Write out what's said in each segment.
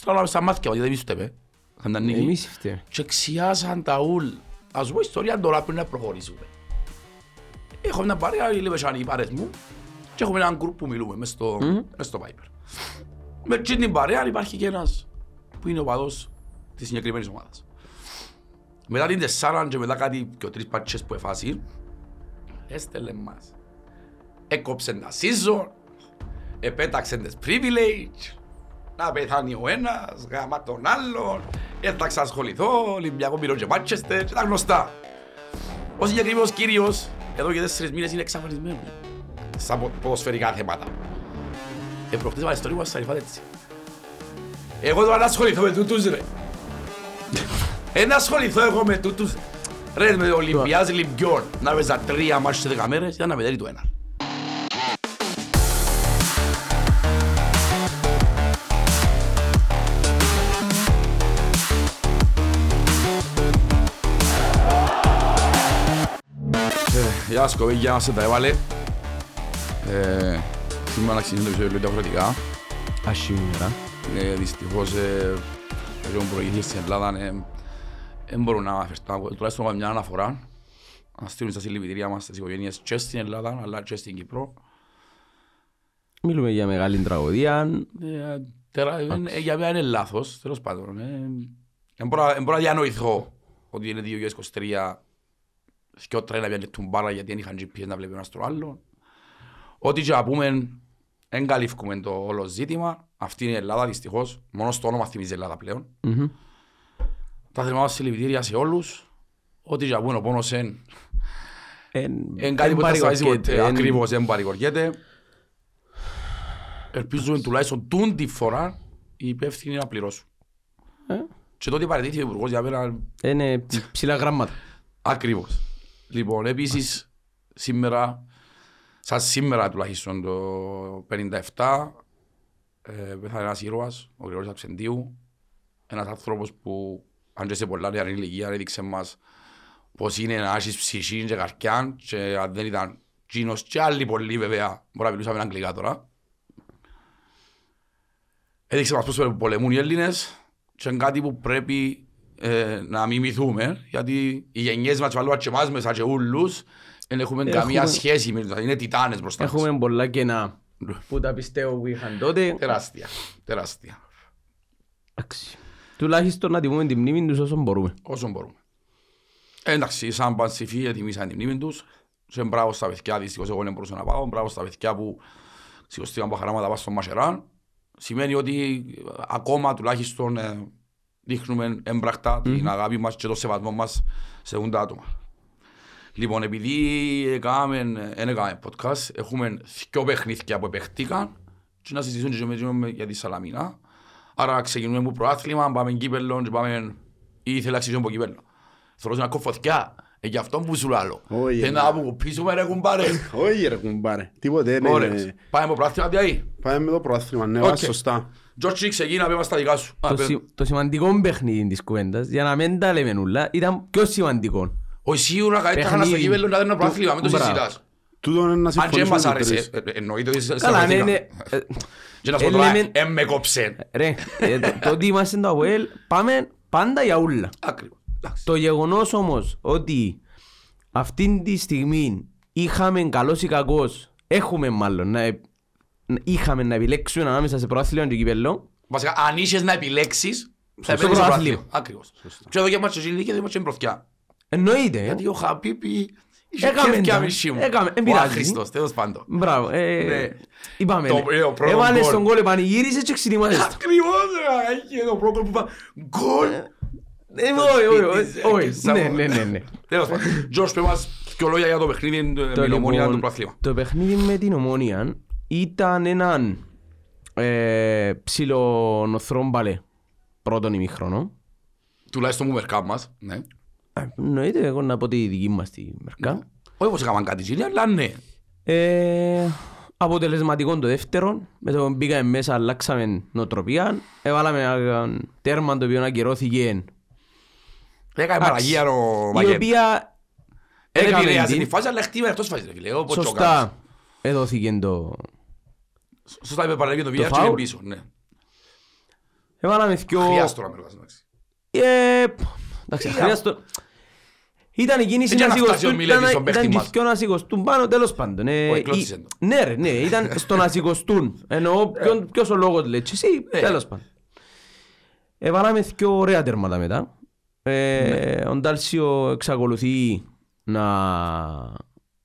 στράλαμε στα μάτια, γιατί δεν πίστευε. Αν ήταν νίκη. Εμείς φταίμε. Και ξιάσαν τα ούλ. Ας σου πω ιστορία τώρα πριν να προχωρήσουμε. Έχω μια παρέα, λέμε σαν οι παρέες μου και έχουμε έναν γκρουπ που μιλούμε μες στο, μες στο Viber. Με εκείνη την παρέα υπάρχει και ένας που είναι ο παδός της συγκεκριμένης ομάδας. Μετά την τεσσάραν και μετά κάτι και ο τρεις πατσές που εφάσει, έστελε μας. Έκοψε τα season, επέταξε τις privilege, να πεθάνει ο ένας, γάμα τον άλλον, δεν θα ξασχοληθώ, Ολυμπιακό πήρω και Μάτσεστερ και τα γνωστά. Ο συγκεκριμένος κύριος, εδώ και τέσσερις μήνες είναι εξαφανισμένος. Στα πο- ποδοσφαιρικά θέματα. Ε, προχτές βάλε ιστορία μου στα ρηφάτε έτσι. Εγώ τώρα να ασχοληθώ με τούτους ρε. Ε, να ασχοληθώ εγώ με τούτους. Ρε, με Ολυμπιάς Λιμπιών. Να παίζα τρία μάτς σε δέκα μέρες, ήταν να μετέρει το ένα. Ε, Γεια σας κοπέγια, μας τα έβαλε. Ε, Σήμερα να ξεκινήσουμε το επεισόδιο λίγο διαφορετικά. Αχιμήρα. Ε, Δυστυχώς, ε, λίγο προηγηθεί στην Ελλάδα, ε, δεν μπορούν να αναφερθούν, τουλάχιστον με μια αναφορά. Να στείλουν στα συλληπιτήρια μας στις οικογένειες και στην Ελλάδα, αλλά και στην Κύπρο. Μιλούμε για μεγάλη τραγωδία. Ε, τερα- ε, Για μένα είναι λάθος, τέλος πάντων. ε. Δεν μπορώ να- δεν μπορώ να διανοηθώ ότι είναι 2023 και ο τρένα πιάνε τουμπάρα γιατί δεν είχαν GPS να βλέπει ο ένας το άλλο. Ό,τι και να πούμε, δεν καλύφκουμε το όλο ζήτημα. Αυτή είναι η Ελλάδα δυστυχώς. Μόνο στο όνομα θυμίζει η Ελλάδα πλέον. Μμμ. Τα θερμά μας συλληπιτήρια σε όλους. Ό,τι και να πούμε ο πόνος εν, Εν- εν κάτι εν που θα σταματήσει παρηγοριέται, ποτέ. εν- Ακριβώς, δεν παρηγοριέται. Ελπίζουμε τουλάχιστον τούν τη φορά οι υπεύθυνοι να πληρώσουν. Ε, Και τότε παραιτήθηκε ο Υπουργός για μένα Είναι ψηλά γράμματα. ακριβώς. Λοιπόν, επίσης, σήμερα, σαν σήμερα τουλάχιστον το 57, ε, πέθανε ένας ήρωας, ο Γρηγόρης Αψεντίου, ένας άνθρωπος που, αν και σε πολλά νεαρή ηλικία, έδειξε μας πως είναι να έχεις ψυχή και καρκιά και αν δεν ήταν εκείνος και άλλοι πολλοί βέβαια, μπορεί να μιλούσαμε αγγλικά τώρα. Έδειξε μας πώς πολεμούν οι Έλληνες και είναι κάτι που πρέπει ε, να μιμηθούμε γιατί οι γενιές μας βάλουν και εμάς μέσα και ούλους δεν έχουμε Έχουμε- καμία σχέση με είναι τιτάνες μπροστά μας. Έχουμε πολλά κενά που τα πιστεύω που είχαν τότε. Τεράστια, τεράστια. Εντάξει. Τουλάχιστον να τιμούμε την μνήμη τους όσο μπορούμε. όσο μπορούμε. Ε, Εντάξει, σαν πανσυφή ετοιμήσαν την μνήμη τους και μπράβο στα παιδιά, δυστυχώς εγώ δεν μπορούσα να πάω, μπράβο στα παιδιά που σηκωστήκαν από χαράματα πάνω στο Μασεράν. Σημαίνει ότι ε, ακόμα τουλάχιστον ε, δείχνουμε έμπρακτα την αγάπη μας και το σεβασμό μας σε ούντα τα άτομα. Λοιπόν, επειδή έκαμε, δεν έκαμε podcast, έχουμε δυο παιχνίδια που επεχτήκαν και να συζητήσουμε και με- για τη Σαλαμίνα. Άρα ξεκινούμε από προάθλημα, πάμε κύπελλο και πάμε ή ήθελα να ξεκινήσουμε από κύπελλο. Θέλω να κόφω φωτιά, ε, γι' αυτό που σου λάλλω. Όχι, Θέλω να αποκοπήσουμε ρε κουμπάρε. Όχι ρε κουμπάρε, τίποτε είναι. Ωρες. Πάμε από προάθλημα τι ahí. Πάμε με το προάθλημα, ναι, Οκ. βάζεις σωστά. Τζόρτσι ξεκίνα, πέμε στα δικά σου. Α, Το, πέ- σι- το σημαντικό παιχνίδι της κουβέντας, για να μην τα λέμε νουλά, ήταν πιο σημαντικό. Όχι σίγουρα καλύτερα να στο Παιχνίδι. κύπελλο να δίνω προάθλημα, μην το Μπράβο. συζητάς. Τούτο είναι να Αν και συμφωνήσουμε μας με άρεσε, τρεις. ε, ε, εννοείται ότι σε Καλά, ναι, σταματήκα. ναι. ε, Και να σου πω ε, τώρα, λέμε- ε, με κόψε. Ρε, ε, το- το ότι είμαστε το ΑΟΕΛ, πάμε πάντα για ούλα. Ακριβώς. Εντάξει. Το γεγονός όμως ότι αυτή τη στιγμή είχαμε καλός ή κακός, έχουμε μάλλον να, ε- είχαμε να επιλέξουμε ανάμεσα σε προάθλιο και κυπέλλο, Βασικά, αν είχες να επιλέξεις, θα Στο επέλεξες το προάθλημα. προάθλημα. Ακριβώς. Και εδώ και μας και και δεν μας και μπροθιά. εννοείται. ε. Γιατί ο Χαπίπη είχε Έκαμε κέφια τα. μισή μου. Έκαμε, εν Ο πειράζει. άχρηστος, τέλος πάντων. Μπράβο, ε, Ναι. είπαμε. Το- ναι. ε, ο πρώτο Έβαλες γκολ. τον κόλ, επανηγύρισες και ξυνημάζεσαι. Ακριβώς, ρε, είχε το πρώτο που είπα, γκολ. Ε, όχι, όχι, όχι, σπίτι, όχι. και σαν- Ναι, ναι, ναι, ναι. Τέλος πάντων. Τζορς, πες μας δυο λόγια για το παιχνίδι ε, με την ομόνια λοιπόν, του προαθλήμα. Το παιχνίδι με την ομόνια ήταν έναν ε, ψιλονοθρόμπαλε πρώτον ημίχρονο. Τουλάχιστον μου μερικά μας, ναι. Ε, Εννοείται εγώ να πω τη δική μας τη μερικά. Όχι πως έκαναν κάτι εκείνοι, αλλά ναι. Ε, αποτελεσματικό το δεύτερο. Με το που μπήκαμε μέσα αλλάξαμε νοοτροπία. Έβαλαμε ένα τέρμα το οποίο ακυρώθηκε. Έκανε παραγία ο Η Μαγέμ. οποία Δεν έκαμε επηρέασε την- τη φάση, αλλά χτύπησε εκτός φάσης, ρε φίλε. Όπως και ο Κάρλος. σωστά έδωθηκε το... Σωστά είπε παραλίγη το VR και φάουλ; είναι πίσω, ναι. Έβαλαμε δυο... Χρειάστο να με ρωτάς, εντάξει. Ε, εντάξει, Τι χρειάστο... Ήταν η κίνηση Για να να φτάσει ο σηκωστούν, Μιλέτης ήταν, στον παίχτη ήταν μας. και δυο να σηκωστούν πάνω, τέλος πάντων. Ε, Ο η- εκλώτησε το. Ναι ρε, ναι, ήταν στο να σηκωστούν. Εννοώ ποιον- ποιος ο λόγος λέει, και εσύ, Ε. τέλος πάντων. Έβαλαμε δυο ωραία τέρματα μετά. Ε, Ο Ντάλσιο εξακολουθεί να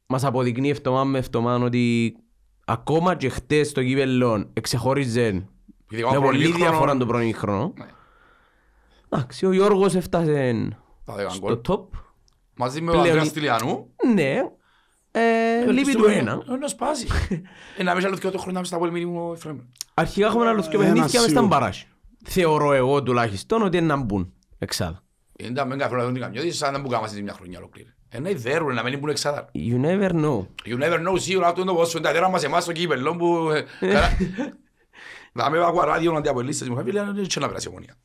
μας αποδεικνύει εβδομάδα με εβδομάδα ότι ακόμα και χτες στο κύπελλο εξεχώριζε Ειδικά με ο πολύ προμήχρονο- διαφορά τον πρώην χρόνο. Ναι. Εντάξει, ο Γιώργος έφτασε Τα δέκα στο γκολ. top. Μαζί με τον Πλέον- Ανδρέας Στυλιανού. Ναι, ε, λείπει του ένα. Ε, Να σπάσει. Ε, Να μην άλλο και χρόνια μες στα πόλη μήνυμο Εφραίμ. Αρχικά έχουμε άλλο δύο Ένα παιχνίδια μες στα σίγουρο. μπαράζ. Θεωρώ εγώ τουλάχιστον ότι είναι να μπουν εξάδα. Είναι με καθόλου να δουν την καμιώτη, σαν να μην κάμασαι μια χρονιά ολόκληρη. Ένα ιδέρουν να μην μπουν εξάδα. You never know. You never know σίγουρα αυτό είναι το πόσο είναι τα ιδέρα μας εμάς στο κύπελλο που... ε, καλά. Να με ακούω ράδιο να διαπολύσεις μου, φίλε, δεν να περάσει η ομονία.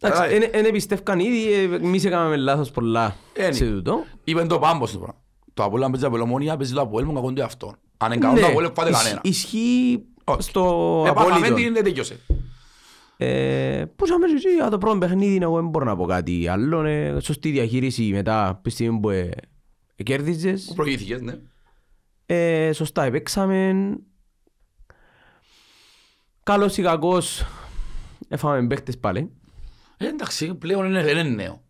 Εντάξει, Καλά, εν- εν εμπιστεύκαν ήδη, ε, εμείς έκαναμε λάθος πολλά Είναι. σε τούτο. Είπεν το πάμπος του πράγμα. Το Απόλλωνα παίζει από Ομονία, παίζει το Αποέλ μου κακόν το αυτό. Αν είναι καλό το Ναι, Αποέλ, πάτε ισ- κανένα. Ισχύει Όχι. στο Επάθαμε απόλυτο. την, δεν τέλειωσε. Ε, Πώς άμεσα εσύ, για το πρώτο παιχνίδι εγώ δεν μπορώ να πω κάτι άλλο. ε, Σωστή διαχείριση μετά από τη στιγμή που ε, κέρδιζες. Προηγήθηκες, ναι. Ε, σωστά επέξαμε. Καλός ή κακός έφαμε παίχτες πάλι. Ε, Εντάξει, πλέον είναι, είναι νέο.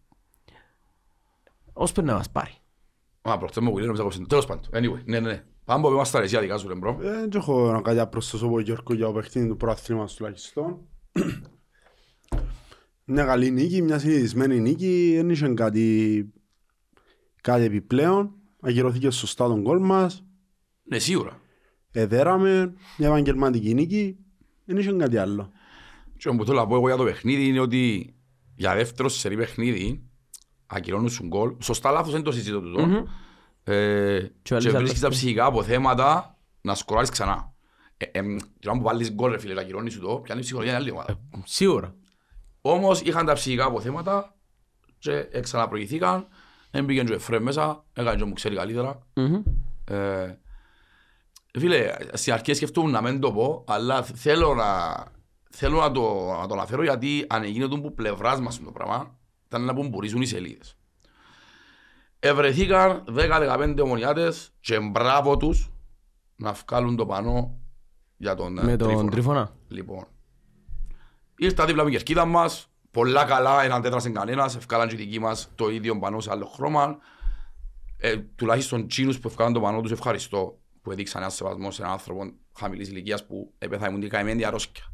Ως πρέπει να μας πάρει. Α, προχτές με γουλή, νομίζω κόψε το. Τέλος πάντων, anyway, ναι, ναι, ναι. Πάμε που είμαστε στα ρεσιά δικά σου, ρε bro. Ε, Δεν έχω να κάτι να προσθέσω από Γιώργο για το παιχνίδι του πρωταθλήματος τουλάχιστον. Μια καλή νίκη, μια συνηθισμένη νίκη, δεν είχε κάτι, κάτι επιπλέον. Ακυρώθηκε σωστά το γκολ μας, Ναι, σίγουρα. εδέραμε, μια επαγγελματική νίκη, δεν είχε κάτι άλλο. Και που θέλω να πω εγώ για το παιχνίδι είναι ότι για δεύτερο σερί παιχνίδι ακυρώνουν σου γκολ. Σωστά λάθος δεν το συζητώ τούτο. Μμμ. Ε, Και Και άλλες βρίσκεις τα άλλες. ψυχικά αποθέματα να σκοράρεις ξανά. Ε, ε, Και όταν που βάλεις γκολ ρε φίλε, να ακυρώνεις σου το, πιάνει ψυχολογία είναι άλλη ομάδα. Σίγουρα. Όμως είχαν τα ψυχικά αποθέματα και ξαναπροηγηθήκαν. Έμπηκε και ο Εφραίμ μέσα, έκανε και μου ξέρει καλύτερα. Μμμ. Ε, Φίλε, στην αρχή σκεφτούμουν να μην το πω, αλλά θέλω να, θέλω να, το, να το αναφέρω γιατί αν έγινε το που πλευράς μας το πράγμα, ήταν να μπουρίζουν οι σελίδες. Ευρεθήκαν 10-15 ομονιάτες και μπράβο τους να βγάλουν το πανό για τον ε, Με τον Τρίφωνα. Τρίφωνα. Λοιπόν, ήρθα δίπλα με την κερκίδα μας, πολλά καλά, έναν τέτρασεν κανένας, ευκάλαν και οι δικοί μας το ίδιο πανό σε άλλο χρώμα. Ε, τουλάχιστον τσίνους που ευκάλαν το πανό τους ευχαριστώ που έδειξαν ένα σεβασμό σε έναν άνθρωπο χαμηλής ηλικίας που έπεθα ήμουν την καημένη αρρώσκια.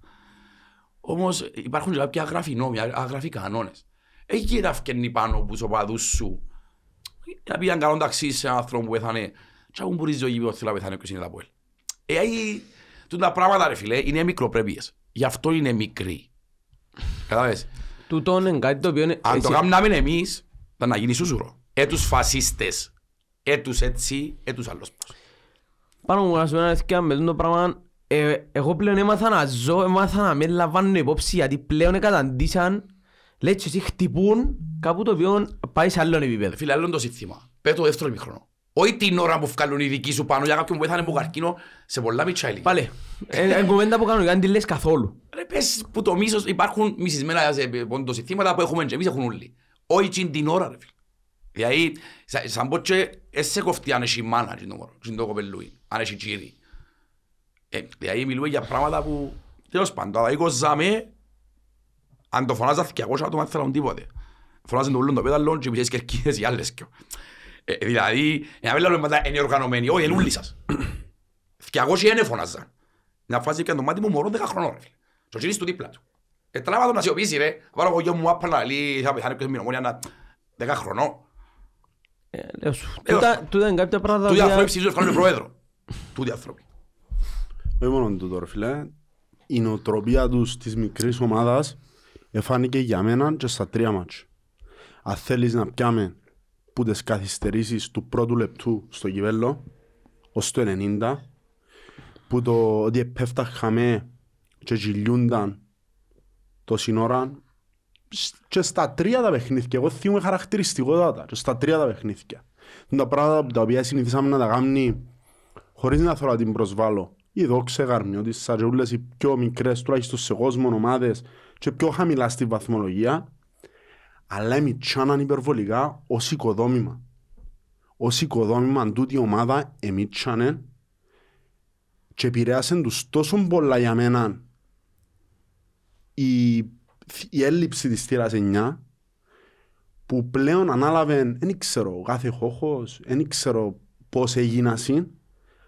Όμως υπάρχουν και κάποια αγραφή νόμοι, αγραφή κανόνες. Έχει και τα φκένει πάνω από τους οπαδούς σου. Να πήγαν καλό ταξί σε έναν άνθρωπο που πέθανε και ακούν πουρίζει ο γήπεδο θέλει να πεθάνει όποιος είναι τα πόλη. Ε, οι- τούτα πράγματα ρε φίλε είναι μικροπρέπειες. Γι' αυτό είναι μικροί. Κατάλαβες; Τούτο είναι κάτι το οποίο είναι... Αν το εσύ- κάνουμε εμείς, θα να γίνει σούσουρο. Ε, τους φασίστες. Ε, τους έτσι, ε, τους άλλος πώς. Πάνω μου να σου πω ένα ευκαιρία με το πράγμα ε, εγώ πλέον έμαθα να ζω, έμαθα να με λαμβάνω υπόψη γιατί πλέον καταντήσαν λέει και εσύ χτυπούν κάπου το οποίο πάει σε άλλο επίπεδο. Φίλε, άλλο είναι το σύνθημα. Πες το δεύτερο ημίχρονο. Όχι την ώρα που βγάλουν οι δικοί σου πάνω για κάποιον που έθανε από καρκίνο σε πολλά μητσά ηλικία. Πάλι, είναι κουβέντα που κάνω, δεν τη λες καθόλου. Ρε πες που το μίσος υπάρχουν μισισμένα σε πόντο συστήματα που έχουμε και εμείς έχουν όλοι. Όχι τσιν την ώρα ρε φίλε. Δηλαδή, σα- σαν πω και έσαι κοφτεί αν έχει μάνα τσιν το μωρό, τσιν το κοπελούι, αν έχει τσίρι. Ε, δηλαδή μιλούμε για πράγματα που τέλος πάντων, αλλά είκοζαμε, αν το φωνάζα 200 άτομα δεν θέλουν τίποτε. Φωνάζαν το ούλον το πέταλο και πισές κερκίδες οι άλλες κιό. Ε, δηλαδή, να μην λέμε μετά είναι οργανωμένοι, όχι, είναι ούλοι σας. 200 είναι φωνάζαν. Να φάζει και το μάτι μου μωρό 10 χρονών ρε φίλε. Και ο κύρις του δίπλα του. Ε, τράβα το να σιωπήσει ρε. Βάλω εγώ γιο μου άπα να λέει θα πεθάνει ποιος μηνομόνια να... 10 χρονών. Ε, λέω σου, Ε, τούτα- Τούτα είναι κάποια πράγματα Τούτοι τα άνθρωποι οποία- ψηφίζουν ευκάλουν πρόεδρο. Τούτοι άνθρωποι. Όχι μόνο τούτο ρε φίλε. Η νοοτροπία τους της μικρής ομάδας εφάνηκε για μένα και στα τρία μάτς. Αν θέλεις να πιάμε που τις καθυστερήσεις του πρώτου λεπτού στο κυπέλλο ως το 90 που το ότι επέφταχαμε και γυλιούνταν τόση ώρα σ- και στα τρία τα παιχνίδια, εγώ θυμούμαι χαρακτηριστικότατα και στα τρία τα παιχνίδια. Είναι τα πράγματα που τα οποία συνηθίσαμε να τα κάνουμε χωρίς να θέλω να την προσβάλλω. Η δόξα γαρμιώτης, σαν και όλες οι πιο μικρές, τουλάχιστον σε κόσμο ομάδες και πιο χαμηλά στη βαθμολογία, αλλά εμιτσάναν υπερβολικά ως οικοδόμημα. Ως οικοδόμημα τούτη η ομάδα εμιτσάνε και επηρέασαν τους τόσο πολλά για μένα η, η έλλειψη της θύρας 9 που πλέον ανάλαβε, δεν ξέρω, ο κάθε χώχος, δεν ξέρω πώς έγινε ασύν,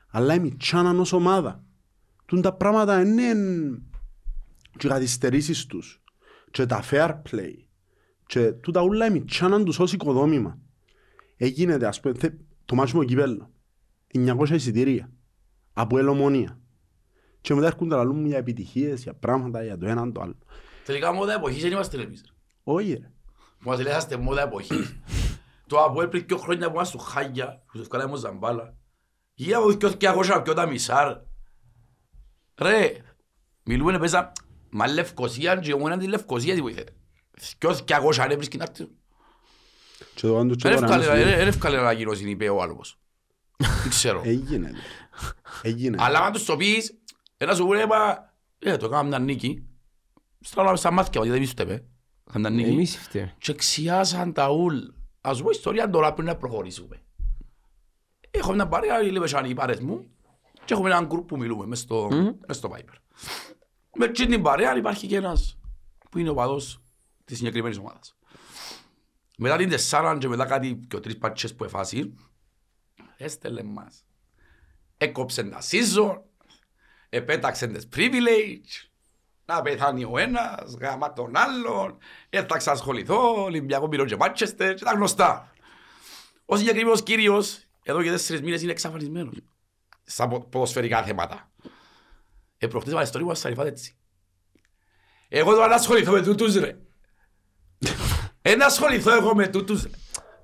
αλλά εμιτσάναν ως ομάδα. Τούν τα πράγματα είναι και οι καθυστερήσεις τους και τα fair play και τούτα ούλα εμιτσάναν τους ως οικοδόμημα. Έγινε, ας πούμε, θε- το μάτσο με κυπέλλο. 900 εισιτήρια. Από ελομονία. Και μετά έρχονται να λαλούν για επιτυχίες, για πράγματα, για το έναν το άλλο. Τελικά μόδα εποχής δεν είμαστε εμείς. ρε. Όχι ρε. Που μας λέτε μόδα εποχής. Το Αποέλ πριν δύο χρόνια που είμαστε στο Χάγια, που τους βγάλαμε Ζαμπάλα, γύρω από δυο δυο πιο τα μισάρ. Ρε, μιλούμε να παίζα, μα Λευκοσία και εγώ τη Λευκοσία τι βοηθείτε. Δυο δυο ρε βρίσκει να έρθει. Και το άντου και Δεν τώρα εύκολε- είναι- δεν εύκολε να γυρώσει είπε ο άλλος. Δεν ξέρω. Έγινε. ρε. Έγινε. Αλλά αν τους το πεις, ένας σου πούνε, «Μα, ε, το κάναμε μια νίκη. Στράλαμε στα μάτια, γιατί δεν πίστευε. Κάναμε μια νίκη. Εμείς φταίμε. και ξιάσαν τα ούλ. Ας πω ιστορία τώρα πριν να προχωρήσουμε. Έχω μια παρέα, λέμε σαν οι παρές μου και έχουμε έναν γκρουπ που μιλούμε μες στο, μες στο Viber. Με εκείνη την παρέα υπάρχει και ένας που είναι ο παδός της συγκεκριμένης ομάδας. Μετά την τεσσάραν και μετά κάτι και τρεις πατσές που εφάσει, έστελε μας. Έκοψε τα season, επέταξε τις privilege, να πεθάνει ο ένας, γάμα τον άλλον, δεν θα ξασχοληθώ, Ολυμπιακό Μίλο και Μάτσεστερ και τα γνωστά. Ο συγκεκριμένος κύριος, εδώ και τέσσερις μήνες είναι εξαφανισμένος. Στα πο- ποδοσφαιρικά θέματα. Ε, προχτές βάλε story μου, σας έτσι. Εγώ τώρα να ασχοληθώ με τούτους ρε. Ε, να ασχοληθώ εγώ με τούτους ρε.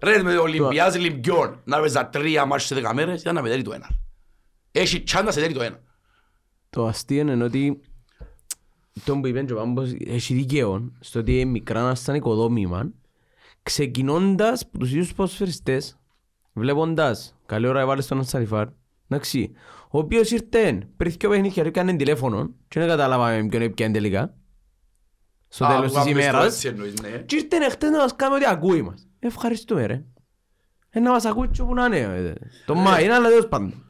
Ρε, με Ολυμπιάς Λιμπιών, να παίζα τρία μάτς σε δέκα μέρες, ήταν να μετέρει το ένα. Έχει τσάντα σε τέρει το ένα. Το αστείο είναι ότι το που είπε και ο Πάμπος έχει δικαίω στο ότι είναι μικρά να σαν οικοδόμημα ξεκινώντας από τους ίδιους ποδοσφαιριστές βλέποντας καλή ώρα έβαλες τον Σαριφάρ εντάξει ο οποίος ήρθε πριν δύο παιχνίδια και έκανε τηλέφωνο και δεν καταλάβαμε ποιον έπιανε τελικά στο Α, τέλος που της κάνεις το ημέρας έτσι εννοείς, ναι. και ήρθε εχθές να μας κάνει ότι ακούει μας ευχαριστούμε ρε Ε, να μας ακούει και όπου να είναι ε, το Μάη είναι αλλά τέλος πάντων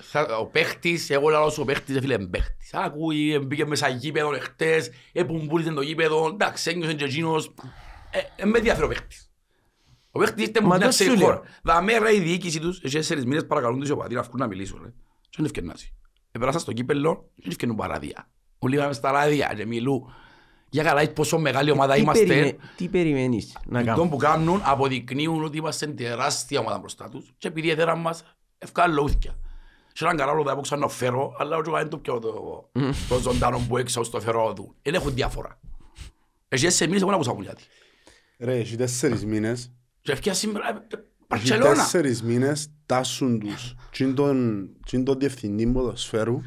Θα- Ο παίχτης, εγώ λέω σου ο παίχτης, φίλε, είναι παίχτης. Ακούει, μπήκε μέσα γήπεδο εχθές, επομπούλησε το γήπεδο, εντάξει, ένιωσε και εκείνος. Ε, ε, με ενδιαφέρει ο παίχτης. Ο παίχτης ήρθε Μα μου μια το σου ξέρη λέω. χώρα. Δαμέρα η διοίκηση τους, έχει τέσσερις μήνες παρακαλούν τους οι οπαδοί να βγουν να μιλήσουν. ρε. Και δεν ευκαινάζει. Επέρασα στο κύπελλο και δεν ευκαινούν παράδια. Όλοι πάμε στα ράδια και μιλούν. Για καλά, πόσο μεγάλη ομάδα Τι είμαστε. περιμέ- τι περιμένεις να Αυτό κάνουμε; που κάνουν αποδεικνύουν ότι είμαστε τεράστια ομάδα μπροστά τους και επειδή έδεραν μας ευκάλλουν λούθκια. Σε έναν καράλο θα πω ξανά φέρω, αλλά όχι είναι το πιο το, το ζωντανό που έξω στο φερό του. Δεν έχουν διάφορα. Εσύ σε μήνες εγώ να ακούσαμε κάτι. Ρε, έχει τέσσερις μήνες. Και ευκαιρία σήμερα, ε, ε, Έχει Παρτσελώνα. τέσσερις μήνες τάσουν τους. Τι είναι τον- τι είναι τον διευθυντή ποδοσφαίρου.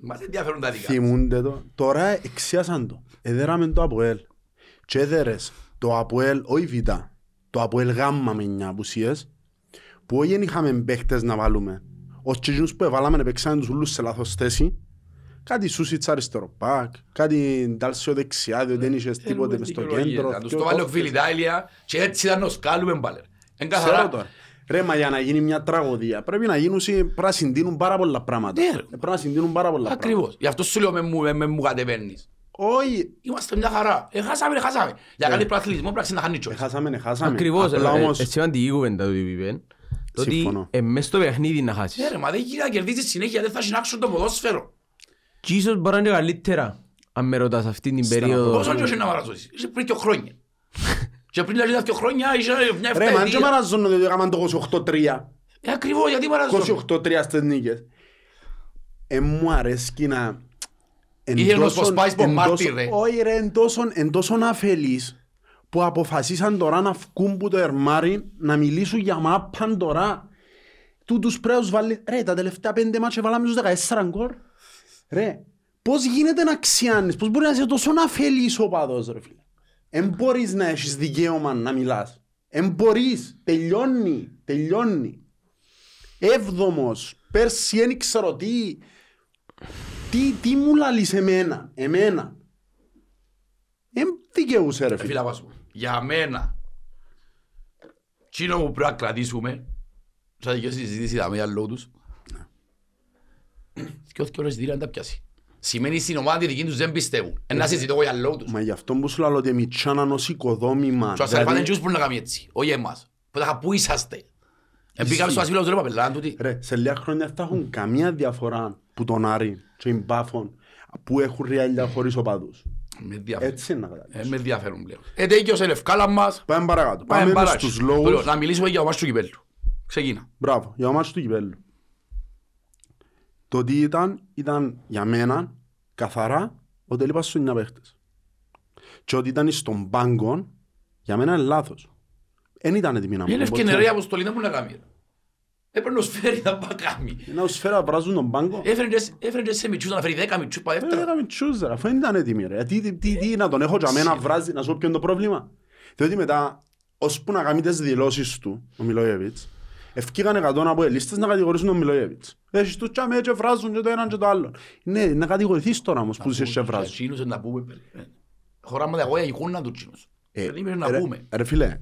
Μας ενδιαφέρουν τα δικά. Θυμούνται το. Τώρα εξιάσαν το. Εδέραμε το ΑΠΟΕΛ. Και έδερες το ΑΠΟΕΛ, όχι Β, το ΑΠΟΕΛ γάμμα με 9 απουσίες, που όχι δεν είχαμε παίχτες να βάλουμε. Ως και εκείνους που έβαλαμε παίξαν τους ούλους σε λάθος θέση. Κάτι Σούσιτς αριστερό πακ, κάτι Ντάλσιο δεξιά, διότι δεν είχες τίποτε μες στο κέντρο. Να τους δυο το βάλει ο κόφτες. Φιλιτάλια και έτσι θα nos κάλουμε πάλι. Εν Ξέρω καθαρά. Τώρα. Ρε, μα για να γίνει μια τραγωδία πρέπει να γίνουν, πρέπει να συντείνουν πάρα πολλά πράγματα. Ναι, ρε. Ε, Πρέπει να συντείνουν πάρα πολλά πράγματα. Ακριβώς. Γι' αυτό σου λέω με μου, με- με μου κατεβαίνεις. Όχι, Είμαστε μια χαρά. Έχασαμε, έχασαμε. Για κάτι προαθλητισμό πρέπει να χάνεις κιόλας. Έχασαμε, έχασαμε. Ακριβώς, Απλά ε, όμως, ε, σημαντική κουβέντα του είπες. Το ότι Συμφωνώ. ε, μες στο παιχνίδι να χάσεις. Ναι ρε, μα δεν γίνεται να κερδίσεις συνέχεια, δεν θα συνάξουν το ποδόσφαιρο. Και ίσως μπορεί να είναι καλύτερα αν με ρωτάς αυτή την περίοδο. Πόσο όχι να μαραζώσεις, είσαι πριν δύο χρόνια. Και πριν δηλαδή δύο χρόνια είσαι μια Ρε, μα δεν εφταετία. μαραζώνονται ότι έκαναν το 28-3. Ε, ακριβώς, γιατί μαραζώνουν; 28-3 στις νίκες. Ε, μου αρέσκει να... εν Είχε ένας τόσον- πως πάει στον εν Μάρτιν, τόσον- ρε. Όχι ρε, εν τόσον- εν τόσον αφελείς που αποφασίσαν τώρα να βγουν που το ερμάρι να μιλήσουν για μάπαν τώρα. Τούτους πρέπει να τους βάλει... Ρε, τα τελευταία πέντε μάτια βάλαμε τους 14 γκολ. Ρε, πώς γίνεται να ξιάνεις, πώς μπορεί να είσαι τόσο αφελής ο παδός ρε φίλε; Εν μπορείς να έχεις δικαίωμα να μιλάς. Εν μπορείς, τελειώνει, τελειώνει. Έβδομος, πέρσι δεν ξέρω τι. Τι, τι μου λαλείς εμένα, εμένα. δικαιούσε ρε Ε, φίλε. Φίλε, να πω, για μένα, εκείνο που πρέπει να κρατήσουμε, σαν δικαιώς συζήτηση είδαμε για λόγω τους, και όχι ώρες εισιτήρια να τα πιάσει. Σημαίνει στην ομάδα τη δική τους δεν πιστεύουν. Ένα συζητώ εγώ για λόγω τους. Μα γι' αυτό που σου λέω ότι μητσάναν ως οικοδόμημα. Και ο δηλαδή- Ασαρφάν δεν που να κάνει έτσι, όχι εμάς. Που θα είχα, πού είσαστε. Εμπήκαμε στο ασύλο, τους λέω παπελά, τούτοι. Ρε, σε λίγα χρόνια δεν θα έχουν καμία διαφορά που τον Άρη και την Πάφων που έχουν ριάλια χωρίς οπαδούς. Με ενδιαφέρουν. Έτσι είναι να καταλάβεις. Ε, με ενδιαφέρουν πλέον. Ε, τέκειος είναι ευκάλα μας. Πάμε παρακάτω. Πάμε Πάμε παράξι. στους Το λέω, λόγους. Να μιλήσουμε για το μάτσο του κυπέλλου. Ξεκίνα. Μπράβο, για το μάτσο του κυπέλλου. Το τι ήταν, ήταν για μένα καθαρά ο τελείπας στους 9 παίχτες. Και ότι ήταν στον πάγκο, για μένα είναι λάθος. Δεν ήταν έτοιμοι να Είναι μπουν ποτέ. ευκαινερία αποστολή να μου να κάνει. Έπρεπε να σφαίρει να πάει κάνει. Είναι ως φέρα βράζουν τον πάγκο. Έφερε και- έφερε και σε μητσούς να φέρει δέκα μητσούς πάει Ε, δεύτερα. έκαμε τσούζερα, αφού δεν ήταν έτοιμοι ρε. Τι, τι, τι, τι, να τον έχω για μένα βράζει, να σου πω ποιο είναι το πρόβλημα. Διότι μετά, ώσπου να κάνει τις δηλώσεις του, ο Μιλόγεβιτς, ευκήγαν εκατόν από ελίστες να κατηγορήσουν τον Μιλόγεβιτς. Έχεις τους τσάμε και βράζουν και το έναν και το άλλο. Ναι, να κατηγορηθείς τώρα όμως που τους και βράζουν. Τσίνους να πούμε. ε, Χωράμε τα αγώια εικόνα του τσίνους. Ε, Δεν είπες να ρε- πούμε. Ρε φίλε,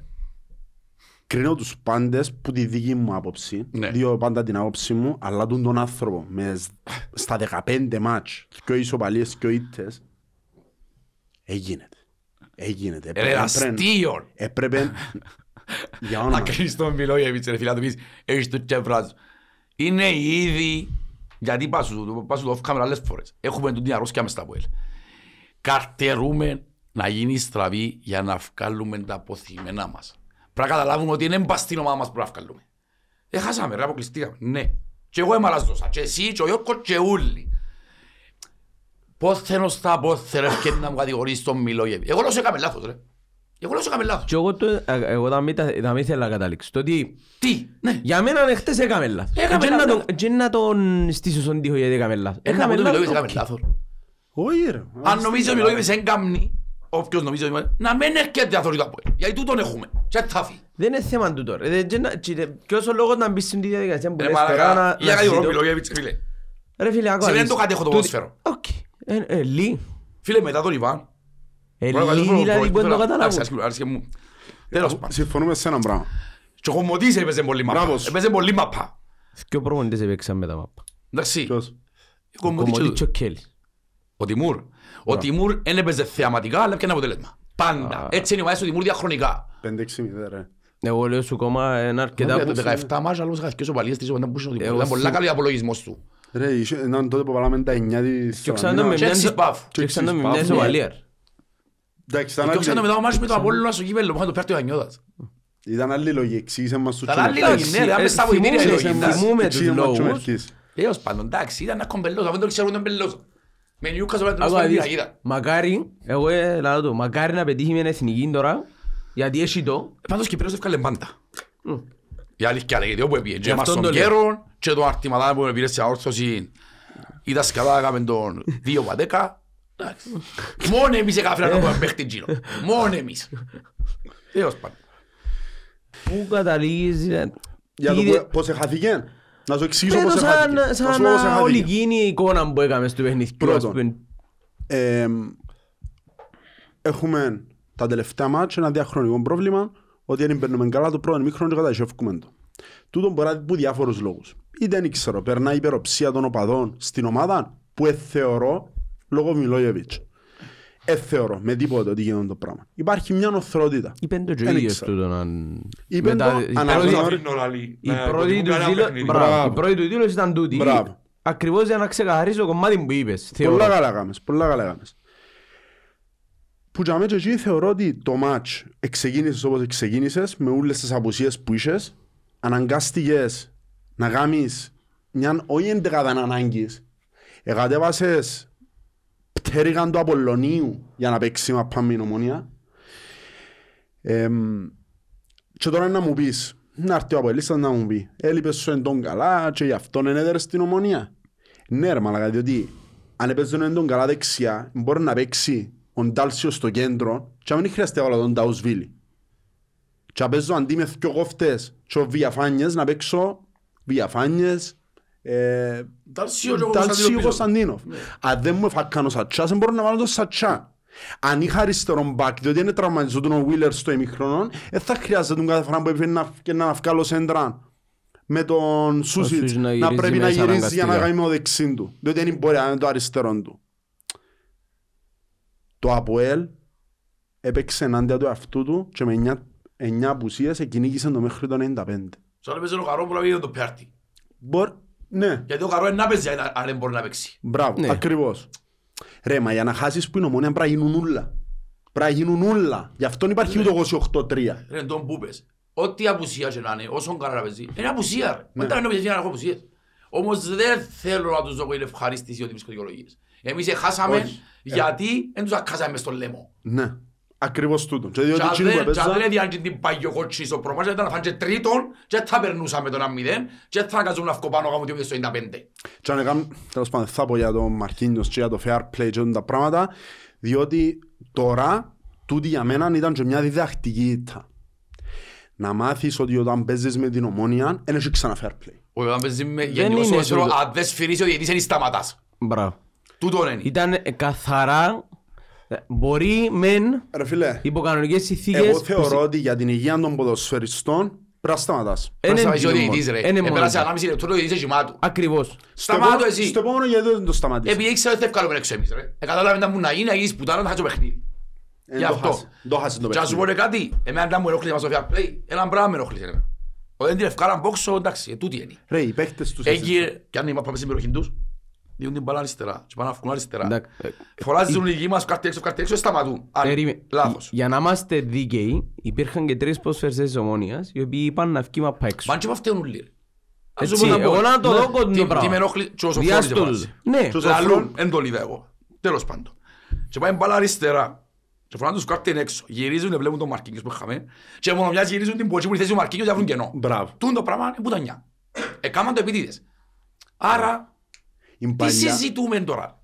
κρίνω τους πάντες που τη δική μου άποψη, Ναι. δύο πάντα την άποψη μου, αλλά τον τον άνθρωπο με σ- στα 15 μάτς, και ισοπαλίες και ήττες, έγινεται. Έγινεται. Ρε αστείο. Έπρεπε για Να όνομα. κάνεις τον Μιλόγεβιτς ρε φίλε, να του πεις έχεις το τσεβράζ. Είναι ήδη, γιατί πας σου πας σου το off camera άλλες φορές. Έχουμε την αρρώσκια μες στα πουέλ. Καρτερούμε να γίνει στραβή για να βγάλουμε τα αποθυμένα μας. Πρέπει να καταλάβουμε ότι είναι μπας στην ομάδα μας που να βγάλουμε. Ε, χάσαμε ρε, αποκλειστήκαμε. Ναι. Και εγώ εμαλαζόσα. Και εσύ και ο Ιώκος και όλοι. Πώς θέλω στα πόθε ρε και να μου κατηγορείς τον Μιλόγεβιτς. Εγώ λέω σε έκαμε λάθος ρε. Εγώ λέω σε έκαμε λάθος. Και εγώ, το, ε, εγώ θα μην, τα- θα μην ήθελα να καταλήξω. Το ότι Τι, ναι. για μένα είναι χτες έκαμε λάθος. Έκαμε Και να λάθος. τον- Και να τον στήσω στον τοίχο γιατί έκαμε λάθος. Ένα Έκαμε από το Μιλόγεβιτ λάθος, έκαμε οκ. λάθος. Όχι ρε. Αν νομίζεις ο Μιλόγεβιτς δεν κάμνει, όποιος νομίζει ότι είναι- να μην έρχεται αθωρεί το απόελ. Γιατί τούτον έχουμε. Και θα φύγει. Δεν είναι θέμα του τώρα. Ε, και να- και- Ποιος ο λόγος να μπεις στην διαδικασία που Ρε λες τώρα μαλακά, να- για να κάτι ο ζητώ. Μιλόγεβιτς, φίλε. Ρε φίλε, άκου. Σε να δεν δεις. το κατέχω το Τούτη- ποδόσφαιρο. Οκ. Ε, ε, λί. Φίλε, μετά τον Ιβάν. Ε, Μπορεί να λί κάνει δηλαδή που δεν το Εντάξει, καταλάβουν. άρεσε- άρεσε μου. Τέλος πάντων. Συμφωνούμε σε ένα πράγμα. Και ο Κομμωτής έπαιζε πολύ μαπά. Μπράβος σου. Έπαιζε πολύ μαπά. Και ο προπονητές έπαιξαν με τα μάπα. Εντάξει. Ποιος; Ο Ο Κομμωτής Κομμωτής και και ο Κέλλης. Ο Τιμούρ. Ο Τιμούρ δεν έπαιζε θεαματικά, αλλά έπιανε αποτέλεσμα. Πάντα. Έτσι είναι η ομάδα του Τιμούρ διαχρονικά. 5-6 μηδέ ρε. Εγώ λέω σου ακόμα είναι αρκετά Για που... το 17 μάτς, άλλος είχα και οπαλίες της όταν πούσε ο Τιμούρ. Εγώ Ήταν πολλά σου- καλή απολογισμός του. Ρε, είχε- ήταν τότε που βάλαμε τα 9 της Και ξανά με Και μια έξις παφ. και ξανά με Και μια έξις ισοβαλία. Εντάξει, ήταν Και άλλη- ξανά μετά ο μάτς με το Απόλλωνα στο κύπελλο, που είχαν το πέρτο ο Ανιώτας. Ήταν άλλη λόγη, εξήγησε μας το Ήταν άλλη τσιμερκής. λόγη, ναι, ρε, άμεσα στα βοηθήρια η θυμούμαι- λόγη. εντάξει. θυμούμαι τους Εξήγησε μας το λόγους. τσιμερκής. Έως πάντων, εντάξει, ήταν ένα κομπελός, αφού δεν το ξέρουν τον πελός. Με Νιούκας όλα Άκου την να δεις, παγίδα. Μακάρι, εγώ ε, λαλώ του, μακάρι να πετύχει με εθνική τώρα, γιατί έχει το. Πάντως Κυπρέος έφκαλε πάντα. Η αλήθεια λέγεται, όπου έπιε. Και Γι' εμάς αυτόν τον το λέω. καιρό και τον Αρτιμαδά που με πήρε σε αόρθωση η δασκαλά έκαμε τον 2 από 10. Εντάξει. Μόνο εμείς έκαφεραν να πούμε παίχτη τζίνο. Μόνο εμείς. Έως πάντων. Πού καταλήγεις, ε, Για το τι- που- πώς εχάθηκε. Να σου εξηγήσω Πέτω πώς σαν, εχάθηκε. Να σου σαν πω πώς όλη εχάθηκε. εκείνη η εικόνα που έκαμε στο παιχνίδι. Πρώτον. Ε, Έχουμε τα τελευταία μάτια ένα διαχρονικό πρόβλημα ότι δεν παίρνουμε καλά το πρώτο μήχρονο και κατασχεύκουμε το. Τούτο μπορεί να είναι από διάφορους λόγους. Είτε δεν ξέρω, περνά η υπεροψία των οπαδών στην ομάδα που εθεωρώ λόγω Μιλόγεβιτς. Εθεωρώ με τίποτα ότι γίνεται το πράγμα. Υπάρχει μια οθρότητα. Είπεν το και ο Δεν ίδιος ξέρω. τούτο να- Είπεν μετά- το, η πρώτη- αναγνωρι- Η πρώτη του δήλωση- μπράβο, Μπράβο. η πρώτη του δήλωσης ήταν τούτη. Μπράβο. Ακριβώς για να ξεκαθαρίσω το κομμάτι που είπες. θεωρώ. Πολλά καλά κάμες, πολλά καλά κάμες. Που για μένα και εκεί θεωρώ ότι το μάτς εξεκίνησες όπως εξεκίνησες με όλες τις απουσίες που είχες αναγκάστηκες να κάνεις μια όχι εντεκάδα ανάγκης εγκατέβασες πτέρυγαν του Απολλωνίου για να παίξει μαπά με την ομονία Εμ, και τώρα να μου πεις να έρθει ο Αποελίστας να μου πει έλειπες σου εν τον καλά και γι' αυτό είναι έδερες στην ομονία ναι ρε μαλακα, διότι αν έπαιζε εν τον καλά δεξιά, μπορεί να παίξει ο Ντάλσιο στο κέντρο και να μην χρειάζεται όλα τον Νταουσβίλη. Και να παίζω αντί με δυο κόφτες και ο Βιαφάνιες να παίξω Βιαφάνιες, ε, Τάλσιο και ο Ντάλσιο Κωνσταντίνο πίσω. Κωνσταντίνοφ. Αν δεν μου εφάκαν ο Σατσάς, δεν μπορώ να βάλω τον Σατσά. Αν είχα αριστερό μπακ, διότι είναι τραυματιζόταν ο Wheeler στο ημιχρονό, δεν θα χρειάζεται τον κάθε φορά που έπαιρνε να, και να βγάλω σέντρα με τον Σούσιτς Σούσιτς να να, γυρίζει πρέπει να μέσα γυρίζει για να αναγκαστικά. κάνει με το δεξί του. Διότι δεν μπορεί να είναι το αριστερό του. Το ΑΠΟΕΛ έπαιξε ενάντια του αυτού του και με 9, 9 απουσίες εκκυνήγησε το μέχρι το 95. Σαν να παίζει ο Καρό που να βγει το πιάρτι. Μπορ... Ναι, Γιατί ο Καρό είναι να παίζει αν δεν μπορεί να παίξει. μπράβο, Ναι. ακριβώς. Ρε, μα για να χάσεις που είναι ομόνια πρέπει να γίνουν ούλα. Πρέπει να γίνουν ούλα. Γι' αυτό υπάρχει ούτε 28-3. Ρε τον που πες. Ό,τι απουσία και να είναι, όσον καλά να παίζει, είναι απουσία ρε. Μετά είναι παίζει να έχω απουσίες. Όμως δεν θέλω να τους δω είναι ευχαρίστηση ότι βρίσκω δικαιολογίες. Εμείς χάσαμε Όχι. γιατί δεν τους ακάσαμε μες στο λαιμό. Ναι, ακριβώς τούτο. Και διότι Και αν εκείνοι που δεν- και αν δεν έπαιζαν... έδιαν και την παγιοκότσι στο προμάτια, ήταν να φάνε και τρίτον και θα περνούσαμε τον 1-0 και θα αναγκαζόμουν να βγω πάνω κάμω δύο στο 95. Και αν έκαμε, τέλος πάντων, θα πω για τον Μαρκίνιος και για το fair play και όλα τα πράγματα, διότι τώρα, τούτη για μένα ήταν και μια διδακτική ήττα. Να μάθεις ότι όταν παίζεις με την ομόνια, δεν έχεις ξανά fair play. Όχι, όταν παίζεις με Δεν γενικός είναι ποδόσφαιρο, τούτο. αν δεν σφυρίσεις ο διαιτητής, δεν σταματάς. Μπράβο. Τούτο είναι. Ήταν ε, καθαρά, ε, μπορεί μεν Ρε φίλε, υπό κανονικές συνθήκες... εγώ θεωρώ ότι για την υγεία των ποδοσφαιριστών πρέπει να σταματάς. Εν Πρέπει να είναι σταματήσει ο μόνο. διαιτητής ρε. Εν είναι μόνος. Επέρασε 1,5 λεπτό, ο διαιτητής έχει μάτου. Ακριβώς. Σταμάτω Στο εσύ. Στο επόμενο γιατί δεν το σταματήσεις. Επειδή ήξερα ότι θα βγάλουμε έξω εμείς ρε. Ε, κατάλαβες να μου να γίνει, να γίνεις πουτάνα, να χάσει το παιχνίδι. Ε, Γι' το αυτό. χάσε. Το χάσε το Και να σου πω παιχνίδι. και κάτι, εμένα δεν μου ενοχλεί μας το fair play. Έναν πράγμα με ενοχλεί. εμένα. Όταν την ευκάλαν πόξο, εντάξει, ε, τούτη είναι. Ρε, οι παίχτες τους... Εκεί, κι αν είμαστε στην περιοχή τους, διούν την μπάλα αριστερά και πάνε να βγουν αριστερά. Εντάξει, ε, Φωνάζουν οι γη μας, κάρτη έξω, κάρτη έξω, σταματούν. Άλλοι. Περίμε- Λάθος. Για να είμαστε δίκαιοι, υπήρχαν και τρεις ποσφαιρσές της ομόνιας, οι οποίοι είπαν να βγει μαπά έξω. Μαν και μαθαίνουν λίγο. Ας Έτσι, σου πω να πω. εγώ να το Ναι. δω κοντινό Τι- πράγμα. Τι με ενοχλεί, και ο Σοφρόνης Διάστο δεν τους. φωνάζει. Ναι. Και ο Λαλούν, Σοφρόν- εν το είδα εγώ. Τέλος πάντων. Και πάει μπάλα αριστερά. Και φωνάζουν τους κάρτεν έξω. Γυρίζουν, βλέπουν τον Μαρκίνιος που είχαμε. Και μόνο μιας γυρίζουν την ποτσί που η θέση του Μαρκίνιος και βρουν κενό. Μπράβο. Τούν το πράγμα είναι πουτανιά. Εκάμαν το επίτηδες. Άρα, Η τι παλιά- συζητούμε τώρα;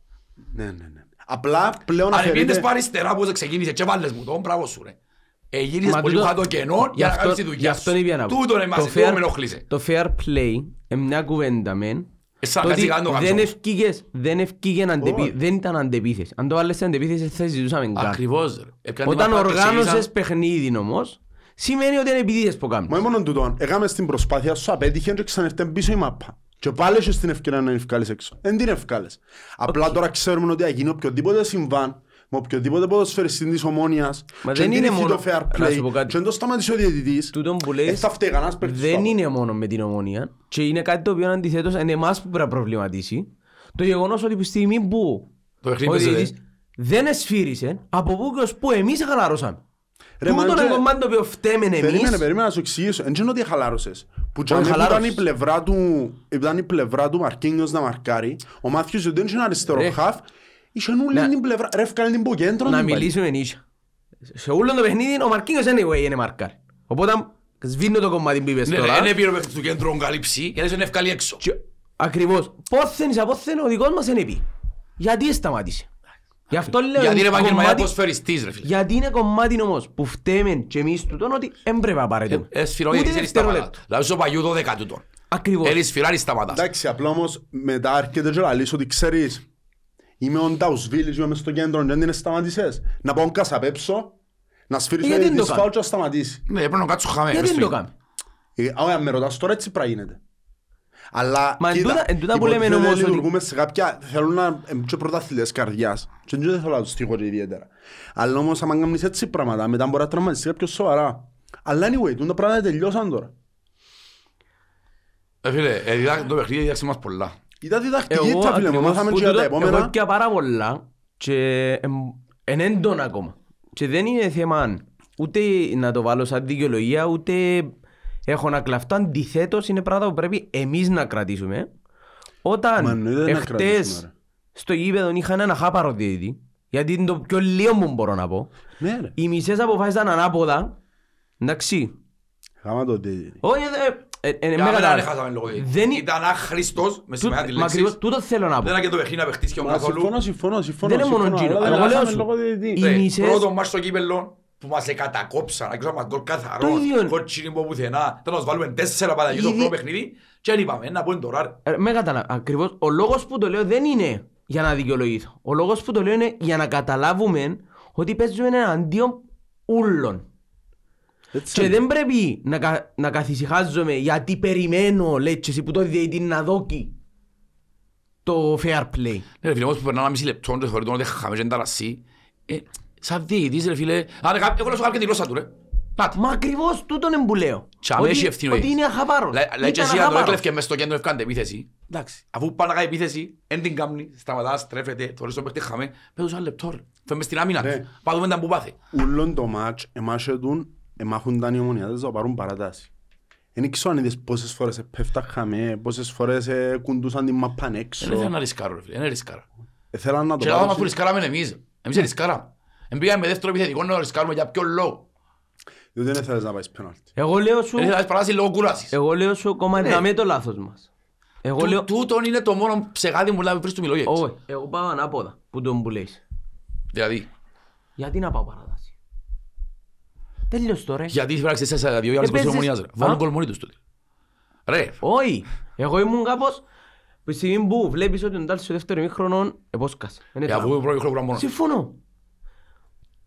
Ναι, ναι, ναι. Απλά πλέον Αν επίτηδες αφαιρείται... πάει αριστερά που ξεκίνησε και βάλες μου τον, μπράβο σου ρε. Ε, γύρισες Μα πολύ τούτο- χά το κενό Γι' για να αυτό- κάνεις τη γι' δουλειά αυτό σου. είπα να πω. Τούτο είναι Το μας, fair- τούτο με ενοχλήσε. Το fair play είναι μια κουβέντα μεν. Εσάς Το ότι καθηγά να το κάνεις δεν όμως. ευκήγες, δεν ευκήγεν αντεπί- Όχι. δεν ήταν αντεπίθεση. Αν το βάλες σε αντεπίθεση δεν θα συζητούσαμε καν. Ακριβώς ρε. Έπιανε Όταν την μαπά και οργάνωσες εξήγησαν- παιχνίδι όμως, σημαίνει ότι είναι επίτηδες που Μα κάνεις. μόνο τούτο, έκαμε στην προσπάθεια σου, απέτυχε και ξανερθέ πίσω η μάπα. Και πάλι έχεις την ευκαιρία να ευκάλεις έξω. Δεν την ευκάλες. Απλά τώρα ξέρουμε ότι θα γίνει οποιοδήποτε συμβάν, με οποιοδήποτε ποδοσφαιριστή της ομόνιας, Μα και δεν είναι τηρηθεί μόνο- το fair να play, σου πω κάτι. και δεν το σταματήσει ο διαιτητής, Τούτον που δεν λες θα φταίει κανένας παίκτης του δεν άλλου. είναι μόνο με την ομόνια και είναι κάτι το οποίο αντιθέτως είναι εμάς που πρέπει να προβληματίσει. Το γεγονός ότι από τη στιγμή που Το παιχνίδι ο παίζεται. διαιτητής δεν εσφύρισε, από πού και ως πού εμείς χαλαρώσαμε. Ρε, μα Τούτο είναι και- το κομμάτι το οποίο φταίμε Περίμενε, εμείς. περίμενε να σου εξηγήσω. Δεν είναι ότι χαλάρωσες. Που Όχι, τζαμί που ήταν χαλάρωσες. η πλευρά του, ήταν η πλευρά του Μαρκίνιος να μαρκάρει, ο Μάθιος δεν είχε ένα αριστερό Ρε. χαφ, είχε όλη Να- την πλευρά, ρε έφκανε την που κέντρο. Να την πάλι. μιλήσουμε νύχια. Σε όλο το παιχνίδι ο Μαρκίνιος anyway είναι μαρκάρ. Οπότε σβήνω το κομμάτι που είπες Ναι, τώρα. Είναι πήρε μέχρι του κέντρου καλύψει και είναι ευκάλει έξω. Και Ακριβώς. Πόθεν εις απόθεν ο δικός μας είναι πει. Γιατί σταμάτησε. Γι' αυτό λέω Γιατί είναι επαγγελματία κομμάτι- ποσφαιριστής ρε φίλε. Γιατί είναι κομμάτι όμως που φταίμε και εμείς τούτον ότι έμπρεπε να πάρετε. Ε, σφυρό Ούτε διαιτητής είναι σταματά. δευτερόλεπτο. Δηλαδή στο παγιού 12 τούτον. Ακριβώς. Έλει σφυράρει σταματάς. Εντάξει, απλά όμως μετά έρχεται και λαλείς ότι ξέρεις, είμαι ο Νταουσβίλης, είμαι μες στο κέντρο, δεν την σταματήσες. Να πάω κασαπέψω, να σφύρεις ο Γιατί δεν το διαιτητής κάνεις; φάουλ και να σταματήσεις. Ναι, πρέπει να κάτσω χαμέ. Γιατί μες δεν στο το ίδιο. κάνεις; Ε, ωραία, με ρωτάς τώρα έτσι πρέπει να γίνεται. Αλλά Μα εν κοίτα, τούτα- εν τούτα που λέμε υποτίθεται όμως ότι- λειτουργούμε σε κάποια, θέλουν να είναι και πρωταθλητές καρδιάς. Και δεν θέλω να τους τύχω και ιδιαίτερα. Αλλά όμως άμα κάνεις έτσι πράγματα, μετά μπορεί να τραυματιστείς κάποιος σοβαρά. Αλλά anyway, τούτα πράγματα τελειώσαν τώρα. Ε, φίλε, ε, διδά- το παιχνίδι διδάξε μας πολλά. Ήταν διδακτική Εγώ τα φίλε μου, ακριβώς μάθαμε που και για τα τούτο- εγώ επόμενα. έπια πάρα πολλά και είναι έντονα ακόμα. Και δεν είναι θέμα ούτε να το βάλω σαν δικαιολογία, ούτε έχω να κλαφτώ. Αντιθέτως είναι πράγματα που πρέπει εμείς να κρατήσουμε. Μα Όταν εννοείται να εχθές κρατήσουμε, ρε. στο γήπεδο είχαν ένα χάπαρο διαιτητή, γιατί είναι το πιο λίγο που μπορώ να πω. Ναι ρε, Οι μισές αποφάσισαν ανάποδα. Εντάξει. γάμα το διαιτητή. Όχι, ε, ε, ε, ε, Για με μένα κατάλαβες. δεν χάσαμε λόγο διαιτητή. Δεν είναι- Ήταν άχρηστος, με σημαία της Μα λέξης. ακριβώς τούτο θέλω να πω. Δεν ήταν και το παιχνίδι να παιχτείς και ο Μα καθόλου. συμφωνώ, συμφωνώ, συμφωνώ. Δεν είναι μόνο συμφωνώ, Gino. αλλά Εγώ δεν λέω χάσαμε σου. λόγω διαιτητή. Οι Ρε, μισές- Πρώτο μάτς στο κύπελλο που μας εκατακόψαν, άκουσα μας γκολ καθαρός, Το ίδιο είναι. κότσινη από πουθενά, θέλω να τους βάλουμε τέσσερα παταγιούς στο Ήδη- πρώτο παιχνίδι και δεν είπαμε, να πούμε τώρα. ρε. Ε, Με καταλαβαίνω. Ακριβώς. Ο λόγος που το λέω δεν είναι για να δικαιολογήσω. Ο λόγος που το λέω είναι για να καταλάβουμε ότι παίζουμε εναντίον ούλων. Έτσι Και είναι. δεν πρέπει να, κα, να καθησυχάζομαι γιατί περιμένω, λέει, και εσύ που το διαιτή να δόκει το fair play. Ναι, ρε φίλε, όμως που περνά ένα μισή λεπτό και θεωρεί τον ότι χάμε και ταρασί. Ε, σαν διαιτητής ρε φίλε, αν εγώ λέω σου κάποια τη γλώσσα του ρε. Νάτι. Μα ακριβώς τούτον είναι που λέω. Και αμέσως Ότι- ευθύνο Ότι έχεις. είναι αχαπάρος. Λέει λέει και Ήταν εσύ αν το αχαπάρος. έκλευκε μες στο κέντρο ευκάντε επίθεση. Εντάξει, αφού πάει να κάνει επίθεση, εν την κάμνει, σταματάς, στρέφεται, θωρείς τον παίχτη χάμε, πέτω ένα λεπτό ρε. Φέμε στην άμυνα, Ναι. πάμε τα που πάθει. Ούλον το μάτς εμάχετουν, εμάχονταν οι ομονιάτες να πάρουν παρατάση. Δεν ξέρω αν είδες πόσες φορές πέφταχαμε, πόσες φορές ε, κουντούσαν την μαπάν Δεν ήθελα έξω. να ρισκάρω ρε φίλε, δεν ρισκάρα. Ε, Θέλαν να το Και λάβαμε πάρουν. αφού ρισκάραμε εμείς. Εμείς ρισκάραμε. Εν πήγαμε με δεύτερο επιθετικό να ρισκάρουμε για ποιο λόγο. Διότι δεν θέλεις να πάεις πέναλτι. Εγώ λέω σου, Δεν ήθελα να παράσει λόγω κουράσης. εγώ λέω σου Ναι. κομμάτια το λάθος μας. Εγώ Του- λέω, Τούτον είναι το μόνο ψεγάδι που λέμε πριν του Μιλόγετς. όχι, εγώ πάω ανάποδα που τον που λέεις. Δηλαδή, Γιατί να πάω παράταση. Τέλειος τώρα. γιατί φράξεις εσάς δύο οι άλλες Έπαιζες- πως ομονιάς ρε. Α; Βάλουν κόλ μόνοι τους τότε. Ρε, Όχι. Εγώ ήμουν κάπως που τη στιγμή που βλέπεις ότι ο Ντάλ στο δεύτερο ημίχρονο επόσκασε. Είναι ε, αφού τραύμα. ο πρώτο χρόνο μόνος. Συμφωνώ.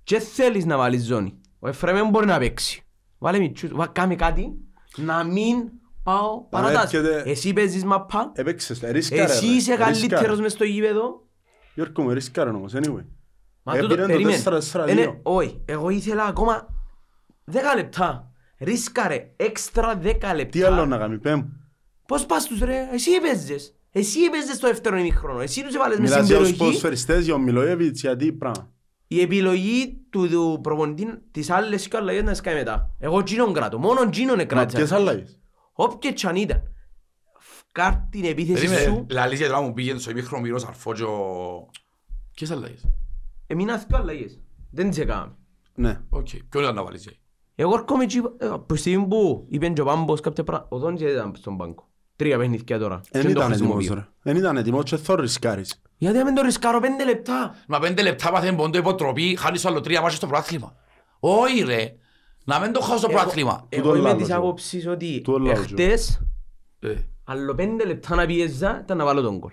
Και θέλεις να βάλεις ζώνη. Ο Εφραίμ δεν μπορεί να παίξει. Βάλε μητσούς, βα- κάμε κάτι να μην πάω παρατάσεις. έρχεται- Εσύ παίζεις μαπά, Έπαιξες, ε, ρίσκαρε, εσύ ρε. είσαι Ρίσκαρε. καλύτερος μες στο γήπεδο. Γιώργο μου, ρίσκαρε όμως, anyway. Μα Ε, τούτο- πήραν το περίμενε. 4-4-2. Είναι- Όχι, εγώ ήθελα ακόμα 10 λεπτά. Ρίσκαρε έξτρα 10 λεπτά. Τι άλλο να κάνει, πέμ. Πώς πας τους ρε, εσύ έπαιζες. Εσύ έπαιζες το δεύτερο ημίχρονο. Εσύ τους έβαλες με Μιλάς για τους συμπεροχή. ποδοσφαιριστές, για ο Μιλόγεβιτς, γιατί πράγμα. Η επιλογή του, του προπονητή της άλλες και αλλαγές να σκάει μετά. Εγώ τζίνον κράτω. Μόνο τζίνον Μα εκράτησα. ποιες αλλαγές. Όποιες κι αν ήταν. Φκάλ την επίθεση Περίμενε, σου. λαλείς γιατί μου πήγαινε στο ημίχρονο μυρός αρφό και ο... Ποιες αλλαγές. Εμείνα δύο αλλαγές. Δεν τις έκαναμε. Ναι. Οκ, ποιον ήταν να βάλεις. ε; Εγώ έρχομαι και είπα, ε, από τη στιγμή που είπεν και ο Πάμπος κάποια πράγματα, ο Δόνης δεν ήταν στον πάγκο. Τρία παιχνίδια τώρα. Δεν Και το ήταν έτοιμος, χρησιμοποιώ. ρε. Δεν ήταν έτοιμος και θα ρισκάρεις. Γιατί να μην το ρισκάρω πέντε λεπτά; Μα πέντε λεπτά πάθεν πόντο υποτροπή, χάνεις το άλλο τρία ματς στο πρωτάθλημα. Όχι ρε, να μην το χάω στο πρωτάθλημα. Τούτο Εγώ είμαι λάλλω της εγώ. άποψης ότι Τούτο λάλλω εγώ. εχθές Ε, άλλο πέντε λεπτά να πιέζα ήταν να βάλω τον κόλ.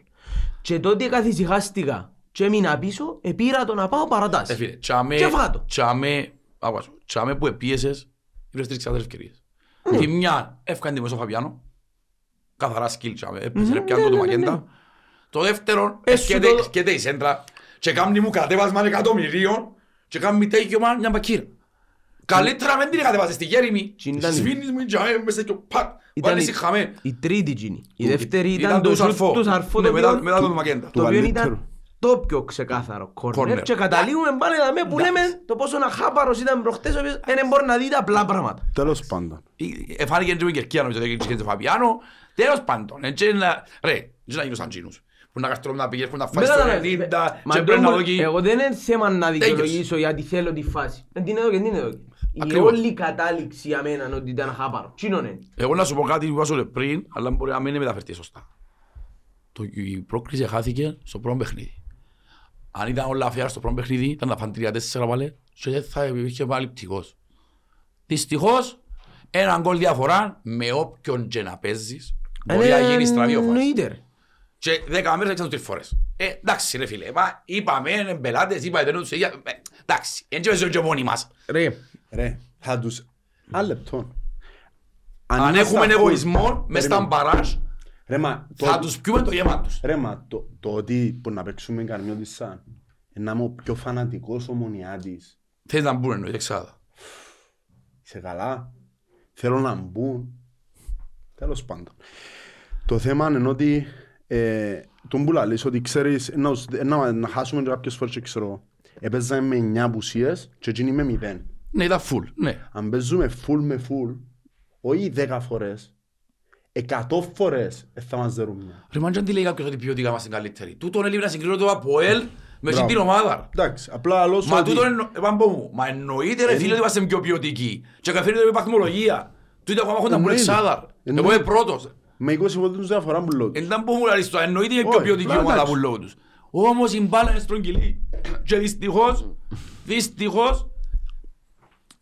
Και τότε καθησυχάστηκα και έμεινα πίσω, επήρα το να πάω Ε, παρατάσει. φίλε, τσάμε, Και φάτο. τσάμε, άκουα σου, τσάμε που επίεσες, είπες τρεις ξάδερες ευκαιρίες. Ναι. Τη μια έφκανε τη Μεσό Φαβιάνο, καθαρά σκυλ τσάμε, έπαιζε ρε ναι, πιάνω το ναι, ναι, Μακέντα. ναι. Το δεύτερο, Ε, σου έρχεται το- έρχεται η σέντρα και κάνει μου κατέβασμα εκατομμυρίων και κάνει τέκιωμα μια μπακύρα. Καλύτερα μην την κατέβασες στη γέριμη, Τι ήταν η- σβήνεις μου τσάμε, μέσα και πακ, Ήταν βάλεις η- η χαμέ. Η τρίτη γίνει. Η Του- δεύτερη ήταν ήταν του το σουτ Σαρφό. του Σαρφό Ναι, το μετά- οποίο- μετά τον Μακέντα. το οποίο καλύτερου. ήταν το πιο ξεκάθαρο Corner. κόρνερ και καταλήγουμε πάλι να με που λέμε το πόσο αχάπαρος ήταν προχτές ο οποίος δεν μπορεί να δει τα απλά πράγματα. Τέλος πάντων. Εφάνηκε και με κερκία νομίζω ότι και το Φαβιάνο. Τέλος πάντων, έτσι να... Ρε, έτσι να γίνουν σαν τσίνους. Που να καστρώνουν να πηγαίνουν να φάει Μετά στο να- 90 Μα και το πρέπει να μου- δω εκεί. Εγώ δεν είναι θέμα να Τέλειος. δικαιολογήσω γιατί θέλω τη φάση. Δεν την έδω και την έδω. Η Ακριβώς. όλη κατάληξη για μένα είναι ότι ήταν αχάπαρο. Τι είναι. Εγώ να σου πω κάτι που είπα σου ρε πριν, αλλά μπορεί να μην μεταφερθεί σωστά. Το, η πρόκριση χάθηκε στο πρώτο παιχνίδι. Αν ήταν όλα αφιάρα στο πρώτο παιχνίδι, ήταν να φάνε 3-4 πάλι και δεν θα υπήρχε πάλι πτυχός. Δυστυχώς, έναν γκολ διαφορά με όποιον και να παίζεις, μπορεί να γίνει στραβή ο φάση. Εννοείται ρε. Και δέκα μέρες έξαν τρεις φορές. Ε, εντάξει ρε φίλε, μα είπαμε, είναι πελάτες, είπα, δεν τους ίδια, ε, εντάξει, έτσι παίζουν και μόνοι μας. Ρε. Ρε, θα τους... Ένα λεπτό. Αν είμαστε έχουμε στα full- εγωισμό, μες στα Περίμενε. μπαράζ, Ρε, μα, το- θα τους πιούμε το γεμά τους. Ρε, μα, το, το ότι που να παίξουμε καρμιό της σαν, να είμαι ο πιο φανατικός ομονιάτης. Θες να μπουν εννοείται εξάδα. Είσαι καλά. Θέλω να μπουν. Τέλος πάντων. Το θέμα είναι ότι ε, τον που λαλείς ότι ξέρεις να, τους- να, να χάσουμε και κάποιες φορές και ξέρω έπαιζαμε με 9 απουσίες και εκείνοι με 0. Ναι, ήταν full, ναι. Αν παίζουμε full με full όχι 10 φορές 100 φορές ε, θα μας δερούν μια. Ρε μάντια τι λέει κάποιος ότι η ποιότητα μας είναι καλύτερη. Τούτον έλειπε να συγκρίνω το ΑΠΟΕΛ με Μπράβο. την ομάδα. Εντάξει, απλά άλλο Μα τούτον εννο... ε, πάμπο μου, μα εννοείται ρε φίλε ότι είμαστε πιο ποιοτικοί. Και καθαρίζεται με βαθμολογία. Τούτοι ακόμα έχουν τα μου Εννοείται. εξάδαρ. Εγώ Εννοείται. είμαι πρώτος. Με 20 πόντους διαφορά που λέω. Εν ήταν που μου λαλείς το, εννοείται είναι πιο Όχι, ποιοτική μπράβο, ομάδα εντάξει. που λέω τους. Όμως η μπάλα είναι στρογγυλή. Και δυστυχώς, δυστυχώς,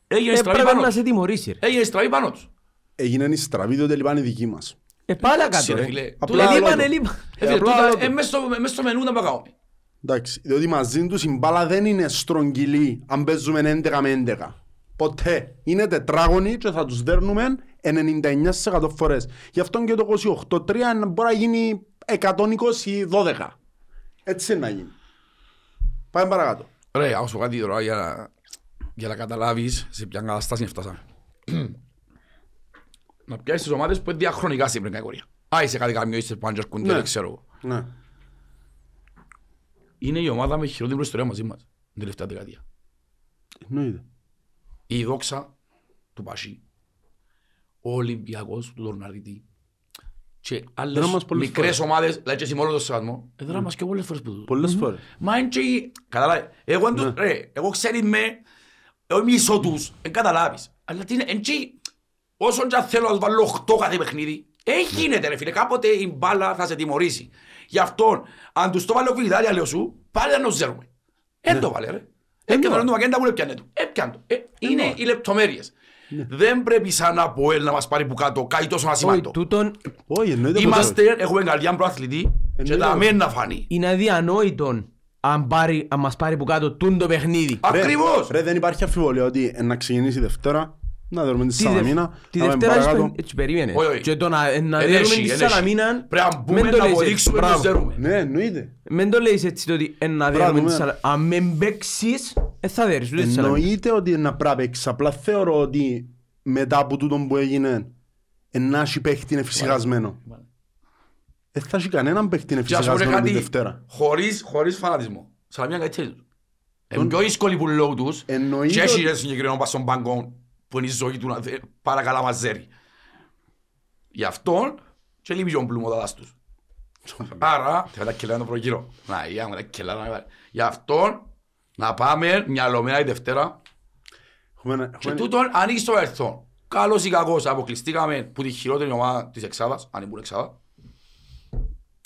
έγινε στραβή Έπρεπε πάνω να τους. σε τιμωρήσει ρε. Έγινε στραβή πάνω τους. Έγινε η στραβή διότι λυπάνε οι δικοί μας. Ε, πάλα Εντάξει, κάτω ρε ρε. φίλε. Απλά Τούτα- άλλο Ελείπαν, το. ελείπαν. Ε, φίλε, απλά τούτα, άλλο το. ε, μες στο- μες στο μενού να παγάμε. Εντάξει, διότι μαζί τους η μπάλα δεν είναι στρογγυλή αν παίζουμε 11 με 11. Ποτέ. Είναι τετράγωνοι και θα τους δέρνουμε 99% φορές. Γι' αυτό και το 28-3 μπορεί να γίνει 120-12. Έτσι είναι να γίνει. Πάμε παρακάτω. Ρε, ας πω κάτι τώρα για, για να καταλάβεις σε ποια κατάσταση φτάσαμε. να πιάσεις τις ομάδες που είναι διαχρονικά στην πρώτη κατηγορία. Α, είσαι κάτι καμιό, είσαι πάντζερ κουντέ, Ναι. δεν ξέρω εγώ. Ναι. Είναι η ομάδα με χειρότερη ιστορία μαζί μας την τελευταία δεκαετία. Εννοείται. Η δόξα του Πασί, ο Ολυμπιακός του Τορναρίτη και Δρά άλλες μας πολλές μικρές φορές. ομάδες, δηλαδή και συμμόλο το σεβασμό, έδρα μας και πολλές φορές που τούτο. Πολλές φορές. Μα είναι και... οι- Καταλάβει. Εγώ, εν τω- ρε, εγώ ξέρεις με... Εγώ μισώ τους. Εν καταλάβεις. Αλλά τι είναι... Εν και... Όσον και αν θέλω να τους βάλω 8 κάθε παιχνίδι, ε, γίνεται ρε φίλε. Κάποτε η μπάλα θα σε τιμωρήσει. Γι' αυτό, αν τους το βάλω Βιδάλια, λέω σου, πάλι να το ξέρουμε. Εν το βάλε ρε. Έπιανε το μακέντα μου, έπιανε το. Έπιανε το. Ε, Είναι οι λεπτομέρειες. Δεν πρέπει σαν από ελ να μας πάρει που κάτω, κάτι τόσο Όχι, ασημαντό. τούτον Όχι, εννοείται. Είμαστε, έχουμε καρδιά προαθλητή και Εννοείται. τα μεν να φανεί. είναι αδιανόητο αν, πάρει, αν μας πάρει που κάτω τούν το παιχνίδι. Ρε, Ακριβώς. Ρε, δεν υπάρχει αμφιβολία ότι ε, να ξεκινήσει η Δευτέρα, να δερούμε τη Τη Δευ- Σαλαμίνα, Τη να πάμε Δευτέρα έχεις παρακάτω. πεν- έτσι περίμενε. Όχι, όχι. Και το να, να Εν δέρουμε έχει, τη εν έχει. Σαλαμίνα, Πρέπει να μπούμε μεν το να λέεις έτσι, αποδείξουμε ότι μπράβο. ξέρουμε. Ναι, εννοείται. Μεν το λέεις έτσι το ότι εν να Μπράβο, δέρουμε τη ναι. Σαλαμίνα. Αν με παίξεις, ε, θα δέρεις ούτε τη Σαλαμίνα. Εννοείται ότι είναι να πρέπει να παίξεις. Απλά θεωρώ ότι μετά από τούτο που έγινε, να έχει παίχτη είναι φυσικασμένο. Δεν θα έχει κανέναν παίχτη είναι Και ας πούμε φυσικασμένο τη κάτι, Δευτέρα. χωρίς, χωρίς φανατισμό. Σαλαμία καλύτερη τους. Είναι πιο δύσκολη που λέω τους Εννοείται και έχει ότι- ένα συγκεκριμένο πας στον πάγκο που είναι η ζωή του να θε- παρακαλά μαζέρει. Γι' αυτό και λείπει και ο πλουμοδάτας τους. Άρα, θα τα κελάνε το προγύρο. Να, για με τα κελάνε. Γι' αυτό να πάμε μυαλωμένα η Δευτέρα Έχουμε ένα- και έχουμε- τούτον ανοίγει στο ερθόν. Καλός ή κακός αποκλειστήκαμε που τη χειρότερη ομάδα της εξάδας, αν ήμουν εξάδα.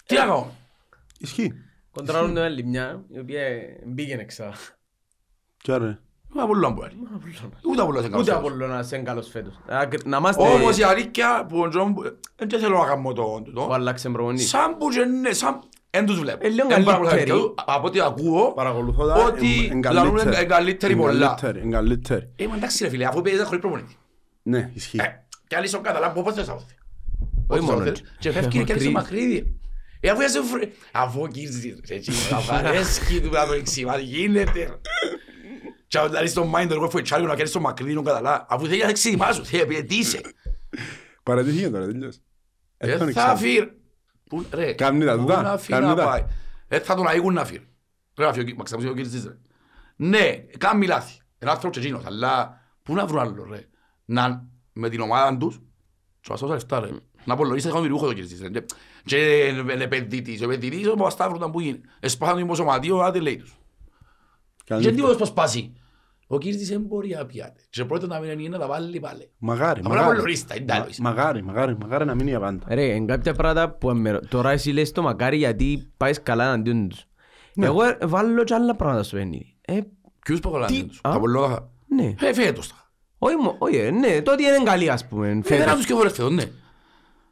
Τι να κάνουμε. Ισχύει. Κοντράρουν άλλη μια, η οποία μπήκε εξά. Τι άρα. Μα Απολλώνα μπορεί. Ούτε Απολλώνας είναι καλός Ούτε φέτος. από να είσαι καλός φέτος. Α, Να είμαστε Όμως η αλήθεια που ο Τζον, δεν θέλω να κάνω το που τούτο. αλλάξε προπονητή. Σαν που και ναι, σαν... Εν τους βλέπω. Ε, λίγο Εν πάρα πολλά καλύτεροι. αλήθεια. Από ό,τι ακούω, Παρακολουθώ τα. ότι εν- εν λαλούν καλύτερη. εν καλύτερη πολλά. Εν καλύτερη, εν καλύτερη. Ε, μα εντάξει ρε φίλε, αφού παίζεις χωρίς προπονητή. Ναι, ισχύει. Ε, κι άλλοι στον καταλάβω πώς θες να δοθεί. Όχι Πώς μόνος θα έτσι. δοθεί. Και φεύγει και άλλοι στο μακρύδι. Ε, αφού είσαι φρε... Αφού ο Κίρτζης, έτσι, θα βαρέσκει του να το εξημάδι, γίνεται. Και αν δηλαδή στο mind, εγώ φοητσάρει να κάνεις στο μακρύδι, καταλά. Αφού θέλει να εξημάζω, θέλει να πει τι είσαι. Παρατήθηκε τώρα, τελειώς. Ε, Ε, τον θα ξέρω. φύρ. Πού- Ρε, Κάμνει τα πού τούτα, να φύρ κάμνει να τα. πάει. Ε, θα τον αίγουν να φύρ. Πρέπει να φύγει ο- μα ξαπούσει ο Κίρτζης, ρε. Ναι, κάνει λάθη. Ένα άνθρωπος και εκείνος, αλλά πού να βρουν άλλο ρε. Να με την ομάδα τους, και μας δώσαν λεφτά ρε. Να απολογίσει θα δημιουργούχο το Κίρτζης, ρε. Και- Και είναι επενδυτής, ο επενδυτής ο Παπασταύρου ήταν που γίνει. Εσπάσαν το δημοσιοματείο, άντε λέει τους. Καλή Και νύχτα. τίποτα πως πάσει. Ο Κίρτζης δεν μπορεί να πιάται. Και πρώτον να μην είναι να τα βάλει πάλι. Μαγάρι, Απλά μαγάρι. κολορίστα, είναι άλλο. Μα- Μαγάρι, μαγάρι, μαγάρι να μείνει για πάντα. Ρε, είναι κάποια πράγματα που εμμερο- τώρα εσύ λες το μακάρι γιατί πάεις καλά εναντίον τους. Εγώ ε, βάλω και άλλα πράγματα στο παιχνίδι. Ε, Ποιους παγολάνε Τι- τους, α; τα πολλόδαχα. ναι. Ε, φέτος τα. Όχι, μο- όχι, ε, ναι, τότε είναι καλή ας πούμε. Ε, φέτος. δεν τους και φορές φέτος, ναι.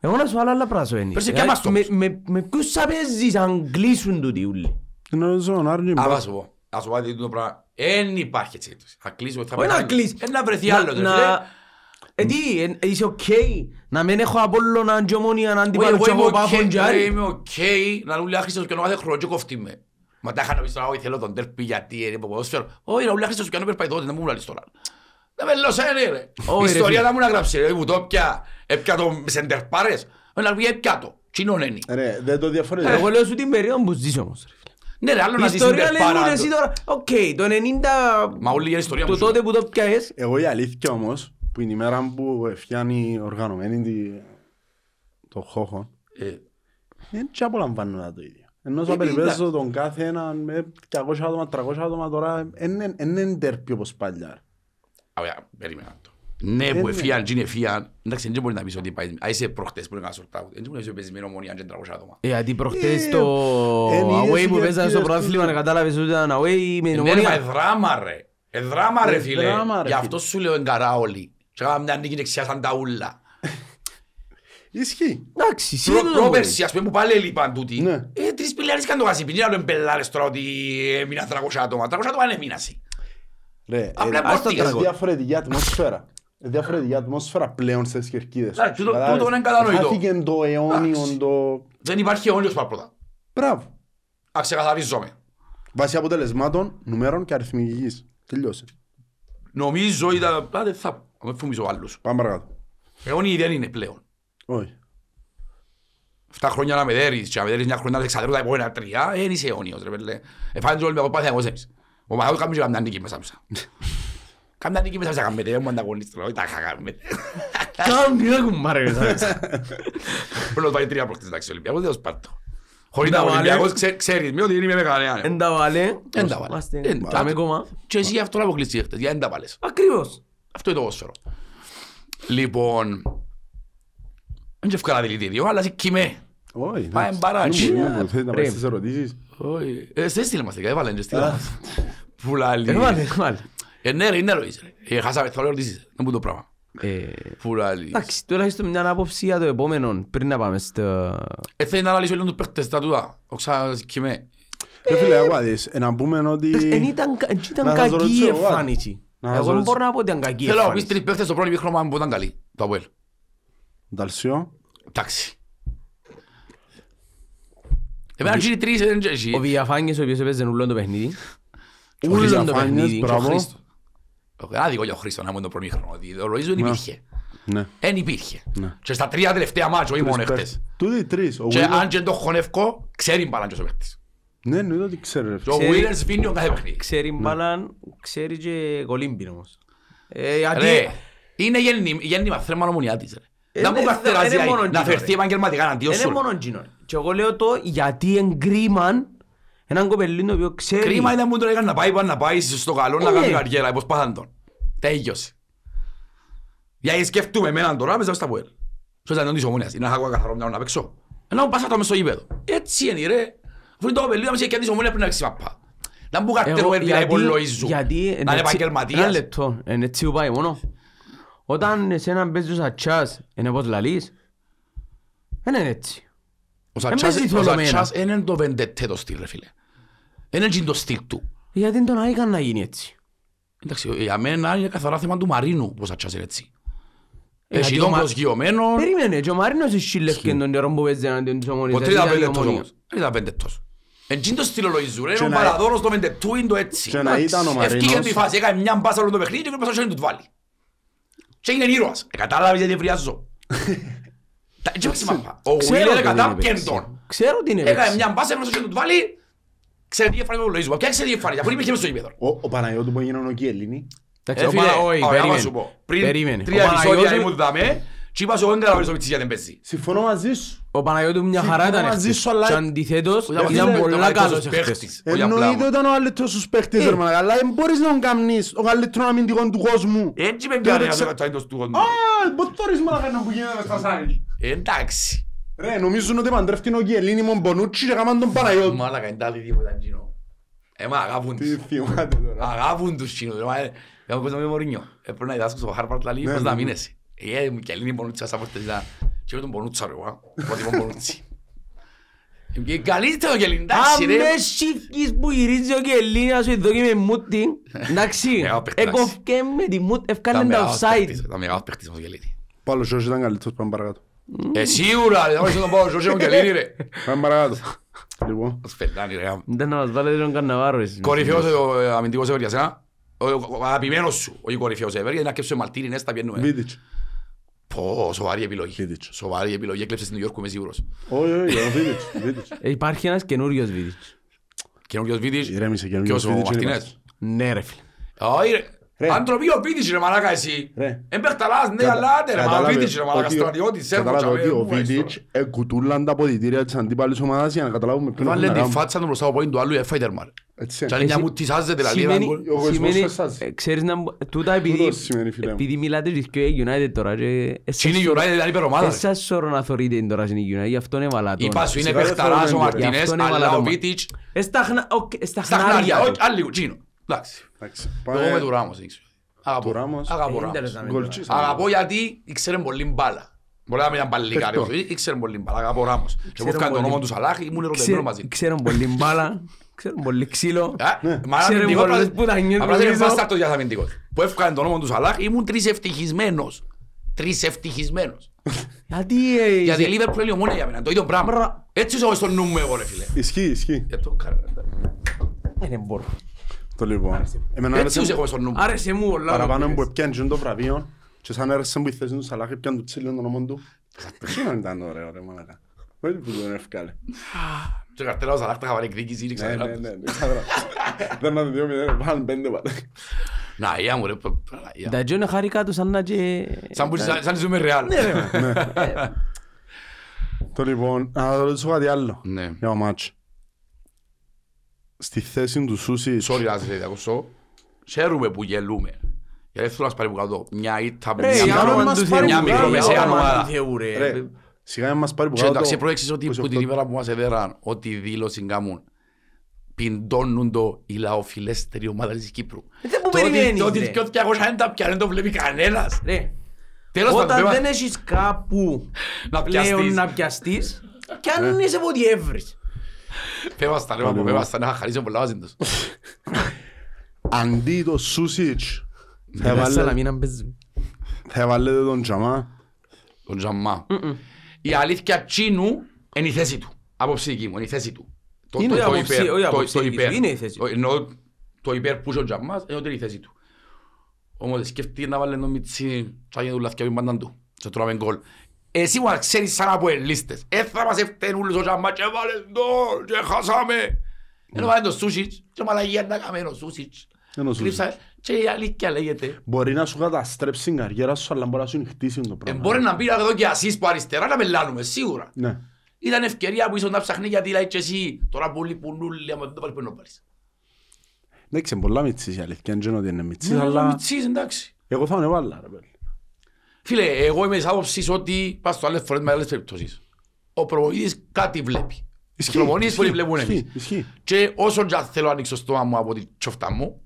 Εγώ να σου βάλω άλλα πράγματα στο παιχνίδι. Πέρσι Ε, και εμάς το με- όμως. με- Με ποιους θα παίζεις αν κλείσουν τούτοι ούλοι; Είναι ο Ζωνάρνη, Α, μπα. θα σου πω. Θα σου πω κάτι το πράγμα. Εν υπάρχει έτσι περίπτωση. Θα κλείσουμε, θα Όχι να πετάμε. κλείσεις. Ε, να βρεθεί Να- άλλο. ρε να- φίλε. Ε, τι, ε, είσαι οκ. Να μην έχω Απόλλωνα και ομόνια να Όχι, αντιπάλω εγώ και είμαι εγώ οκ, πάφον και ρε, άλλοι. Είμαι οκ να ούλοι άχρηστος και κάθε χρόνο και κόφτει με. Μα τα είχα να πεις τώρα, όχι θέλω τον τέρπι γιατί είναι από ποδόσφαιρο. Όχι, να ούλοι άχρηστος και να περπάει τότε, δεν μου λαλείς τώρα. Δεν με λοσένε ρε. Όχι, Η ρε, ιστορία φίλε. να μου να γράψει ρε, μου το πια. Έπια το σεντερπάρες. Να πει έπια το. Τσινόν είναι. Ρε, δεν το διαφορετικό. Εγώ λέω σου την περίοδο που ζεις όμως. ρε. Ναι ρε, άλλο Η να δεις ιστορία λέει σεντερπάρα. μου εσύ τώρα, οκ, το 90... Μα όλη η ιστορία μου Το σου. τότε που το πιάες, Εγώ η αλήθεια όμως, που είναι η μέρα που φτιάνει οργανωμένη τη- το χώχο, Ε, δεν και απολαμβάνω να το ίδιο. Ενώ σου Ε, περιπέζω εντάξει. τον κάθε έναν με 200 άτομα, 300 άτομα τώρα, δεν είναι τέρπι όπως παλιά. Ωραία, περίμενα το. Ναι, που ναι. εφίαν, και είναι εφίαν. Εντάξει, δεν μπορεί να πεις ότι πάει. Α, είσαι προχτές που είναι ένα σορτάου. Δεν μπορεί να πεις παίζεις με ομονία και 300 άτομα. Ε, γιατί προχτές Ε, το εν είδες away που οι παίζανε στο διαρκείες πρωτάθλημα του. να κατάλαβες ότι ήταν away με την Ναι, ρε, μα ομόνια. δράμα ρε. Ε, δράμα ρε Ε, φίλε. δράμα, ρε, Γι' φίλε. αυτό σου λέω εγκαρά όλοι. Και έκανα μια νίκη δεξιά σαν τα ούλα. Ισχύει. Εντάξει, Προ- σύντομα Πρόπερση, ας πούμε, που πάλι έλειπαν τούτοι. Ναι. Ε, τρεις πιλιάρες καν το γασίπι. Είναι άλλο εμπελάρες τώρα ότι έμειναν 300 άτομα. 300 άτομα είναι έμεινασι. Ρε, Απλά ε, πώς είναι τίγας. διαφορετική ατμόσφαιρα. Είναι διαφορετική ατμόσφαιρα πλέον στις κερκίδες. Εντάξει, τούτο- Κατάλαβες. τούτο είναι κατανοητό. Χάθηκε το αιώνιο, Εντάξει. το... Δεν υπάρχει αιώνιος παρπρότα. Μπράβο. Α, ξεκαθαρίζομαι. Βάσει αποτελεσμάτων, νούμερων και αριθμητικής. Τελειώσε. Νομίζω ήταν... Α, δεν θα... Δεν φумίζω άλλους. Πάμε παρακάτω. Αιώνιοι δεν είναι πλέον. Όχι. Εφτά χρόνια να με δέρεις και να με δέρεις μια χρονιά να εξαδέρω τα επόμενα τρία, δεν είσαι αιώνιος ρε πέλε. Εφάνε τους Ολυμπιακός Παναθηναϊκός εμείς. Ο Παναθηναϊκός κάνουμε και καμιά νίκη μέσα μέσα. Καμιά νίκη μέσα μέσα κάνουμε, δεν μου ανταγωνίστρο, όχι τα κάνουμε. Κάμπι, δεν κουμάρε. Πρέπει να πάει τρία προχτές εντάξει ο Ολυμπιακός, δεν το σπάρτω. Χωρίς Τα να ο βάλε. Ολυμπιακός ξέ- ξέρεις με ότι δεν είμαι με κανέναν. Εν τα βάλε. Εν τα βάλε. Είμαστε- Εν τα Κάμε βάλε. κόμμα. Και εσύ αυτό να αποκλειστεί χτες, γιατί δεν τα βάλες. Ακριβώς. Αυτό είναι το ποδόσφαιρο. Λοιπόν, δεν και ευκάλα δηλητήριο, αλλά σε κοιμέ. Όχι. Πάμε εντάξει. μπαράτσι. Δεν μπορούμε, θέλει να Ρε. πάει στις ερωτήσεις. Όχι. Ε, σε έστειλε μας, έβαλε και στείλε μας. Φουλάλι. Ε, βάλε, βάλε. Ε, ναι ρε, είναι ρωτήσεις ρε. Ε, χάσαμε, θέλω ερωτήσεις. Δεν μου το πράγμα. Ε, Φουλάλι. Εντάξει, τουλάχιστον μια άποψη για το επόμενο, πριν να πάμε στο... Ε, θέλει να αναλύσω λίγο τους παίχτες τα τούτα. Όξα κοιμέ. Ρε φίλε, εγώ άδεις, ε, να πούμε ότι... Εν ήταν, εν ήταν Να σας κακή ρωτήσω η εγώ, εμφάνιση. να σας Εγώ δεν ρωτήσω. μπορώ να πω ότι ήταν κακή η Θέλω να πεις εμφάνιση. τρεις παίχτες στο πρώτο μήχρομα που ήταν καλοί. Το Αποέλ. Νταλσιό. Εντάξει. Εμένα και οι τρεις δεν και εσύ. Ο Βιαφάνιες ο οποίος έπαιζε ούλον το παιχνίδι. Ο Ούλον το Βιαφάνιες, παιχνίδι. Και ο μπράβο. Χρήστο. Ε, Άδικο για ο Χρήστο να μου το πρώτο μήχρονο. ότι Ο Ροΐζο δεν Ναι. υπήρχε. Ναι. Εν υπήρχε. Ναι. Και στα τρία τελευταία μάτσο, όχι μόνο χτες. Τούτοι οι τρεις. Ο Και Wheeler- αν και το χωνεύκω, ξέρει μπάλαν και ο παίχτης. Ναι, εννοείται ότι ξέρει ρε. Και ο Ξέρει- Wheeler σβήνει ο κάθε παιχνίδι. Ξέρει μπάλαν, ξέρει και κολύμπιν όμως. Ε, γιατί- Ρε, είναι γέννη- γέννημα θέμα ομονιά της. ρε. Ε, Να μου ναι, καθτεράζει είναι μόνο να εκείνο, φερθεί ρε. επαγγελματικά αντίον Δεν σου. είναι ρε. μόνο εκείνο. Και εγώ λέω το γιατί εγκρίμαν έναν κοπελί το οποίο ξέρει. Κρίμα ήταν που τον έκανε να πάει πάνω να πάει στο καλό να Ε, κάνει ναι. καριέρα, όπως πάθαν τον. Τέλειωσε. Γιατί σκέφτομαι εμέναν τώρα μέσα στα πουέλ. Στο ήταν της ομόνιας, είναι να έχω καθαρό μυαλό να παίξω. Ε, Να μου πάσα το μες στο γήπεδο. Έτσι είναι ρε. Αφού είναι το κοπελί να μου και της ομόνιας πριν να παίξει μαπά. Να μου Εγώ- καρτερούμε επειδή να γιατί- υπολογίζουν. γιατί Να είναι είναι έτσι- Ένα επαγγελματίας. λεπτό, είναι έτσι που πάει μόνο. Όταν εσένα παίζεις ο Σατσάς, είναι όπως λαλείς; Δεν είναι έτσι. Ο Εν Σατσάς παίζεις ο θολωμένα. Σατσάς είναι το βεντετέ το στυλ ρε φίλε. Είναι έτσι το στυλ του. Γιατί τον Άικαν να γίνει έτσι. Εντάξει, για μένα είναι καθαρά θέμα του Μαρίνου που ο Σατσάς είναι έτσι. Ε, Έχει γιατί ο τον Μα- προσγειωμένο. Περίμενε, και ο Μαρίνος εισχύλευκε τον καιρό που παίζει εναντίον της ομόνιας. Ο γιατί τρίτα ήταν η πεντετός Ομόνια. όμως. Δεν ήταν πεντετός. Εντζήν το στυλ ο Λοϊζού ρε, Και ο να- Μαραδόνος το πεντετού είναι το έτσι. Και να ήταν ο Ευκήγε Μαρίνος... τη φάση, έκανε μια μπάσα όλο το παιχνίδι και πρέπει να του βάλει. Και έγινε ήρωας. Ε, κατάλαβες γιατί ευριάζω. Τα- έτσι παίξει μάπα. Ο Ξέρω Βίλερ ότι είναι κατάπιεν παίξει. τον. Ξέρω ότι είναι Έκανε παίξει. μια μπάσα, έπρεπε να του βάλει. Ξέρετε τι έφανε με τον Λοϊζού. Ποια ξέρετε τι έφανε, αφού υπήρχε μες στο γήπεδο. Ο, ο Παναγιώτου που έγινε ο Κιελίνη. Εντάξει, Ε, ο φίλε, Πανα- όχι, ωραία, να περίμενε. σου πω. Πριν Περίμενε. τρία Ο επεισόδια Παναγιώτου- ήμουν δαμέ και είπα σου εγώ δεν καταλαβαίνεις ο Μιτσής γιατί δεν παίζει. Συμφωνώ μαζί σου. Ο Παναγιώτου μια χαρά ήταν μαζί χτες. σου, αλλά- Και αντιθέτως Ήταν ήταν φίλε, πολλά ήταν καλός καλύτερος χτες. παίχτης. Όχι απλά Εννοείται όμως. ήταν ο καλύτερος στους παίχτες, Ε. ρε μαλάκα, αλλά δεν μπορείς να τον κάνεις ο καλύτερος αμυντικός του κόσμου. Έτσι με Δεν πιάνει ξέρω- αυτό το έντος του κόσμου. Α, πώς τώρα είσαι μαλάκα να που γίνεται στα σάρι. Ε, Εντάξει. Ρε, νομίζουν ότι παντρεύτηκε ο Κιελίνη με τον Μπονούτσι και έκαναν τον Παναγιώτου. Μάλακα είναι τάδι τίποτα εκείνο. Ε, μα αγάπουν Τι τους. θυμάται τώρα. Αγάπουν τους εκείνους. ρε, μα, ε, Εγώ πώς να με Μωρίνιο. Ε, Πρέπει να διδάσκω στο Χάρβαρτ λαλή Ναι, πώς ναι, να ναι. μείνεσαι. Ε, και αλλήνει πονούτσα σαν πόρτες ήταν. Και με τον πονούτσα ρε, εγώ. Πρότιμο πονούτσι. Ε, και Καλύτερο και αλλήνει, εντάξει Αν ρε. με σύφκεις που γυρίζει ο Κελίνας σου εδώ και με μούτι, εντάξει, Μεγάλος παίκτης. έκοφκε με τη μούτ, Ήταν ευκάλεν τα μεγάλος offside. παίκτης, Ήταν μεγάλος παίκτης ο Γελίνη. Πάλι ο Σιώσης ήταν καλύτερος, πάμε παρακάτω. Ε, σίγουρα ρε, θα βάλεις τον πάω, Ζωσέ ο Γελίνη ρε. Πάμε παρακάτω. Λοιπόν, Ως πελάνι ρε. Δεν να μας βάλετε τον Κανναβάρο εσείς. Κορυφαίος ο ε, αμυντικός ever για σένα. Ο- Ο ο αγαπημένος σου, όχι κορυφαίος ever, γιατί να κέψω Μαλτίνη, Νέστα, πιένουμε. Βίτιτς. Πω, σοβαρή επιλογή. Βίτιτς. Σοβαρή επιλογή, έκλεψες στην Νιου Ιόρκου, είμαι σίγουρος. Όχι, όχι, ο Βίτιτς. Βίτιτς. Ε, Υπάρχει ένας καινούριος Βίδης. Καινούργιος Βίτης. Ηρέμησε, Ποιος καινούργιος ο Βίτιτς είναι Μαρτίνες; Ναι ρε φίλε. Όχι ρε. Ρε. Αντροπή ο Βίτης ρε μαλάκα εσύ. Ρε. Εμπεχταλάς, ναι, Κατα- αλλά άντε ρε, μα ο κατάλαβε Βίτης ρε μαλάκα ότι ο- στρατιώτης. σέρβος, Κατάλαβε τσάμε, ότι ο πού είσαι Βίτιτς τώρα. εκουτούλαν τα ποδητήρια της αντίπαλης ομάδας για να καταλάβουμε ποιον έχουν Βάλε να τη κάνουν. φάτσα του μπροστά από πόην του άλλου, έφαγε τερμάρ. Έτσι. Και αν μια Εσύ- μου τυσάζεται δηλαδή. Σημαίνει, έναν γκολ. ο κόσμος σημαίνει, φεσάζει. ε, ξέρεις να μπο- τούτα επειδή, Τούτο σημαίνει, φίλε μου. επειδή μιλάτε και οι United τώρα και Τι είναι η United, ήταν υπερομάδα. ρε. εσάς σωρό να θωρείτε τώρα στην United, γι' αυτό είναι βαλατόν. Είπα σου είναι Σιγά δεν παιχταράς ο θέλουμε, ρε. Μαρτίνες, Γι' αυτό είναι αλλά ο μαλατόμα. Βίτιτς Ε, στα χνα- οκ, στα στα χνάρια χνάρια, όχι, του. άλλη λίγο, τσίνο. Εντάξει. Εντάξει, Εγώ πάμε- με του Ράμος, δεν ξέρω. Αγαπώ. Του Ράμος. Αγαπώ Ε, Ράμος. ίντερνετ να μην Γκολτσής. Αγαπώ γιατί ήξερε πολύ μπάλα. Μπορεί να μην ήταν παλικάριος, Παιχτό. ήξερε πολύ μπάλα, από ο Ράμος. Και μου έφυγαν τον πολύ. νόμο του Σαλάχ, ήμουν ερωτευμένο μαζί. του. Ξέρουν πολύ μπάλα, ξέρουν πολύ ξύλο. Ε, Μα Ξέρε αμυντικός, πολλές απλά- που τα νιώθω απλά δεν είναι πίσω. βάσταρτος για αμυντικός. Που έφυγαν τον νόμο του Σαλάχ, ήμουν τρεις ευτυχισμένος. Τρεις ευτυχισμένος. Γιατί... ε, Γιατί η σε- Liverpool είναι η ομόνια για μένα, το ίδιο πράγμα. Μπρα. Έτσι είσαι εγώ στο νου μου εγώ ρε φίλε. Ισχύει, ισχύει. Για το κάνω. Ε, Δεν μπορώ. Το λοιπόν. Εμένα Έτσι άρεσε είσαι εγώ στο νου μου. Άρεσε μου όλα. παραπάνω που έπιανε το βραβείο και σαν έρεσε που η θέση τους Σαλάχ έπιανε το τσίλιο τον όνομα του. Εκείνο ήταν ωραίο ρε μαλάκα. Όχι που τον έφκαλε. Και καρτέλας ο Σαλάχ τα είχα πάρει εκδίκηση, είναι Ναι, ναι, ξαδερά. ναι, ναι, ξαδερά. Δεν να δύο μηδέν, βάλουν πέντε πάντα. Να, ia μου ρε, π- π- ia. Τα τζόνε χάρηκα τους σαν να και... Σαν που σαν σαν ζούμε ρεάλ. Το λοιπόν, να ρωτήσω κάτι άλλο Ναι. για το μάτς. Στη θέση του Σούση, Sorry να σε διακόψω. Χαίρομαι που γελούμε. Γιατί δεν θέλω να σπάρει που κάτω. Μια ήττα που Ρε, μια για όνομα όνομα μας του πάρει Θεού, μια ρε, μικρομεσαία για όνομα ομάδα. του Θεού, ρε. ρε, σιγά να μας πάρει που Και κάτω. εντάξει προέξεις ότι που 28. την ημέρα που μας έδεραν ότι δήλωση κάμουν πιντώνουν το η λαοφιλέστερη ομάδα της Κύπρου. Ε, δεν που Το ότι- περιμένεις, Το ότι ρε. δυο 200 δεν τα πιάνει, δεν το βλέπει κανένας. Ρε, Τέλος πάντων, Όταν πέμα- δεν έχεις κάπου Να πλέον πιαστείς. να πιαστείς, κι αν είσαι από διεύρυνση. Πέμας στα ρε, Πάλι πέμας μόνο. στα να χαρίσω πολλά μαζί τους. Αντί το Σούσιτς, θα Σαν να έβαλε- μην παίζει. θα έβαλετε τον Τζαμά. Τον Τζαμά. Η αλήθεια τσίνου είναι η θέση του. Απόψη δική μου, είναι η θέση του. Το- Είναι το- το άποψη, υπέρ, όχι το- άποψη το δική υπέρ. σου, είναι η θέση του. Το- Εννοώ το υπέρ που είσαι ο Τζαμάς είναι ότι είναι η θέση του. Όμως σκέφτηκε να βάλει τον Μιτσί και να γίνει δουλαθιά με πάντα του. Και τρώμε γκολ. Εσύ μου να ξέρεις σαν από ελίστες. Ε, θα μας έφταιν ούλους ο Τζαμάς και βάλε το και χάσαμε. Ενώ βάλε το Σούσιτς και μαλαγία να κάμε ο Σούσιτς. Είναι ο Σούσιτς. Κρύψα και η αλήθεια λέγεται. Μπορεί να σου καταστρέψει την καριέρα σου, αλλά μπορεί να σου νυχτήσει το Ε, πράγμα. Μπορεί να μπει εδώ και ασίς που αριστερά να πελάνουμε, σίγουρα. Ναι. Ήταν ευκαιρία που ήσουν να ψάχνει γιατί λέει και εσύ τώρα που λείπουν όλοι άμα δεν το πάρεις πρέπει να πάρεις. Εντάξει, είναι πολλά μητσής η αλήθεια, δεν είναι ότι είναι μητσής, Ναι, αλλά αλλά Μιτσής, εντάξει. εγώ θα τον έβαλα, ρε παιδί. Φίλε, εγώ είμαι της άποψης ότι πας στο άλλες φορές με άλλες περιπτώσεις. Ο προπονητής κάτι βλέπει. Οι Ισχύει, προπονητές που ισχύει, βλέπουν εμείς. ισχύει, ισχύει. Και όσο και αν θέλω να ανοίξω το στόμα μου από τη τσοφτά μου,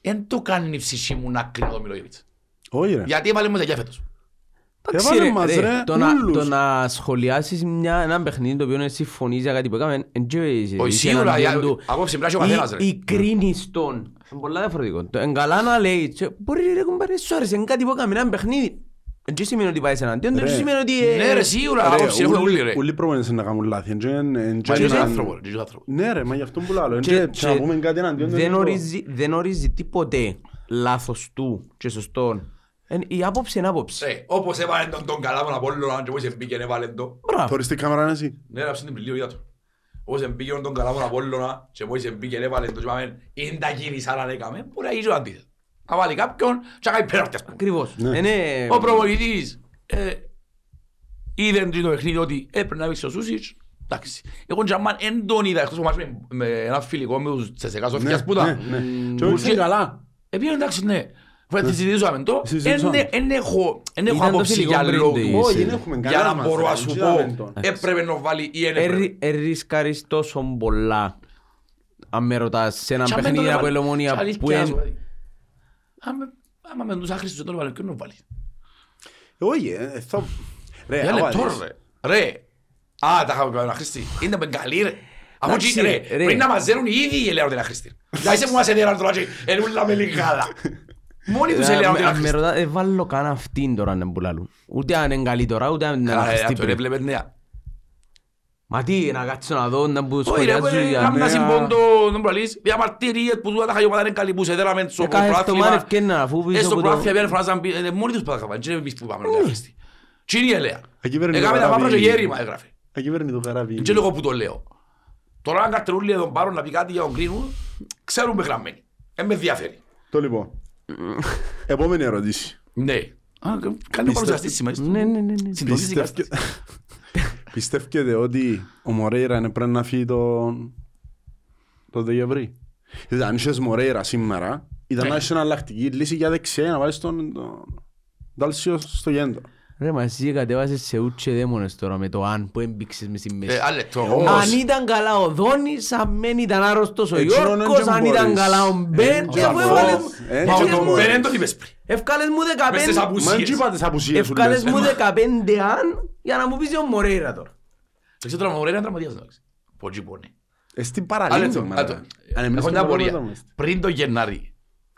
δεν το κάνει η ψυχή μου να κρίνω το Μιλόγεβιτς. Όχι ρε. Γιατί έβαλε μου τα φέτος. Εντάξει, Έβαλε ρε, μας, ρε, ρε, το να- ούλους. Το να σχολιάσεις μια- ένα παιχνίδι το οποίο συμφωνείς για κάτι που έκαμε, εν και είσαι- Όχι, είσαι σίγουρα, εναντίον για- του. απόψε πρέπει να έχει ο καθένας, ρε. Ή- Ή κρίνεις τον. Είναι πολλά διαφορετικό. Το εν καλά να λέει, «Τσε, μπορεί ρε κουμπάρε, σου άρεσε κάτι που έκαμε ένα παιχνίδι. Εν και σημαίνει ότι πάει εναντίον, δεν Ρε. σημαίνει ότι... ε, Ναι ρε, σίγουρα, Ρε, άποψη έχουν όλοι ρε. Όλοι προπονητές είναι να κάνουν λάθη. εν και- εν και Μα είναι έναν- άνθρωπο, ρε, είναι άνθρωπο. Ναι ρε, μα γι' αυτό που λέω. εν Και- και- και και να πούμε κάτι εναντίον δεν είναι ορίζει, δεν ορίζει τίποτε λάθος του και σωστόν. Εν- Η άποψη είναι άποψη. Ρε, όπως έβαλε τον τον καλά τον Απόλλωνα και όπως μπήκε έβαλε τον. Μπράβο. Θωρείς την κάμερα είναι εσύ. Ναι, ρε, την πληλείο είδα το. Όπως μπήκε τον καλά τον Απόλλωνα και όπως μπήκε έβαλε τον και είπαμε είναι τα κίνησα να έκαμε, μπορεί να γίνει ο αντίθετο. Να βάλει κάποιον και να κάνει πέναρτη ας πούμε. Ακριβώς. Ναι. Είναι- Ο προπονητής ε, είδε το παιχνίδι ότι έπρεπε να παίξει ο Σούσιτς. Εντάξει. Εγώ τζαμάν εν τον είδα εκτός από μάτς με- με ένα φιλικό με τους Τσεσεκά Σοφιάς που Ναι, ήταν. ναι. Και Μου όχι είναι και- καλά. Επειδή εντάξει ναι. Βέβαια τη συζητήσαμε το. Συζητήσαμε. Εν- Εν έχω εν έχω Ήταν το άποψη φιλικό για πριν λόγους. το είσαι. Όχι, δεν έχουμε Για κανένα να μας, μπορώ ρε, να σου δεν πω είδαμε τον. έπρεπε να βάλει ή εν έπρεπε. Ερι- Ερίσκαρεις τόσο πολλά αν με ρωτάς σε ένα Και αν δεν παιχνίδι τον από έβαλε. Ελομονία Και αλήθεια που είναι... σου, δηλαδή. Άμα- Άμα με τους άχρηστους δεν τον έβαλε, ποιον τον βάλει; Όχι, ε, θα... Ρε, Για άμα λεπτό δεις. ρε. Ρε. Α, τα είχαμε πει ένα χρήστη. Είναι με καλή ρε. Αφού Εντάξει, τσι- ρε, ρε. πριν να μαζέρουν οι ίδιοι ελέγχουν ότι είναι χρήστη. Δηλαδή σε που μας έδεραν τώρα και ενούλα με λιγάλα. Μόνοι τους ελέγχουν ότι είναι Αν με χρήστη. ρωτάς, δεν βάλω καν αυτήν τώρα να πουλάλουν. Ούτε αν είναι καλή τώρα, ούτε αν είναι Καλά, ρε, αναχριστή αυτό πριν. έβλεπε νέα. Μα τι, να κάτσω να δω, να που Όχι ρε, σχολιάζουν ρε, για κάμουν να νέα. συμπον το τον προλείς. Διαμαρτυρίες που τούτα τα χαγιώματα είναι καλή που σε δέραμε στο Ε, κάθε εβδομάδα προάθλημα. ευκαιρνά, αφού πίσω Ε, στο από το- προάθλημα πιάνε φράζαν πει- ε, μόνοι τους που τα είχαμε. Δεν είναι εμείς που είπαμε ότι είναι χρήστη. Τι είναι η ελέα. Ακυβέρνητο Έκαμε τα μαύρα και καράβι. γέρημα έγραφε. Ακυβέρνητο καράβι. Και λίγο που το λέω. Τώρα αν καρτερούλοι εδώ πάρουν να πει κάτι για τον κρίνουν, ξέρουμε γραμμένοι. Δεν με ενδιαφέρει. Το λοιπόν. Επόμενη ερώτηση. Ναι. Α, Κάνει παρουσιαστή σήμερα. Ναι, ναι, ναι, ναι. Συντονίζει η Πιστεύκε- κατάσταση. Πιστεύετε ότι ο Μορέιρα είναι πρέπει να φύγει τον το Δεκεμβρή. Δηλαδή αν είχες Μορέιρα σήμερα, ήταν Ναι. να έχεις εναλλακτική λύση για δεξιά να βάλεις τον τον Ντάλσιο στο γέντρο. Ρε μα εσύ κατέβασες σε ούτσε δαίμονες τώρα με το αν που έμπηξες μες στη μέση. Ε, άλλο λεπτό, Αν όμως. Αν ήταν καλά ο Δόνης, αν δεν ήταν άρρωστος ο Έτσι, Γιώργος, δεν αν ήταν μπορείς. καλά ο Μπεν, Ε, και αφού δεν έβαλες μπορείς. μου- Ε, Μα έβαλες ο μου- Μπεν δεν το είπες πριν. Εύκαλες μου Μες στις 15 απουσίες. Μα έτσι είπα τις απουσίες σου Ευκάλες λες. μου 15 αν για να μου πεις ο Μορέιρα τώρα. Το ξέρω τώρα, μωρέ, είναι τραυματίας, εντάξει. Πότσι πόνε. Ε, στην Άλλο παραλίγο. λεπτό, μάνα. άλλο. Αν εμείς Έχω μια το απορία. πρόβλημα είμαστε. Πριν το Γενάρη,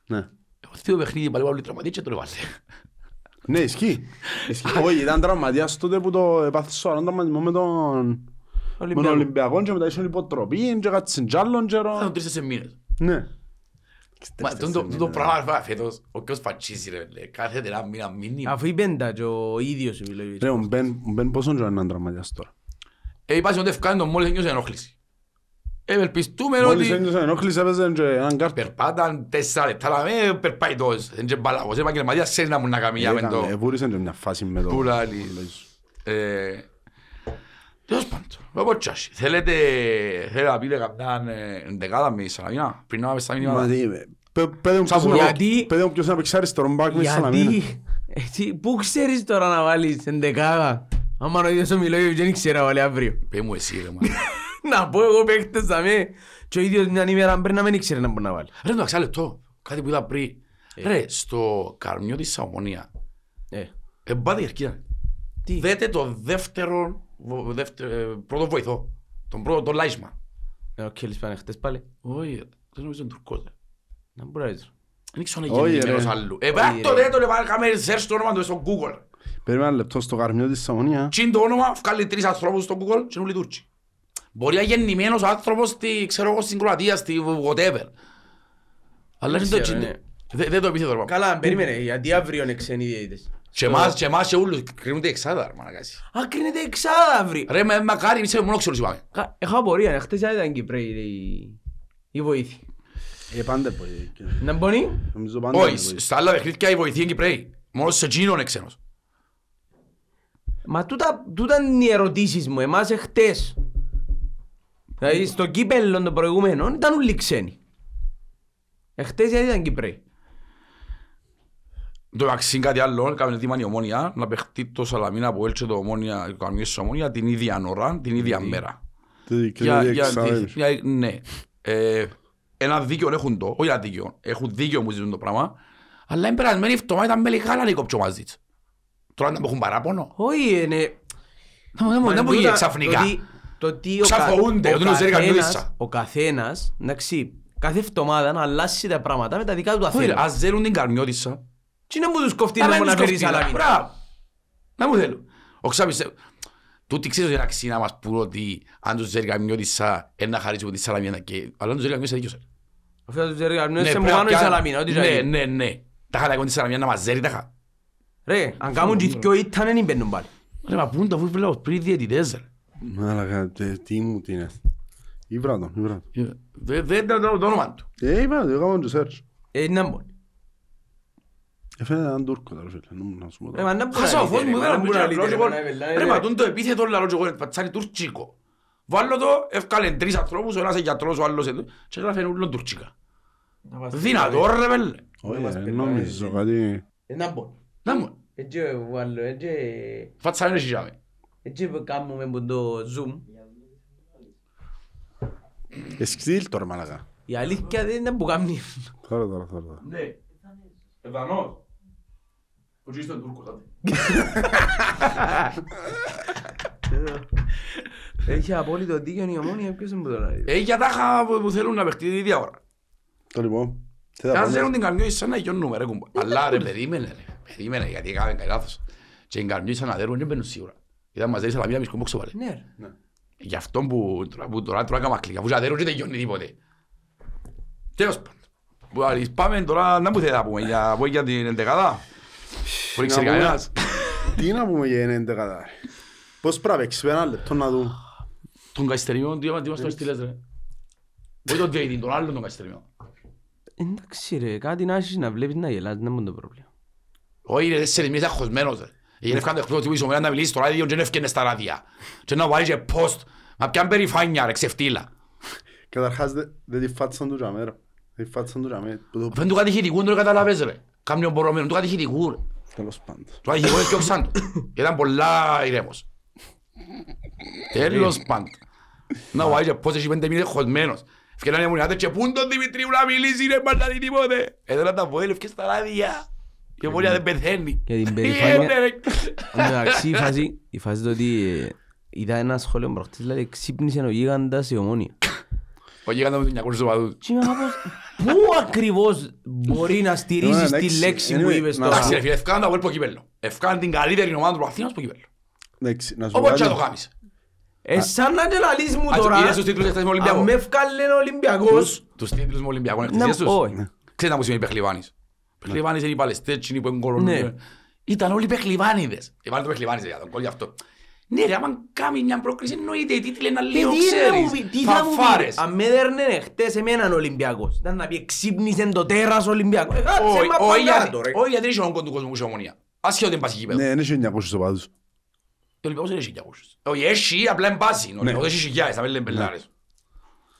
Ναι. έχω δύο παιχνίδι πάλι πάλι τραυματίες και το έβαλε. Ναι, ισχύει. Ισχύει. Όχι, ήταν τραυματίας τότε που το έπαθες σοβαρό τραυματισμό με τον με τον Ολυμπιακό και μετά ήσουν υποτροπή και κάτσε κι άλλον Θα καιρό. τον τρεις σε μήνες. Ναι. Μα το- το- το πράγμα φα- φέτος, ο ποιος φατσίζει ρε, λέει, κάθεται ένα μήνα μήνυμα. Αφού είπε τα και ο ίδιος ο Μιλόγιος. Ρε, ο Μπεν, ο Μπεν πόσον καιρό είναι έναν τραυματίας τώρα; Ε, είπα ότι ευκάνε τον μόλις ένιωσε ενόχληση. Ευελπιστούμε Μόλις ότι ένιωσε ενόχληση έπαιζε και έναν κάρτο. περπάταν τέσσερα λεπτά, αλλά με περπάει τόσο. Δεν είναι μπαλάκος, είναι επαγγελματίας, ξέρει να μου να κάνει για με το... Εβούρισε και μια φάση με το... Πού λάλλει. Ε, Τέλος πάντων, όπως τσάσι. Θέλετε, θέλετε να πείτε καμιά ε, εντεκάδα με η Σαλαμίνα, πριν να πάμε στα Μα μήνυματα. τι, πε- πέτε μου ποιος είναι- Γιατί- πέτε μου ποιος είναι να παίξει αριστερό μπακ με τη Σαλαμίνα. Γιατί, εσύ, πού ξέρεις τώρα να βάλεις εντεκάδα. Άμα ο ίδιος ο Μιλόγιος δεν ήξερε να βάλει αύριο. Πες μου εσύ ρε man. Να πω εγώ παίχτες θα με. Και ο ίδιος μια ημέρα πριν να μην ήξερε να μπορεί να βάλει. Ρε εντάξει, άλλο λεπτό, κάτι που είδα πριν. Ρε, στο καρμιό της Σαμονία, Ε, εμπάτε η Ερκίδα. Τι; Δέτε το δεύτερο, βο- δεύτερο, ε, πρώτο βοηθό. Τον πρώτο, τον Λάισμαν. ε, ο Κέλης πάνε χτες πάλι. Όχι, δεν νομίζω είναι Τουρκός. ρε. Να μπορεί να δεις. Δεν ξέρω αν Όχι, είναι ρε. γεννημένος άλλου. Ε, Όχι, πέρα το ρε. δε το λεβάνε κάμερε search το όνομα του στο Google. Περίμενα ένα λεπτό στο καρμιό της Σαμονία. Τι είναι το όνομα, βγάλει τρεις ανθρώπους στο Google και είναι όλοι Τούρκοι. Μπορεί να είναι γεννημένος άνθρωπος στη, ξέρω εγώ, στην Κροατία, στη whatever. Αλλά είναι το ξέρω, τσίνο. ναι. Δε- Δεν το επίθετο όνομα. Καλά, περίμενε, γιατί αύριο είναι ξένοι διαιτητές. Και εμάς, και εμάς και όλους κρίνονται εξάδα, ρε μαλακάσι. Α, κρίνεται εξάδα αύριο. Ρε, με μακάρι, εμείς μόνο ξέρουν είπαμε. Κα- Έχω απορία, χτες δεν ήταν Κυπρέοι η- η βοήθη. Ε, πάντα πω, ε, και- Να μπορεί; Νομίζω πάντα Όχι, είναι σ- βοήθεια. στα άλλα παιχνίδια οι βοηθοί είναι Κυπρέοι. Μόνος σε εκείνον είναι ξένος. Μα τούτα, τούτα είναι οι ερωτήσεις μου, εμάς εχθές. Δηλαδή στο κύπελλο των προηγουμένων ήταν όλοι ξένοι. Εχθές γιατί ήταν Κυπρέοι. Το μεταξύ κάτι άλλο, έκαμε ετοίμα η ομόνια να παιχτεί το Σαλαμίνα από έλτσε το ομόνια, το καμιές της ομόνια την ίδια ώρα, την ίδια μέρα. Τι- και Για, τι για, εξάδελφοι. για, ναι. Ε, ένα δίκαιο έχουν το, όχι ένα δίκαιο, έχουν δίκαιο που ζητούν το πράγμα, αλλά είναι περασμένη εβδομάδα ήταν με λιγάλα να κόψω μαζί της. Τώρα να μου έχουν παράπονο. Όχι, είναι... Δεν μου- δεν μου γίνει ξαφνικά. Το ότι ο, Ξαφοούνται, κα- ότι ο, είναι ζέρι καθένας, καμιώδησα. ο καθένας, εντάξει, κάθε εβδομάδα να αλλάσει τα πράγματα με τα δικά του τα Όχι ρε, θέλει. ας ζέρουν την καρμιώτισσα. Τι είναι που τους κοφτεί Αλλά να είναι μου να φέρει σκοφτήρα. σαλαμίνα. Μπράβο. Να μου θέλουν. Ο Ξάπης, τούτοι ξέρεις ότι είναι αξία να μας πούν ότι αν τους ζέρει καμιώτισσα ένα χαρίσουμε τη Σαλαμίνα και αλλά αν τους ζέρει καμιώτισσα δίκιος. ρε. Αυτό τους ζέρει καμιώτης Ναι, σε μου πρέπει να κάνω η πιάνει- σαλαμίνα, ό,τι Ναι, ζάει. ναι, ναι. Τα χαλάκια με της Σαλαμίνα να μας ζέρει τα χα. Ρε, αν κάνουν και δυο ήταν δεν μπαίνουν πάλι. Ρε, μα πού είναι το φούτμπολ πριν διαιτητές ρε. Μάλακα, τε- τι μου τι είναι. Ήβρα τον, ήβρα τον. Δεν δεν ήταν το το όνομα του. Ε, ήβρα τον, έκαμε το search. Ε, να μπορεί. Έφερε έναν Τούρκο τώρα, φίλε, νου- να σου πω Ρε, τώρα. μα να μπορεί Χάσα να ο φως λύτε, μου ρε, δεν μα να μπορεί να λύτε, ρε, λαλό μα να βελάει, Ρε, ρε. μα τούν το επίθετο λαλό και εγώ πατσάρι τουρκικό. Βάλω το, ευκάλεν τρεις ανθρώπους, ο ένας είναι γιατρός, ο άλλος είναι... Και έγραφε ούλο τουρκικά. Δυνατό ρε πέλε. Όχι, μας ρε, περνάει, νόμιζω ρε. κάτι... Ε, να μπορεί. Να μου, Έτσι βάλω, έτσι... φάτσα είναι εσύ Έτσι που κάνουμε με το zoom. Εσκύλ τώρα, μάλακα. Η αλήθεια δεν είναι που κάνει. Τώρα, τώρα, τώρα. τώρα. Ναι. Εδανός. Ο Τζίς ήταν Τούρκος, άντε. Έχει απόλυτο δίκιο η ομόνια, ποιος είναι που το λέει. Ε, για τα χα που που θέλουν να παιχτεί την ίδια ώρα. Το λοιπόν, τι Και θα αν πάμε. θέλουν την καρμιό σαν να γιώνουμε ρε κουμπά. Αλλά ρε περίμενε ρε, περίμενε γιατί έκαμε κάτι λάθος. Και την καρμιό σαν να δέρουν δεν μπαίνουν σίγουρα. Ήταν μαζί σαλαμία μισκό μπόξο πάλι. Ναι, ρε. Γι' αυτό που τώρα που τώρα τώρα έκαμα κλικ, αφού και αδέρουν και δεν γιώνει τίποτε. Τέλος πάντων. Που άλλοι, Πάμε τώρα, να μου θέλετε να πούμε για, πω για την εντεκάδα. Που δεν ξέρει Να πούμε. κανένας. Τι να πούμε για είναι κατά. Πώς πρέπει να παίξεις ένα λεπτό να δούμε. Τον Καϊστεριό, τι μας τον στείλες ρε. Όχι τον Διαιτή, τον άλλον τον Καϊστεριό. Εντάξει ρε, κάτι να έχεις να βλέπεις να γελάς, δεν είναι το πρόβλημα. Όχι ρε, τέσσερις μήνες αγχωσμένος ρε. Έγινε ευκάνε εκτός του Ισομέρα να μιλήσεις στο ράδιο και δεν ευκαινε στα ράδια. Και να βάλεις και post. Μα πιάν περηφάνεια ρε, ξεφτύλα. Καταρχάς δε- δεν τη φάτσαν του τζαμέ ρε. Δεν τη φάτσαν του τζαμέ. Που το- Φέν του κατηχητικού, δεν το καταλαβες ρε. Κάμιο μπορωμένο, του κατηχητικού ρε. Τέλος πάντων. Το Άγιο είναι πιο ξάντο. Ήταν πολλά ηρέμος. Τέλος πάντων. Να ο Άγιος πώς έχει πέντε μήνες χωσμένος. Ευκαιράνε μου να και πούν τον Δημητρίου να μιλήσει ρε μπα να δει τίποτε. Έδωνα τα βόηλ και στα ράδια. Η ομόνια δεν πεθαίνει. Και την Τι περηφάνεια- έγινε, ρε. Εντάξει, η φάση, η φάση το ότι ε, είδα ένα σχόλιο προχτές, δηλαδή ξύπνησε ο γίγαντας η ομόνια. Ο γίγαντας με τους 900 οπαδούς. Και είμαι κάπως, πού ακριβώς μπορεί να στηρίσεις τη εντάξει, λέξη που anyway, είπες να- τώρα; Εντάξει ρε φίλε, ευκάνε το από το κύπελλο. Ευκάνε την καλύτερη ομάδα του Αθήνας στο κύπελλο. Εντάξει, να σου πω Όπως και να κάτι. το κάνεις. Ε, σαν να και λαλείς μου Ας, τώρα, είδες τους τίτλους εχθές με Ολυμπιακό. αν με ευκάλε ο Ολυμπιακός, Τους τίτλους με Ολυμπιακό, να- εκτισίες τους; όχι. Ξέρετε που σημαίνει Πεχλιβάνης. Πεχλιβάνης είναι οι Παλαιστέτσινοι που είναι κορονούν. Ναι. Ήταν όλοι Πεχλιβάνιδες. Έβαλε το Πεχλιβάνης για τον κόλ γι' αυτό. Ναι ρε, άμα κάνει μια πρόκριση εννοείται οι τίτλοι είναι λίγο παιδί θα μου πει, ξέρεις. τι θα μου πει, Φανφάρες. αν με δέρνε χτες εμέναν Ολυμπιακός, ήταν να πει ξύπνησε το τέρας Ολυμπιακός. Ε, κάτσε, Όχι, μα όχι, παγιά γιατί- το, ρε. Όχι γιατί είναι όγκος του κόσμου που έχει ομονία. Άσχετο ότι είναι πάση γήπεδο. Ναι, δεν έχει 900 οπαδούς. Ο Ολυμπιακός δεν έχει χιλιακούς. Όχι, έχει, απλά είναι πάση. Ο Ναι. Ολυμπιακός έχει χιλιάδες, θα πέλε μπελάρες.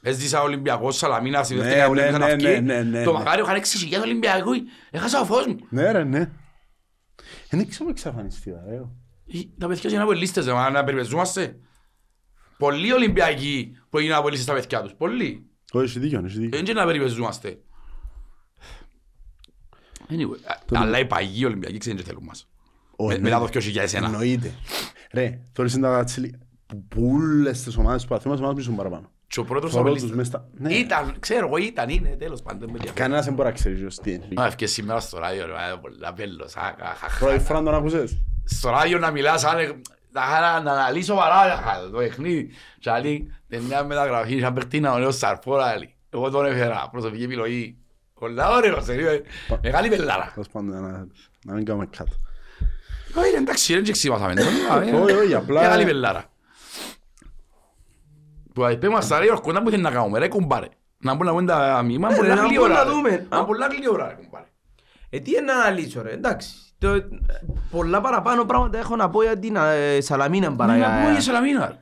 Έζησα Ολυμπιακός, Σαλαμίνα, στη Ναι, δεύτερη αγωνία ναι, να ναι, βγει. ναι, ναι, Το ναι. Μακάριο είχαν 6.000 Ολυμπιακού. Έχασα ο φως μου. Ναι ρε, ναι. Δεν ξέρω εξαφανιστεί, ρε. Ε, Τα παιδιά είναι από λίστες, ρε, μα, να περιπεζούμαστε. Πολλοί Ολυμπιακοί που έγιναν από λίστες στα παιδιά τους. Πολλοί. Όχι, έχει δίκιο, έχει δίκιο. Δεν είναι να περιπεζούμαστε. Anyway, α- αλλά οι παγιοί Ολυμπιακοί ξέρουν τι θέλουν μας. Όχι, Με- ναι. Μετά το 2001. Εννοείται. Ρε, τώρα είναι τα κατσίλη που πουλες τις ομάδες του Αθήνα μας μισούν παραπάνω. Και ο πρώτος Θωρώ από τους λίστες. μες στα- ναι. Ήταν, ξέρω εγώ, ήταν, είναι, τέλος πάντων. δεν με ενδιαφέρει. Κανένας δεν μπορεί να ξέρει ποιος τι είναι. Α, ευκαιρία σήμερα στο ράδιο, ρε, ε, πολλά πέλος, α, α, χα, χα. Πρώτη φορά τον ακούσες. Στο ράδιο να μιλάς, αν, ε, να, να, να αναλύσω παρά το παιχνίδι. Και άλλη, την μια μεταγραφή, είχα παιχτεί να ωραίο σαρφόρα, άλλη. Εγώ τον έφερα, προσωπική επιλογή. Πολλά ωραίο, σε λίγο, μεγάλη πελάρα. Τέλος πάντων, να- να μην κάνουμε κάτω. Όχι, εντάξει, δεν ξεξήμασαμε. Όχι, όχι, απλά- Μεγάλη πελάρα. Που ας πέμε στα ρε, ορκοντά που θέλει να κάνουμε, ρε κουμπάρε. Να μπορούμε να πούμε τα μήμα, Ε, ρε, πολλά να γλυόρα, μπορούμε να ρε. δούμε. Να πολλά γλυόρα, ρε κουμπάρε. Ε, τι είναι να αναλύσω ρε, εντάξει. Το, πολλά παραπάνω πράγματα έχω να πω για την ε, Σαλαμίνα παρά Να για... πούμε για Σαλαμίνα. ρε.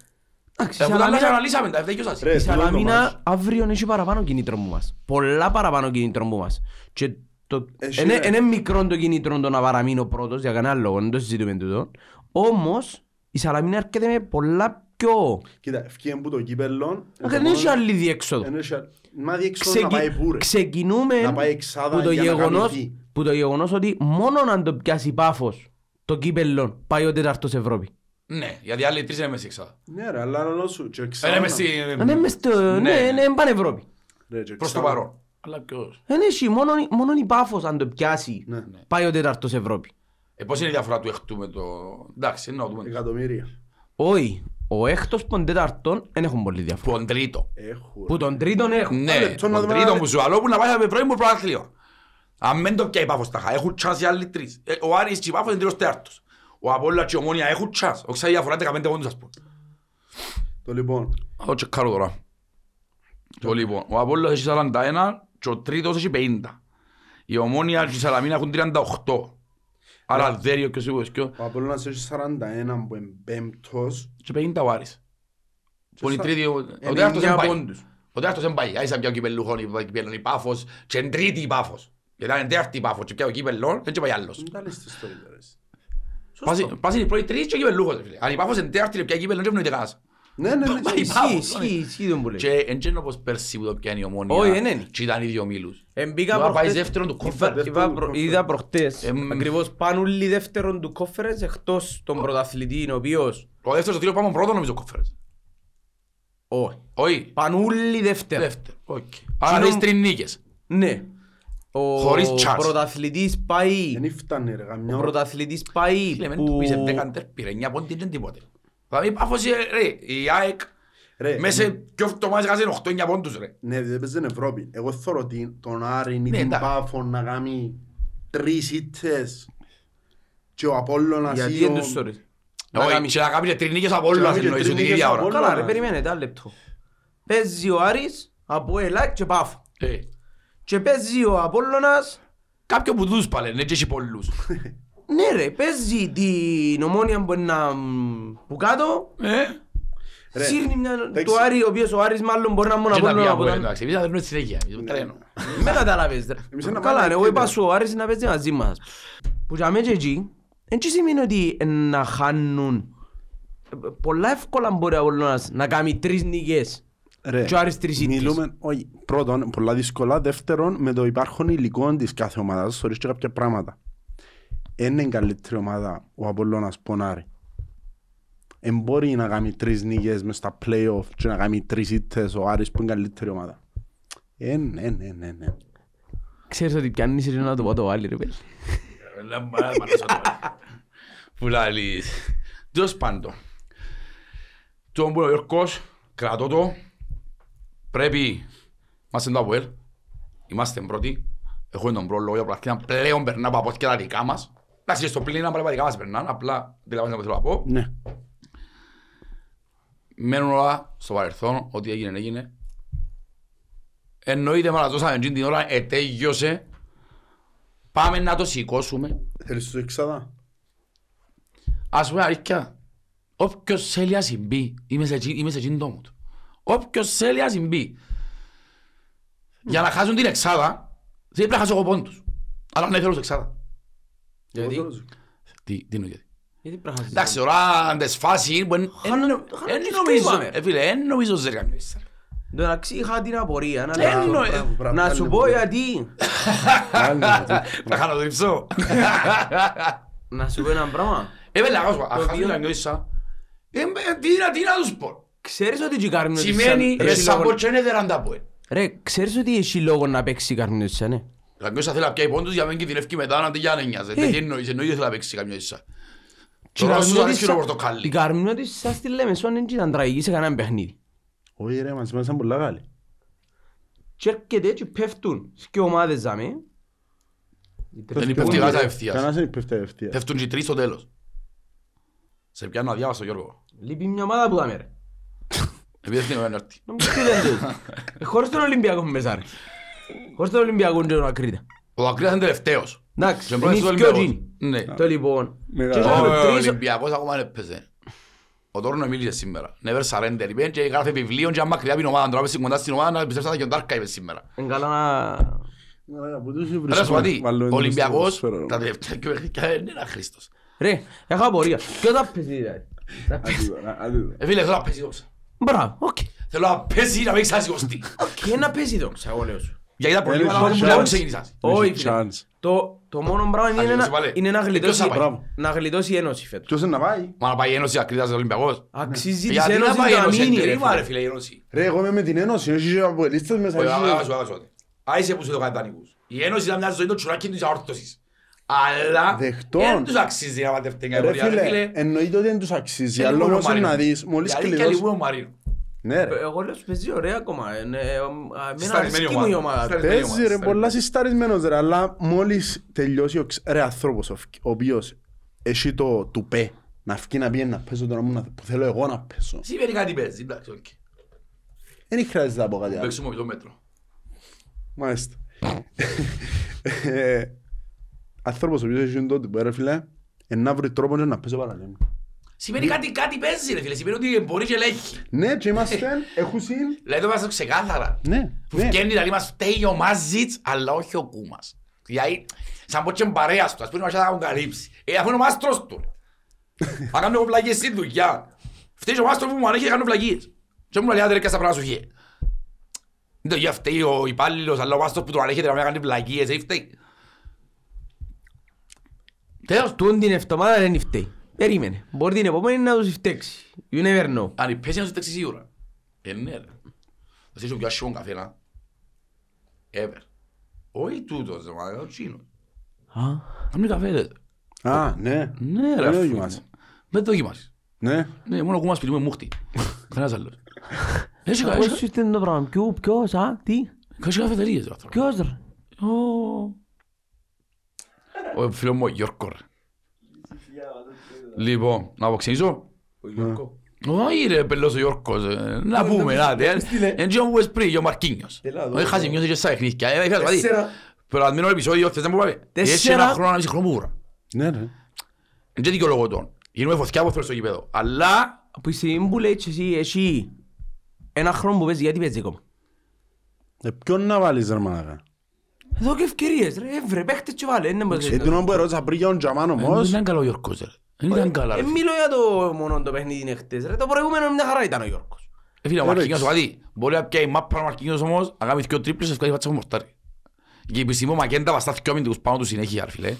Εντάξει, η Αφού τα άλλα τα Σαλαμίνα, αναλύσαμε, τα ευδέκιο σας. Ρε, η στο λόγο Σαλαμίνα μας. αύριο έχει παραπάνω κίνητρο που μας. Πολλά παραπάνω κίνητρο που μας. Και το... Έχει, Είναι, ρε. είναι μικρό το κίνητρο το να παραμείνω πρώτος για κανένα λόγο, δεν το συζητούμε τούτο. Όμως η Σαλαμίνα έρχεται με πολλά πιο... Κοίτα, ευκήγεν που το κύπελλον. Δεν έχει άλλη διέξοδο. Δεν έχει άλλη- Μα διέξοδο να πάει πού ρε. Ξεκινούμε Να πάει εξάδα που το, για να κάνει γεγονός, τι. που το γεγονός ότι μόνο αν το πιάσει πάφος το κύπελλον πάει ο τέταρτος Ευρώπη. Ναι, γιατί άλλοι τρεις είναι μέσα εξάδα. Ναι ρε, αλλά άλλο σου. και Δεν εξάδα είναι να- μες Ναι, μες στο, ναι, ναι, είναι πάνε Ευρώπη. Ρε, και προς το εξάδα. παρόν. Αλλά ποιος; Δεν έχει, μόνο, μόνο η πάφος αν το πιάσει Ναι. πάει ο τέταρτος Ευρώπη. Ε, πώς είναι η διαφορά του εχτού με το... Εντάξει, να το δούμε. Εκατομμύρια. Όχι, ο έκτος των τέταρτων δεν έχουν πολύ διαφορά. Που τον τρίτο. Έχουν. Που τον τρίτον έχουν. Ναι, λεπτό να τον δούμε τρίτο ένα- που σου αλώ που να πάει με πρώην πρωτάθλιο. Αν δεν το πιάει πάφος τάχα, έχουν τσάς οι άλλοι τρεις. Ε, Ο Άρης και η πάφος είναι τρίτος τέταρτος. Ο Απόλλας και η Ομόνια έχουν τσάς. Όχι σαν διαφορά 15 πόντους ας πούμε. Το λοιπόν. Θα το τσεκάρω τώρα. Το λοιπόν, ο Απόλλας έχει 41 και ο τρίτος έχει 50. Η Ομόνια και η Σαλαμίνα έχουν 38. Άρα δέρει ποιος είπες ποιο. Ο Απόλλωνας έχει 41 που είναι πέμπτος. Και 50 ο Άρης. Που είναι η τρίτη, ο- ο ενενήντα τέταρτος δεν πάει. πόντους. Ο τέταρτος δεν πάει. Άισα πια ο κυπελούχον, η κυπελόν, η Πάφος και είναι τρίτη η Πάφος. Γιατί αν είναι τέταρτη η Πάφος και πια ο κυπελόν, δεν και πάει άλλος. Δεν τα λες τις story τώρα, εσύ. Πας- Πας είναι η πρώτη τρίτη και ο κυπελούχος. ρε φίλε. Αν η Πάφος είναι τέταρτη και πια κυπελόν, δεν ευνοείται κανένας. Ναι, ναι, ναι. Πάει η Ισχύει, Πάφος. ισχύει, ισχύει τον που λέει. Και εν τζένο πως πέρσι που το πιάνει η ομόνια Όχι, εν είναι. και ήταν οι δύο μήλους. Εμπήκα Τώρα πάει προχτές- δεύτερον του Είπα- conference. είπα προ- Είδα προχτές, Εμ. ακριβώς πάνε όλοι δεύτερον του conference εκτός τον πρωταθλητή, ο οποίος... Ο δεύτερος τρίτο πάμε πρώτο νομίζω conference. Όχι. Όχι. Πάνε όλοι δεύτερον. Δεύτερο. Οκ. Άρα Συνομ- δεις τρεις νίκες. Ναι. Ο Χωρίς chance. πρωταθλητής πάει... Δεν φτάνει ρε, Ο γαμιό. πρωταθλητής πάει Φίλε, μεν που... του πεις δέκα τέρπι ρε, εννιά πόντι δεν τίποτε. Δηλαδή η Πάφος, ε, ρε, η ΑΕΚ Ρε, μέσα σε πιο εβδομάδες χάσε 8-9 πόντους ρε. Ναι, δεν παίζει στην Ευρώπη. Εγώ θεωρώ ότι τον Άρη ή Ναι, την εντάξει. Πάφο να κάνει τρεις ήττες και ο Απόλλωνας Γιατί ή δεν ο... τους sorry. Όχι, και να κάνεις και τρεις νίκες από όλους Και να κάνει εννοείς τρεις ότι την νίκες ίδια από ώρα. όλους. Καλά ρε, περιμένετε, ένα λεπτό. Παίζει ο Άρης, από Ελά και Πάφο. Ε, Και παίζει ο Απόλλωνας, Κάποιον που τους πάλε, ναι και έχει πολλούς. ναι ρε, παίζει την ομόνια που είναι να- που κάτω, Ε, Ρε, σύρνει μια εντάξει. του Άρη, ο οποίος ο Άρης μάλλον μπορεί να μόνος και τα Απόλλωνα πια από που τα... εντάξει, εμείς θα δίνουμε συνέχεια, εμείς το τρένο. Με καταλάβες ρε. Εμείς ένα Καλά, μάνα εγώ εκεί, είπα ρε. σου ο Άρης να παίζει μαζί μας. που για μένα και εκεί, δεν και σημαίνει ότι να χάνουν. Ε, Πολλά εύκολα μπορεί ο Απολλώνας να κάνει τρεις νίκες Ρε, και ο Άρης τρεις ήττες. μιλούμε, όχι, πρώτον, πολλά δύσκολα. Δεύτερον, με το υπάρχον υλικό της κάθε ομάδας, θωρείς και κάποια πράγματα. Είναι η καλύτερη ομάδα ο Απολλώνας πονάρει. Εν μπορεί να κάνει τρεις νίκες μες στα play-off και να κάνει τρεις ήττες ο Άρης που είναι η καλύτερη ομάδα. Ε, ναι, ναι, ναι, ναι. Ξέρεις ότι πιάνεις ρε να το πω το άλλο ρε πέλ. Λα- μ' αρέσει το. Που λαλείς. Τέλος πάντων. Το που είναι ο Γιώργος, κρατώ το. Πρέπει, είμαστε το ΑΠΟΕΛ, είμαστε πρώτοι. Έχουμε τον πρόλογο για πλαθήνα, πλέον περνά από και τα δικά μας. Εντάξει, και στο πλήν να πρέπει τα δικά μας περνάνε, απλά δεν να θέλω να πω. Ναι. Μένουν όλα στο παρελθόν, ό,τι έγινε έγινε. Εννοείται μας δώσαμε εκείνη την ώρα, ετέγιωσε. Πάμε να το σηκώσουμε. Θέλεις το εξάδα. Ας πούμε αλήθεια, όποιος θέλει να συμβεί, είμαι σε, εκείνη- είμαι σε εκείνη το mood. Όποιος θέλει να συμβεί. Για να χάσουν την εξάδα, δεν πρέπει να χάσω εγώ πόντους. Αλλά να θέλω σε εξάδα. Γιατί; Τι, τι εννοεί γιατί; Γιατί πρέπει να χάσεις. Εντάξει, τώρα αν τις φάσει, μπορεί- εν- Χάνω- εν χάνω νομίζω, πάμε. ε, φίλε, εν νομίζω σε κάνει μέσα. Το Εντάξει είχα την απορία να Ε, λέω. εννοεί. Μπράβο, μπράβο, Να πάλι σου μου. πω γιατί. Πάλι μου. Θα κάνω το λειψό. Να σου πω ένα πράγμα. Ε, βέβαια, να σου πω, αν Το χάσουν δύο- την αγνώρισα, ε, ε, τι να- τι να τους πω. Ξέρεις ότι η Καρμίνο Σημαίνει, ρε έχει σαν λόγο- πω και είναι δεράντα πω. ε. Ρε, ξέρεις ότι έχει λόγο να παίξει η Καρμίνο της, ναι. Καμιός θέλει να πιάει πόντους για να μην κινδυνεύει μετά να για να νοιάζεται. Ε. Τι εννοείς, εννοείται θέλει να παίξει καμιός ίσα. Και η Το Ρώσος Καρμίνο αρέσει της και το σα- πορτοκάλι. Η Καρμίνο της σας τη λέμε, σόν δεν ήταν τραγική σε κανένα παιχνίδι. Όχι ρε, μας ήμασταν πολλά καλοί. Και έρχεται και πέφτουν και ομάδες ζάμε. Δεν υπέφτει η γάζα ευθείας. Κανένας δεν υπέφτει ευθείας. Πέφτουν και οι τρεις στο τέλος. Σε πιάνω αδιάβαστο Γιώργο. Λείπει μια ομάδα που δάμε ρε. Επειδή δεν είναι έρθει. Να μου πει δεν το. Ε, Χωρίς τον Ολυμπιακό μέσα ρε. Χωρίς τον Ολυμπιακό και τον Ακρίτα. Ο Ακρίτας είναι τελευταίος. Εντάξει, Και είναι πρώτος πιο Ολυμπιακός. γίνει. Ναι. Το λοιπόν. Μεγάλο. Και Ο είχαμε τρεις- Ολυμπιακός ακόμα δεν έπαιζε. Ο Τόρνο μίλησε σήμερα. Never surrender. Είπε και γράφει βιβλίο και αν μακριά από την ομάδα. Τώρα πέσει κοντά στην ομάδα να πιστέψει να και ο Ντάρκα είπε σήμερα. Είναι καλά να... Μαλάκα, πού τους Ρε σου βρίσκουμε, πω τι, βάλουμε ο το Ολυμπιακός στο ποδόσφαιρο. τα τελευταία και παιχνίδια είναι ένα Χριστός. Ρε, έχω απορία. Ποιος θα παίζει δηλαδή. Θα παίζει. Αντί τώρα, αντί τώρα. Ε, φίλε, θέλω να παίζει δόξα. Μπράβο, οκ. Θέλω να παίζει να μην ξασηκωστεί. Οκ, να παίζει δόξα, εγώ λέω σου. Γιατί τα προβλήματα Έχει που chance. δεν ξεκινήσας. Όχι, Έχει φίλε. chance. Το, το μόνο πράγμα είναι, Αλλιώς να, έβαλε. είναι να, Ε, ποιος γλιτώσει, θα πάει; Μπράβο. να γλιτώσει η Ένωση φέτος. Ποιος είναι να πάει; Μα να πάει η Ένωση Ακρίτας Ολυμπιακός. Αξίζει της Γιατί να Ένωσης πάει η να Ένωση, μείνει είναι ρε κρίμα, ρε φίλε. φίλε η Ένωση. Ρε, εγώ είμαι με την Ένωση, έχει και αποελίστες μέσα. Όχι, έχει- αγάπη, αγάπη, αγάπη. Άισε που σου το κάνει δανεικούς. Η Ένωση ήταν μια ζωή το τσουράκι της αόρτωσης. Αλλά Δεχτών. δεν τους αξίζει να πατεύτε την Ρε κατηγορία, ρε φίλε, φίλε. εννοείται ότι δεν τους αξίζει. Και Αλλά λείπουν ο όμως είναι Μαρίνο. να δεις, μόλις Γιατί και κλειδώσει... λείπουν ο Μαρίνο. Ναι ρε. Εγώ λέω σου παίζει ωραία ακόμα. ε, ναι, ε, Εμένα Συσταρισμένη αρέσκει μου η ομάδα. ομάδα. Συσταρισμένη Παίζει ομάδα, ρε, πολλά συσταρισμένος ρε, αλλά μόλις τελειώσει ο ξ- ρε άνθρωπος ο φ- ο οποίος έχει το τουπέ να φύγει να πει να παίζω τώρα μου να- που θέλω εγώ να παίζω. Σημαίνει κάτι παίζει, εντάξει, οκ. Δεν χρειάζεται να πω κάτι άλλο. Παίξουμε με το μέτρο. Μάλιστα. Ε, Άνθρωπος ο οποίος έχει το τουπέ ρε φίλε, είναι να βρει τρόπο να παίζω παραλέμου. Σημαίνει κάτι, κάτι παίζει ρε φίλε, σημαίνει ότι μπορεί και ελέγχει. Ναι, και είμαστε, έχουν συν. Δηλαδή το είμαστε ξεκάθαρα. Ναι, Που ναι. φτιάχνει δηλαδή μας φταίει ο Μάζιτς, αλλά όχι ο Κούμας. Δηλαδή, σαν πως και παρέας του, ας πούμε, μας θα έχουν καλύψει. Ε, αφού είναι ο μάστρος του. Θα κάνω εγώ πλαγίες στην δουλειά. Φταίει ο μάστρος που μου ανέχει να κάνω πλαγίες. Και μου λέει, άντε ρε, και στα πράγματα σου φύγε. Δεν το για φταίει ο υπάλληλος, αλλά ο μάστρος που τον ανέχεται να μην κάνει πλαγίες, ε, φταίει. Τέλος, Τούν την εβδομάδα δεν φταίει. Περίμενε. Μπορεί την επόμενη να τους φταίξει. You never know. αν η πέσει να σου φταίξει σίγουρα. Ε, ναι, ρε. Θα είσαι ο πιο άσχημο καφέ, να. Ever. Όχι τούτος, ρε, μα, ο τσίνος. Α, Κάμνει καφέ, ρε. Α, ναι. Ναι, ρε, Δεν αφού δοκιμάσαι. είναι. Δεν το δοκιμάσεις. Ναι. Ναι, μόνο ακόμα σπίτι μου είναι μούχτη. Κανένας άλλος. Έχει κα- πώς έχει- σου ήταν το πράγμα; Ποιο, ποιος, α, τι; έχει καφετερίες, ρε, άνθρωπο. Ποιος ρε; Ω. Ο φίλος μου ο Γιώργος, ρε. Λοιπόν, να αποξενήσω. Όχι ρε, πελός ο Γιώργος. ε, Να πούμε, άντε. ε. Εν τζιόν που πες πριν, και ο Μαρκίνιος. Όχι χάσει μειώσει και στα παιχνίδια. Ε, είχα δηλαδή. Τέσσερα. Περασμένο επεισόδιο, θες να μου πάμε. Τέσσερα. Έχει ένα χρόνο, ένα μισή χρόνο που βούρα. Ναι, ρε. Εν και δικαιολογώ τον. Γίνουμε φωτιά από φέρω στο γήπεδο. Αλλά Που η στιγμή που λέει και εσύ, εσύ ένα χρόνο που παίζεις, γιατί παίζεις ακόμα; Ε, ποιον να βάλεις ρε μαλάκα; Εδώ και ευκαιρίες ρε, έβρε, παίχτες και βάλε. είναι πως- Ε, τούτο που ερώτησα πριν για τον Τζαμάν Δεν όμως, ήταν καλό ο Γιώργος, ρε. Δεν ήταν καλά, ρε. Ε, μιλώ για το μόνο το παιχνίδι είναι χτες ρε, το προηγούμενο μια χαρά ήταν ο Γιώργος. Ε, φίλε, ο Ε, Μαρκίνιος εντάξει. κάτι. Μπορεί να πιάει μάπα ο Μαρκίνιος όμως, να κάνει δυο τρίπλες, ευκάλει φάτσα μου μορτάρι. Και η επισήμω Μακέντα βαστά δυο αμυντικούς πάνω του συνέχεια, ρε φίλε.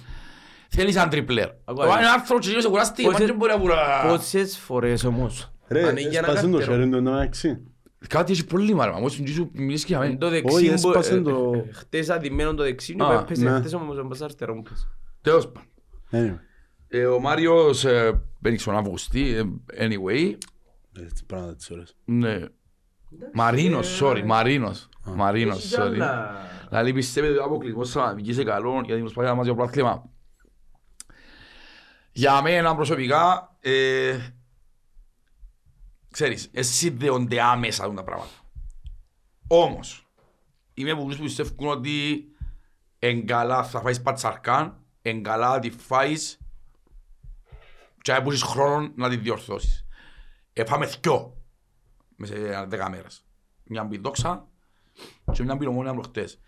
Θέλεις έναν τριπλέρ. Ακούω, Το ε. είναι άρθρο και σε κουραστεί, Πόσες- μα δεν μπορεί να βουρά. Πόσες φορές όμως. ρε, ανοίγει ένα έσπασε το καρτερό. χέρι του εντωμεταξύ. Κάτι έχει πρόβλημα, ρε. Μα μόλις σου μιλήσεις και για Εν μένα. Το δεξί Όχι, μπο- έσπασε ε, το- ε, χτες αδειμένο το δεξί Α, μου έπαιζε ναι. χτες όμως έμπασα αριστερό μου πες. Τέλος πάντων. Anyway, Ε, Ο Μάριος ε, μπαίνει στον Αυγουστή, ε, anyway. έτσι πράγματα τις ώρες. Ναι. Μαρίνος, sorry, Μαρίνος. Μαρίνος, Έχει κι sorry. άλλα. Δηλαδή πιστεύετε ότι ο αποκλεισμός θα βγει σε καλό γιατί προσπαθεί να μας για το πράθλημα. Για μένα προσωπικά, ε, ξέρεις, ε, συνδέονται άμεσα τα πράγματα. Όμως, είμαι από αυτούς που πιστεύουν ότι εν καλά θα φάεις πατσαρκάν, εν καλά τη φάεις και να έχεις χρόνο να τη διορθώσεις. Ε, πάμε δυο μέσα σε δέκα μέρες. Μια μπιδόξα και μια πυρομόνια προχτές.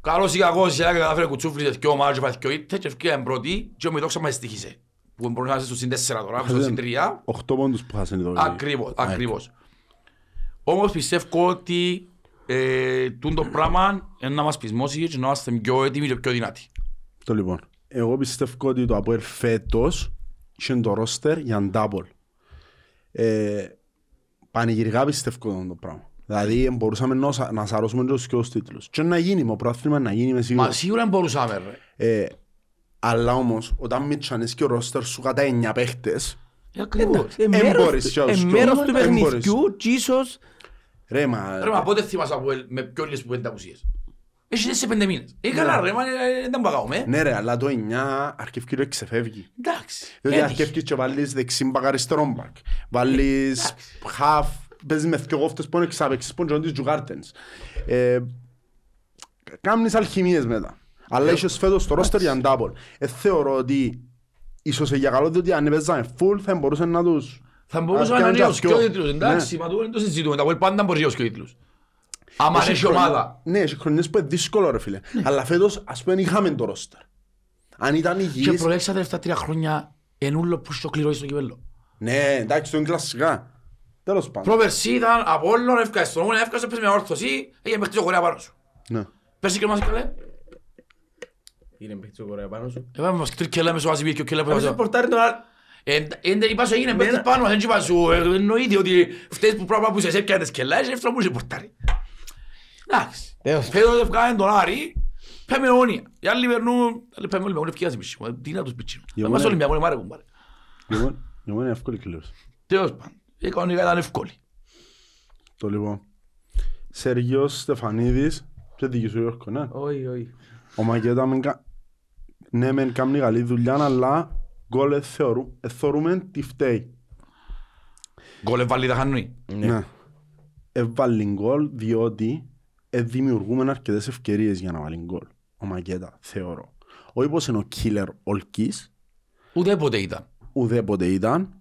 Καλός ή κακός, η ΑΕΚ κατάφερε κουτσούφλι σε δυο μάτια και πάει δυο ήττες και ευκαιρία πρώτη και ο Μιδόξα μας στήχησε. Που μπορείς να είσαι στο συν τέσσερα τώρα, στο συν τρία. Οχτώ πόντους που χάσανε το Ακριβώς, ακριβώς. Όμως πιστεύω ότι ε, τούν το πράγμα είναι να μας πεισμώσεις και να είμαστε πιο έτοιμοι και πιο δυνατοί. Το λοιπόν. Εγώ πιστεύω ότι το Αποέλ φέτος είχε το ρόστερ για double. Ε, πανηγυρικά πιστεύω το πράγμα. Δηλαδή μπορούσαμε να, σα- να σαρώσουμε τους και τους τίτλους. Και να γίνει, με πρόθυμα να γίνει με Μα σίγουρο. σίγουρα μπορούσαμε ρε. Ε, αλλά όμως, όταν μίτσανες και ο ρόστερ σου κατά 9 παίχτες, Ε, Ακριβώς. Ε, Εν μέρος- μπορείς κι ε, άλλους μέρος κι του άλλους. Εν μπορείς. παιχνιδιού και ίσως ρε μα... Ρε μα πότε θυμάσαι από ελ- με πιο λίγες που πέντε απουσίες; Έχει σε πέντε μήνες. Ε, καλά ρε, μα ε, δεν μπορούμε να κάνουμε. Ναι ρε, αλλά το 9 αρκευκεί το εξεφεύγει. Εντάξει. Διότι έτυχε. αρκεύκεις και βάλεις δεξί μπακ αριστερό μπακ. Βάλεις half, παίζεις με δυο κόφτες που είναι εξάπεξες που είναι τις τζουγάρτενς. Ε, Κάμνεις αλχημίες μετά. Αλλά είχες φέτος το ρόστερ για double. Ε, θεωρώ ότι ίσως για καλό διότι αν έπαιζαμε full θα μπορούσε να τους... Θα μπορούσαμε να πιάνουν είναι τα ως και δυο. ο τίτλους, εντάξει, μα το δεν το συζητούμε. Τα Αποέλ πάντα μπορεί ως και ο τίτλους. Άμα Έχει έχει χρονιά- ομάδα. Ναι, έχει χρονιές που είναι δύσκολο ρε φίλε. Αλλά φέτος ας πούμε είχαμε το ρόστερ. Αν ήταν Και υγιής... προέξα τα τελευταία τρία χρόνια ενούλο που στο κληρώσει στο κυπέλλο. Ναι, εντάξει, το είναι κλασικά. Τέλος πάντων. Προπερσί ήταν Απόλλων, έφκασε στον Ομόνια, έφκασε, πες με όρθωση, έγινε μέχρι το Κορέα πάνω σου. Ναι. Πέρσι και μας καλέ. Είναι παίχτης ο Κορέα πάνω σου. Έβαμε μας τρεις κελά μέσω Ασιμπή και ο κελά που Έβασες έβαζε. πορτάρι τον άλλο. Εν είπα σου έγινε παίχτης πάνω, δεν είπα σου, ε, εννοείται ότι φταίς που πράγμα που σε έπιανες τις κελά, είσαι εύτρο που είσαι πορτάρι. Εντάξει. Τέλος. Φέτος έφκανε τον Άρη, πέμε αιώνια. Οι άλλοι περνούν, άλλοι πέμε όλοι με όλοι ευκαιρία μισή. Τι να τους πιτσίνουν. Εγώ Μας ναι. Ολυμπιακός είναι μάρε κουμπάρε. Λοιπόν, εγώ είναι εύκολη κλήρωση. Τέλος πάντων. Η κανονικά ήταν εύκολη. Το λοιπόν. Σεργιός Στεφανίδης, και δική σου Γιώργο, ναι. Όχι, όχι. Ο Μακέτα μεν κα... ναι μεν κάνει καλή δουλειά, αλλά γκολ ε, θεωρού, ε, θεωρούμε τι φταίει. Γκολ εβάλλει τα χανούι. Ναι. Έβαλε γκολ διότι ε, δημιουργούμε αρκετές ευκαιρίες για να βάλει γκολ. Ο Μακέτα, θεωρώ. Όχι πως είναι ο killer ολκής, Ουδέποτε ήταν. ουδέποτε ήταν,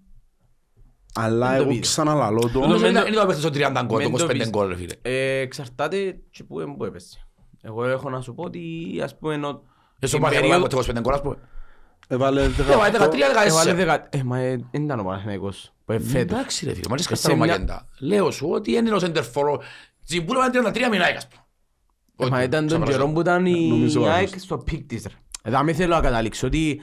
αλλά Δεν το εγώ πήρα. ξαναλαλώ το. Νομίζω μεν είναι το- είναι το παίχτης στο 30 γκολ, Μεν το το 25 πεις. γκολ ρε φίλε. Ε, Εξαρτάται και που εμπού έπεσε. Εγώ έχω να σου πω ότι ας πούμε ενώ... Εσύ την ο Παναγιώτης περίοδο- το 25 γκολ ας πούμε. Έβαλε Ε, βάλε 18. 13-14. Έβαλε δεκα... Ε, μα ε, δεν ήταν ο Παναθηναϊκός που ε, φέτος. Εντάξει ρε φίλε, μα λες Ε, σε καστάρο μια- Μαγέντα. Λέω σου ότι είναι ο σεντερφορό. Τσιμπούλο ήταν 33 μηνάκια ας πούμε. Ε, Μα ήταν τον Ξαπράσω. καιρό που ήταν η Νομίζω ΑΕΚ λάθος. στο peak της ρε. Εδώ με θέλω να καταλήξω ότι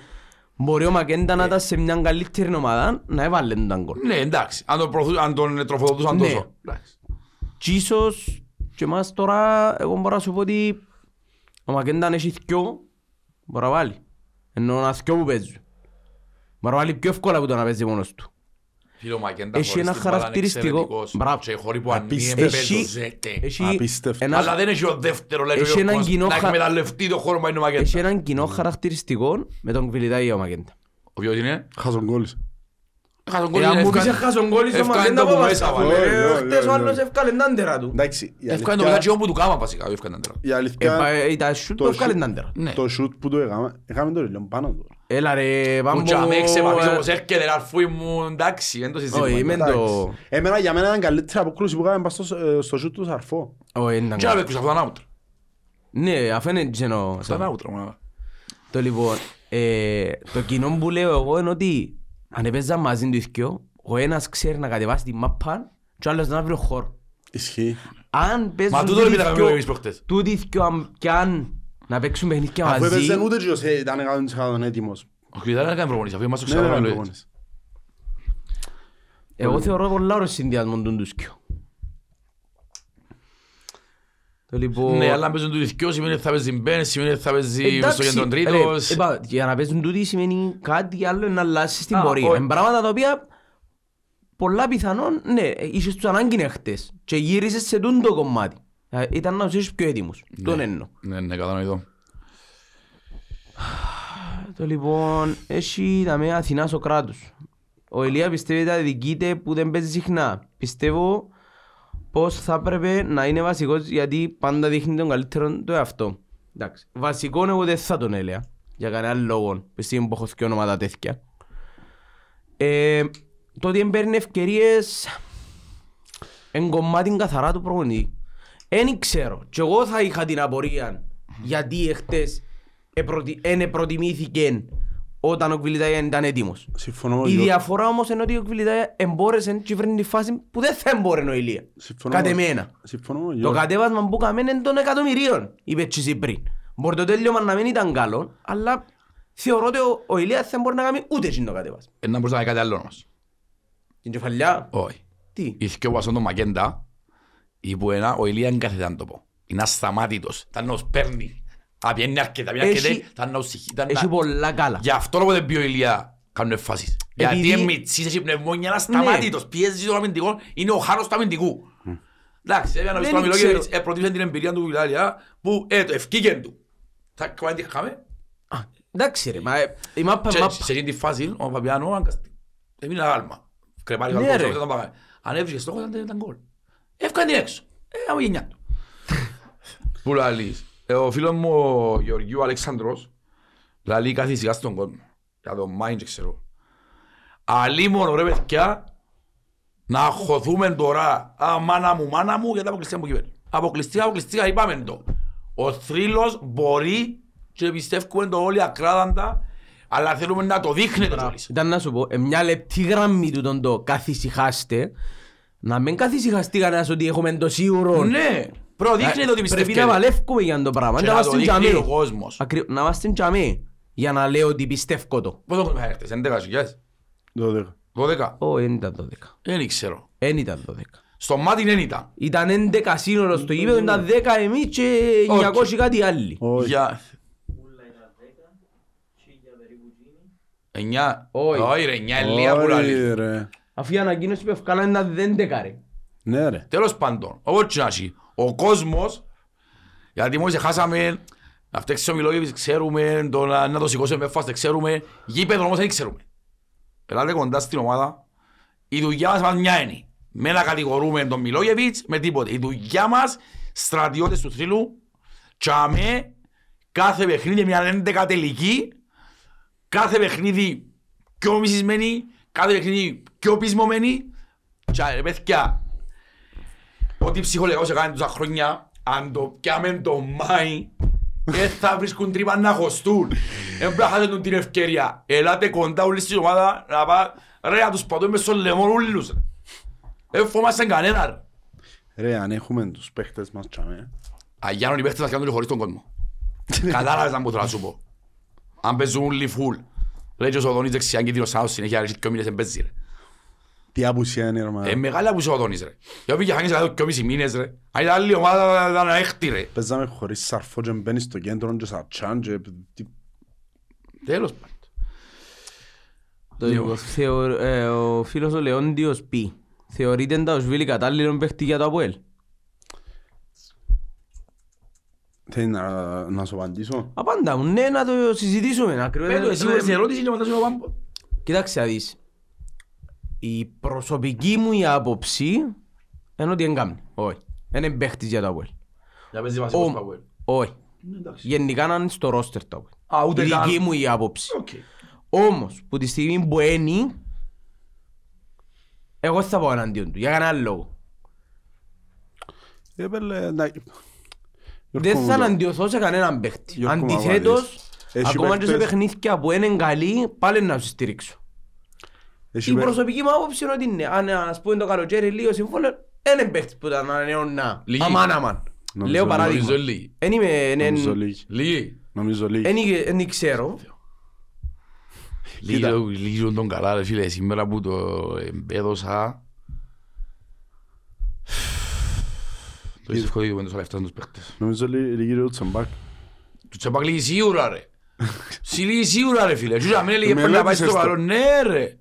μπορεί ο Μακέντα να ήταν σε μια καλύτερη ομάδα να έβαλε τον γκολ. Ναι, εντάξει. Αν τον προωθού- Αν τον τροφοδοτούσαν Ναι. τόσο. Εντάξει. Και ίσως και εμάς τώρα εγώ μπορώ να σου πω ότι ο Μακέντα αν έχει δυο μπορεί να βάλει. Ενώ να δυο που παίζουν. Μπορεί να βάλει πιο εύκολα από το να παίζει μόνος του. Φίλε ο Μακέντα Έχει χωρίς ένα την μπάλα είναι χαρακτηριστικό- εξαιρετικός. Μπράβο. Και χωρί που ανοίγει Απίστευτο. Έχει- εμπεμπεζοζέται. Έχει Απίστευτο. ένα- Αλλά δεν έχει ο δεύτερο λέει Έχει ο έναν Γιώργος κοινό να χα- εκμεταλλευτεί το χώρο που είναι ο Έχει Μαγέντα. έναν κοινό χαρακτηριστικό με τον Κβιλιτάη ο Μακέντα. Ο ποιος είναι; Χαζογκόλης. Έχασε τον γκολ, Ε, αν μου πεις έφκανε- έχασε τον κόλλη στο έφκανε Μακέντα το που από μέσα, μέσα. βάλε. Ωραία, Ε, ωραία, Χτες ο ωραία. άλλος έφκαλε την άντερα του. Εντάξει, η Έφκανε το αλήθεια- πλάτσιο που του κάμα βασικά. Έφκανε τον άντερα. η Ε, αλήθεια, πα- ε, Τα σούτ το το έφκαλε σούτ- την άντερα. Ναι. το shoot που το έκαμε, έκαμε το ρίλιο πάνω του. Έλα ρε, Που πάμε... τζαμέ ξεπαφείς όπως έρχεται ρε αρφούι μου. Εντάξει, δεν το Όχι, συζητούμε. είμαι το... Εμένα για μένα ήταν καλύτερη απόκρουση που έκαμε πας στο- ε, στο shoot του Σαρφό. Όχι, δεν ήταν Και να καλό. παίξεις αυτό ήταν out. Ναι, αφού είναι τζενό. Στα ναούτρα μου. Το λοιπόν, ε, το κοινό που λέω εγώ είναι ότι αν έπαιζαν μαζί του ηθικιό, ο ένας ξέρει να κατεβάσει τη μάπα και ο άλλος να βρει ο χώρο. Ισχύει. Αν παίζουν Μα τούτο τούτοι δεν πήγαμε δυο- εμείς προχτές. τούτοι ηθικιό, αν- κι αν να παίξουν παιχνίδια Αφού μαζί, έπαιζε ούτε και ο Σέ ήταν 100% έτοιμος. Ο Κλειδάρας δεν έκανε προπονήσεις, αφού είμαστε Ναι, δεν ξέρω ήταν λέω προπονής. εγώ θεωρώ πολλά ωραίο συνδυασμό των τους δυο. Το λοιπόν... Ναι, αλλά αν παίζουν του ηθικιό σημαίνει ότι θα παίζει μπεν, σημαίνει ότι θα παίζει μες στο Εντάξει, κέντρο ρε, τρίτος. είπα, για να παίζουν τούτοι σημαίνει κάτι άλλο να αλλάσεις στην Α, πορεία. όχι. Είναι πράγματα τα οποία πολλά πιθανόν, ναι, είχες τους ανάγκη χτες και γύρισες σε τούτο κομμάτι. Ε, Ήταν να τους είσαι πιο έτοιμους. Τον εννοώ. Ναι, ναι, κατανοητό. Το λοιπόν, έχει τα με Αθηνάς στο κράτος. Ο Ηλία πιστεύει ότι αδικείται που δεν παίζει συχνά. Πιστεύω πως θα έπρεπε να είναι βασικός γιατί πάντα δείχνει τον καλύτερο του εαυτό. Εντάξει. Βασικό εγώ δεν θα τον έλεγα. Για κανένα λόγο. Πιστεύω που έχω και ονόματα τέτοια. Ε, το ότι παίρνει ευκαιρίες εν κομμάτι καθαρά του προπονητή. Εν ξέρω. Και εγώ θα είχα την απορία γιατί εχθές δεν προτιμήθηκε όταν ο Κβιλιτάια ήταν έτοιμος. Συμφωνώ με Η τον- διαφορά όμως είναι ότι ο Κβιλιτάια εμπόρεσε και βρει τη φάση που δεν θα εμπόρε ο Ηλία. συμφωνώ Κατ' με- εμένα. Συμφωνώ με τον Το Γιώργο. κατέβασμα που κάμε είναι των εκατομμυρίων, είπε έτσι πριν. Μπορεί το τέλειωμα να μην ήταν καλό, αλλά θεωρώ ότι ο- ο Ηλίας δεν μπορεί να κάνει ούτε εκείνο το κατέβασμα. Ε, να μπορούσε να κάνει κάτι άλλο όμως. Την κεφαλιά, Όχι. τι; Οι ηθικιό που τον Μακέντα, είπε ένα, ο Ηλία είναι κάθετα να το πω. Είναι ασταμάτητος. Ήταν να τους παίρνει. Απιένει αρκετά, απιένει Έχει- αρκετά, ήταν να τους συγχύει, ήταν Έχει να- πολλά καλά. Γι' αυτό λόγω δεν πει ο Ηλία κάνουν φάσεις. Γιατί Επειδή- Ναι. είναι μητσής, έχει πνευμόνια, είναι ασταμάτητος. Πιέζει τον αμυντικό, είναι ο χάρος του αμυντικού. Εντάξει, βέβαια να πεις Δεν στον Μιλόγεβιτς, ξέρω. ε, προτίμησε την εμπειρία του Βιλάλια, που ε, το ευκήκεν του. Θα κάνει τι είχαμε. Α, Εντάξει ρε, μα ε, η μάπα Και μάπα. σε εκείνη τη φάση, ο Παπιάνο αναγκαστεί. Έμεινε ένα γάλμα. Κρεπάρει Ναι, καλό ρε. κόσμο, ήταν πάμε. Αν έβρισκε στόχο ήταν ήταν γκολ. Έφκανε την έξω. Ε, άμα γενιά του. Που λαλείς. Ε, Ο φίλος μου ο Γεωργίου Αλεξάνδρος λαλεί κάθε σιγά στον κόσμο. Για το mind ξέρω. Αλίμονο ρε παιδιά να χωθούμε τώρα. Α, μάνα μου, μάνα μου, γιατί αποκλειστικά μου κυβέρνη. Αποκλειστικά, αποκλειστικά, είπαμε το. Ο θρύλος μπορεί και πιστεύουμε το όλοι ακράδαντα, αλλά θέλουμε να το δείχνετε κιόλας. Ήταν να σου πω, ε, μια λεπτή γραμμή του τον το καθησυχάστε, να μην καθησυχαστεί κανένας ότι έχουμε το σίγουρο. Ναι, προδείχνετε ότι Πρέπει πιστεύετε. να παλεύουμε για το πράγμα. Και να να το είμαστε δείχνει τζαμί. ο κόσμος. Ακρι- Να είμαστε τζαμί. Για να λέω ότι πιστεύω το. Πόσο κόσμο είχα έρθει, 11 χιλιάδες, 12. 12, Ω, δεν ήταν 12. δεν ξέρω. Δεν ήταν 12. Στο μάτι δεν ήταν. Ήταν 11 σύνολο στο γήπεδο, ήταν 10 εμείς και 900 κάτι άλλοι. Όχι. Για... Εννιά. Όχι. Όχι ρε, εννιά ελία που λαλείς. Όχι, ρε. Αφού η ανακοίνωση που ευκάλαν ήταν 11 ρε. Ναι ρε. Τέλος πάντων, όπως και να έχει, ο κόσμος, γιατί μόλις χάσαμε, να φταίξει ο Μιλόγεβιτς ξέρουμε, το να, να το σηκώσουμε με φάστε ξέρουμε, γήπεδο όμως δεν ξέρουμε. Ελάτε κοντά στην ομάδα, η δουλειά μας μας μια είναι. Με να κατηγορούμε τον Μιλόγεβιτς, με τίποτε. Η δουλειά μας, στρατιώτες του θρύλου, τσάμε, κάθε παιχνίδι μια έντεκα τελική, κάθε παιχνίδι πιο μισισμένη, κάθε παιχνίδι πιο πεισμωμένη, και ρε παιδιά, Ό,τι ψυχολογικός έκανε τόσα χρόνια, αν το πιάμε το Μάη, δεν θα βρίσκουν τρύπα να χωστούν. Δεν πρέπει να χάσετε την ευκαιρία. Ελάτε κοντά όλη στην ομάδα να πά... Ρε, να τους πατούμε μες στο λαιμό ούλους. ρε. Δεν φοβάσαι κανένα. ρε. Ρε, αν έχουμε τους παίχτες μας τσάμε. Αγιάννων οι παίχτες θα κάνουν χωρίς τον κόσμο. Κατάλαβες να μου θέλω να σου πω. Αν παίζουν όλοι φουλ. Λέει και ο Σοδόνης δεξιά και δίνω συνέχεια, ρε, και ο μήνες δεν παίζει ρε. Τι απουσία είναι ρε μα. Ε, μεγάλη απουσία ο Σοδόνης ρε. Για πήγε χάνεις εδώ και ο μισή μήνες ρε. Αν ήταν άλλη ομάδα θα ήταν έκτη ρε. Παίζαμε χωρίς σαρφό και μπαίνεις στο κέντρο και σατσάν και... τι- Τέλος πάντων. Το λοιπόν, θεω- ε, Ο φίλος ο Λεόντιος πει Θεωρείται τα Οσβίλη κατάλληλον παίχτη για το ΑΠΟΕΛ. Θέλει να, να σου απαντήσω. Απάντα μου, ναι να το συζητήσουμε. ακριβώς. Πέτω, εσύ μπορείς την ερώτηση και μετά σου πάμπω. Κοίταξε να δεις. Η προσωπική μου η άποψη είναι ότι εγκάμνει. Όχι. Δεν είναι παίχτης για το ΑΠΟΕΛ. Για παίζει βασικός Ω, Παουέλ. Όχι. Γενικά να είναι στο ρόστερ το ΑΠΟΕΛ. Α, ούτε Η καν. δική μου η άποψη. Οκ. Όμως, που τη στιγμή που είναι, εγώ δεν θα πω εναντίον του, για κανένα λόγο. Ε, πέλε, να- Δεν θα αναντιωθώ σε κανέναν παίχτη. Γιώργο Αντιθέτως, Έχει ακόμα και σε παίχτες- παιχνίδια που είναι καλοί, πάλι να σου στηρίξω. Έχει Η παί- προσωπική μου άποψη είναι ότι ναι, αν ας πούμε το καλοκαίρι λίγο συμφώνω, δεν είναι παίχτης που τα ανανεώνα. Λίγοι. Αμάν αμάν. Νομίζω- Λέω παράδειγμα. Νομίζω λίγοι. Εν είμαι, εν- Νομίζω εν- λίγοι. Λίγοι. Νομίζω λίγοι. εν- εν ξέρω. Λίγοι λίγοι ζουν τον καλά ρε φίλε. Σήμερα που το έδωσα... Το είσαι ευκολή του τόσα λεφτά στους παίχτες. Νομίζω λί- λίγοι ρε Τσεμπάκ. Του τσεπάκ λίγοι σίγουρα ρε. Συ λίγοι σίγουρα ρε φίλε. Του τζαμίνε λίγοι Με πρέπει να πάει στο μελέτησες το. καλό. Ναι ρε.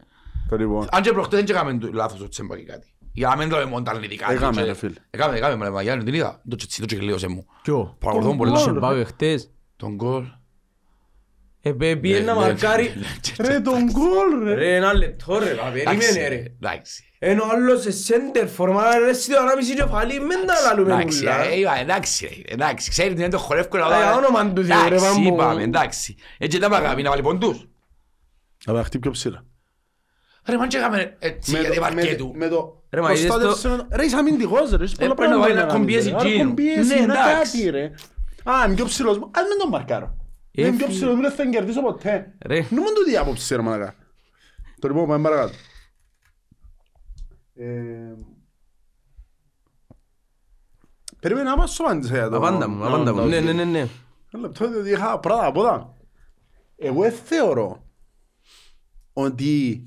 Το λοιπόν. Αν και προχτές δεν έκαμε το λάθος το τσεμπάκ ή κάτι. Για να μην το εμόνταν ειδικά. Έκαμε, Και- ρε φίλε. Έκαμε, έκαμε, μα Μαγιάννη, την είδα. Το τσιτσί το τσιγλίωσε μου. Ποιο; Παρακολουθώ πολύ γκολ, το ρε. Πάω χτες. Τον γκολ. Ε, παι- πήγε να Ναι, μαρκάρει. ναι, Ρε τον γκολ ρε. Ρε, ένα λεπτό ρε, μα Εντάξει, περίμενε ρε. Εντάξει. Ενώ άλλος σε σέντερ φορμάρα ρε, στη ώρα μισή κεφαλή, μεν τα λαλούμε Εντάξει, ούλα. ε, είπα, εντάξει, ρε, εντάξει, ξέρεις τι είναι το χορεύκο να Ε, δω, όνομα του Θεού, ρε, Εντάξει, πάμπο. είπαμε, εντάξει. Έτσι δεν πάμε να βάλει ποντούς. Αλλά χτύπει πιο ψηλά. Ρε, μαν και έκαμε έτσι Με για το- τη με- βαρκέ του. Με το... Ρε, μα είδες προστάτευσε με το- Ρε είσαι αμυντικός ρε. έχεις πολλά πρέπει να βάλει πράγματα να κομπιέσει κάνεις, ρε. εκείνο. Άρα κομπιέσει, Ναι, να εντάξει. κάτι ρε. Α, είμαι πιο ψηλός μου. Ας μην τον μαρκάρω. Ε, Είμαι πιο φίλε. ψηλός μου, δεν θα τον κερδίσω ποτέ. Ρε. Νου μου τούτη η άποψη ρε μαλακά. Το λοιπόν πάμε παρακάτω. Ε, Περίμενε να μας σου απάντησα για το... Απάντα μου, απάντα μου. Ναι, ναι, ναι, ναι. Ένα λεπτό, διότι είχα πράγματα από εδώ. Εγώ δεν θεωρώ ότι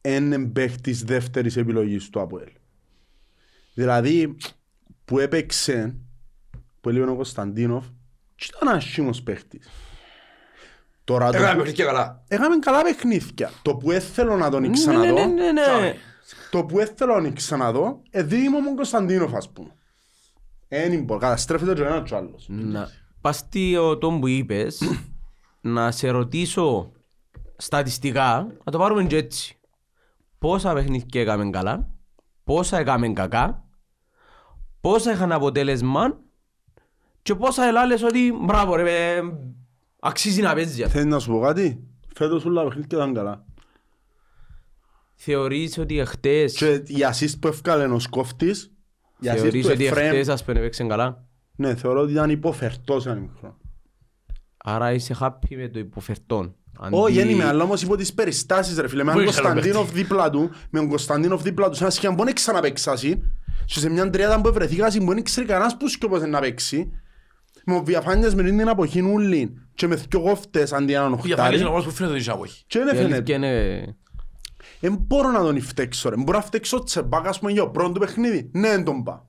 είναι παίχτης δεύτερης επιλογής του ΑΠΟΕΛ. Δηλαδή, που έπαιξε, που έλεγε ο Κωνσταντίνοφ, και ήταν άσχημος παίχτης. Τώρα το Έκαμε που... παιχνίδια καλά. Έκαμε καλά παιχνίδια. Το που έθελω να τον Ναι, ξαναδώ, ναι, ναι, ναι. Τσάι. το που έθελα να τον ξαναδώ, εδίδυμο μου Κωνσταντίνοφ, ας πούμε. Εν μπορεί, καταστρέφεται και ο ένας και ο άλλος. Να πας τι ο τον που είπες, να σε ρωτήσω στατιστικά, να το πάρουμε και έτσι. Πόσα παιχνίδια έκαμε καλά, πόσα έκαμε κακά, πόσα είχαν αποτέλεσμα και πόσα ελάλες ότι μπράβο ρε, ε, αξίζει να παίζεις. αυτό». Θέλεις να σου πω κάτι, φέτος όλα τα παιχνίδια ήταν καλά. Θεωρείς ότι εχθές, Και η assist που έφκαλε ο Σκόφτης, η assist θεωρείς του ότι Εφραίμ, εχθές ας πούμε έπαιξε καλά; ναι, θεωρώ ότι ήταν υποφερτός ένα μικρό. Άρα είσαι happy με το υποφερτόν. Όχι, Αντί- δεν είμαι, αλλά όμως υπό τις περιστάσεις ρε φίλε, με Πού τον είσαι, ρε, Κωνσταντίνοφ δίπλα του, με τον Κωνσταντίνοφ δίπλα του, σε ένα σχέδιο που δεν ξαναπαίξασαι, και σε μια τριάδα που βρεθήκασαι που δεν ξέρει κανένας που σκοπός είναι να παίξει, με ο Διαφάνιας με την αποχή νουλή και με δυο κόφτες αντί έναν Ο Διαφάνης είναι ο οχτάρι, μόνος που φαίνεται ότι είσαι απόχη. και δεν Η αλήθεια φαίνεται. είναι- Δεν μπορώ να τον φταίξω ρε. Μπορώ να φταίξω τσεμπάκ ας πούμε για το πρώτο του παιχνίδι. Ναι, δεν τον πάω.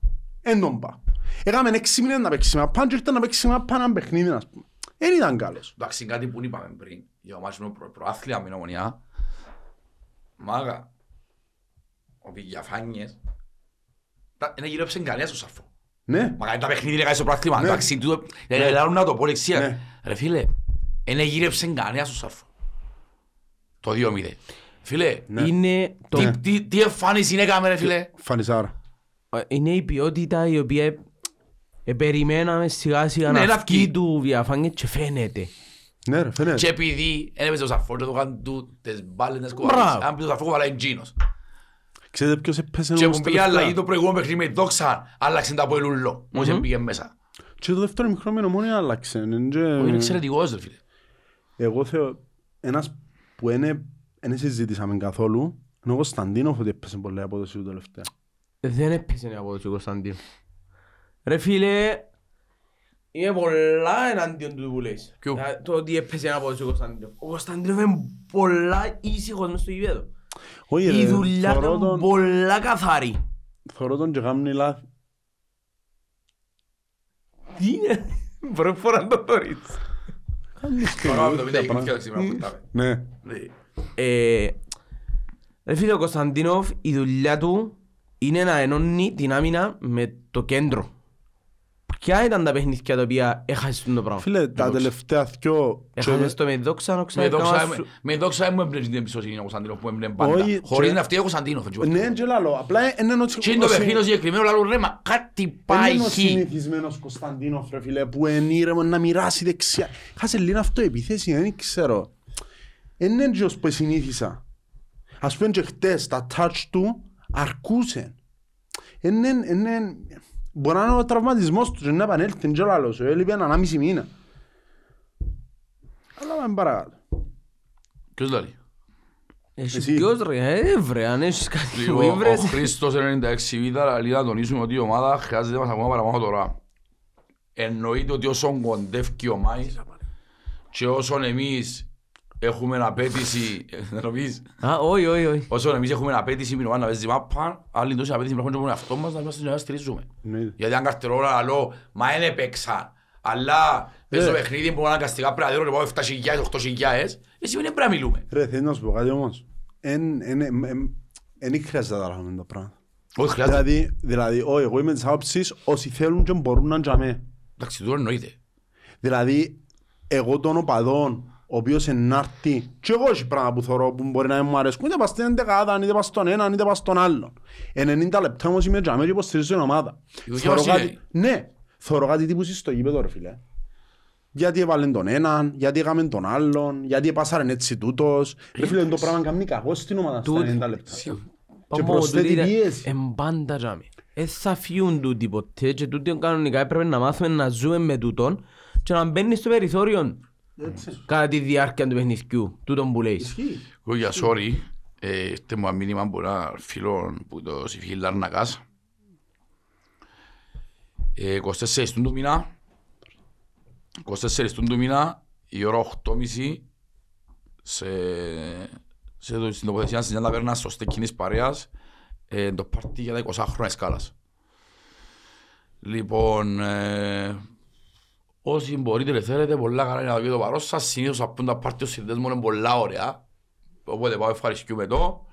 Δεν τον πάω. Έκαμε έξι μήνες να παίξει με απάν και ήρθε να παίξει με απάν ένα παιχνίδι ας πούμε. Δεν ήταν καλός. Εντάξει, κάτι που είπαμε πριν, για το μάτσο με προ- προάθλια με την ομονιά, μάγα, ο Βηγιαφάνιες, τα- δεν γύρεψε κανένα στο σαφό. Ναι. Μα κάνει τα παιχνίδια κάνει στο προάθλημα, Ναι. εντάξει, τούτο, ε, λάρουν να το πω λεξία. Ναι. Ρε φίλε, δεν γύρεψε κανένα στο σαφό. Το 2-0. Φίλε, Ναι. Είναι το τι- τι- τι εμφάνιση έκαμε ρε φίλε; Φανισάρα. είναι η ποιότητα η οποία ε, ε, περιμέναμε σιγά σιγά Ναι, να να βγει βγει. του διαφάνεια και φαίνεται. Ναι ρε, φαίνεται. Και επειδή δεν έπαιζε ο σαφό, το κάνουν του τις μπάλες τις Μπράβο. κουβαλήσεις. Αν πει το σαφό κουβαλάει εντζίνος. Ξέρετε ποιος έπαιζε Και όμως που πήγε τελευταία. αλλαγή το προηγούμενο παιχνίδι με δόξα, άλλαξε τα από ελούλο. Μόλις πήγε μέσα. Και το δεύτερο μικρό με ομόνια άλλαξε. είναι και- Είναι εξαιρετικός ρε φίλε. Εγώ θεωρώ ένας που είναι- δεν συζήτησαμε καθόλου είναι ο Κωνσταντίνοφ ότι έπαιζε πολύ απόδοση του τελευταία. Δεν έπαιζε η απόδοση του Κωνσταντίνου. Ρε φίλε, είμαι πολλά εναντίον του που λες. Ποιου; Ε, Το ότι έπαιζε η απόδοση του Κωνσταντίνου. Ο Κωνσταντίνου είναι πολλά ήσυχος μες στο γηπέδο. Όχι ρε, Η δουλειά του θεωρώ είναι τον- πολλά καθαρή. θεωρώ τον και κάνει λάθη. Τι είναι, πρώτη φορά το θωρείς. Τώρα με το βίντεο και σήμερα που τα Ναι. Ναι. Ε, Ρε φίλε, ο Κωνσταντίνοφ, η δουλειά του είναι να ενώνει την άμυνα με το κέντρο. Ποια ήταν τα παιχνίδια τα οποία έχασες το πράγμα; Φίλε, τα τελευταία δυο... Έχασες το με δόξα, να Με ξέρεις δόξα κάμα μου- σου. Με δόξα μου έμπνευσε την εμπιστοσύνη ο Κωνσταντίνος που έμπνευε πάντα. Όχι, Χωρίς και- να φταίει ο Κωνσταντίνος. Ναι, και λαλό. Απλά είναι ενώ Και είναι το παιχνίδι συγκεκριμένος λαλό ρε μα κάτι πάει Είναι ο χ. συνηθισμένος Κωνσταντίνοφ ρε φίλε που είναι ήρεμο να μοιράσει δεξιά. Χάσε λίγο αυτό επίθεση, δεν ξέρω. Είναι έτσι που συνήθισα. Ας πούμε και χτες τα touch του αρκούσαν. Είναι, είναι, Μπορεί να είναι ο τραυματισμός τους και να επανέλθει, είναι και ο άλλος, έλειπε έναν άμιση μήνα. Αλλά πάμε παρακάτω. Ποιος λέει. Έχει Εσύ. ποιος ρε, ε, βρε, αν έχεις κάτι που Λοιπόν, ο ήβρες. Χρήστος 96 β, λέει να τονίσουμε ότι η ομάδα χρειάζεται μας ακόμα παραπάνω τώρα. Εννοείται ότι όσο κοντεύει ο Μάης και όσον εμείς έχουμε απέτηση, να το πεις, Α, όχι, όχι, όχι. όσον εμείς έχουμε απέτηση με την ομάδα να παίζεις μάπα, άλλοι τόση απέτηση πρέπει να έχουμε τον εαυτό μας να είμαστε να στηρίζουμε. Ναι. Γιατί αν καρτερόλα λέω, μα δεν έπαιξαν, αλλά παίζω Ε. παιχνίδι που αναγκαστικά πρέπει να δίνω και πάω 7.000, 8.000, εσύ δεν πρέπει να μιλούμε. Ρε, θέλει να σου πω κάτι όμως. Εν, εν, εν, εν, εν χρειάζεται να τα λάβουμε τα πράγματα. Όχι χρειάζεται. Δηλαδή, δηλαδή, όχι, εγώ είμαι της άποψης, όσοι θέλουν και μπορούν να τζαμέ. Εντάξει, τώρα εννοείται. Δηλαδή, εγώ των οπαδών, ο οποίος ενάρτη, και εγώ έχει πράγματα που θεωρώ που μπορεί να μην μου αρέσκουν, είτε πας στην εντεκάδα, είτε πας στον έναν, είτε πας στον άλλον. 90 λεπτά όμως είμαι τζαμέ και υποστηρίζω την ομάδα. Η δουλειά Θεωρώ μας κάτι, είναι. ναι, θεωρώ κάτι τύπου στο γήπεδο ρε φίλε. Γιατί έβαλε τον έναν, γιατί έκαμε τον άλλον, γιατί επάσαρεν έτσι τούτος. Ρε φίλε, το πράγμα κάνει κακό στην ομάδα στα Τούτη. 90 λεπτά. Πάμε, προσθέτει τούτη, ρε, πίεση. Εμπάντα τζάμι. Ε, θα φύγουν τούτοι ποτέ και τούτοι κανονικά έπρεπε να μάθουμε να ζούμε με τούτον και να μπαίνεις στο περιθώριο Έτσι. Κατά τη διάρκεια του παιχνιδιού, τούτον που λέεις. Ισχύει. Εγώ για sorry, ε, ήρθε μου ένα μήνυμα από ένα φίλο που το συμφίγει Λαρνακάς. Ε, 24 του μήνα, 24 του μήνα, η ώρα 8.30 σε, σε, το- στην τοποθεσία της Νιάννα Βέρνας, στο στεκκίνης παρέας, ε, το πάρτι για τα 20 χρόνια σκάλας. Λοιπόν, ε, όσοι μπορείτε και θέλετε, πολλά καλά είναι να δείτε το παρόν σας. Συνήθως από τα πάρτι ο συνδέσμο είναι πολλά ωραία. Οπότε πάω ευχαριστούμε το.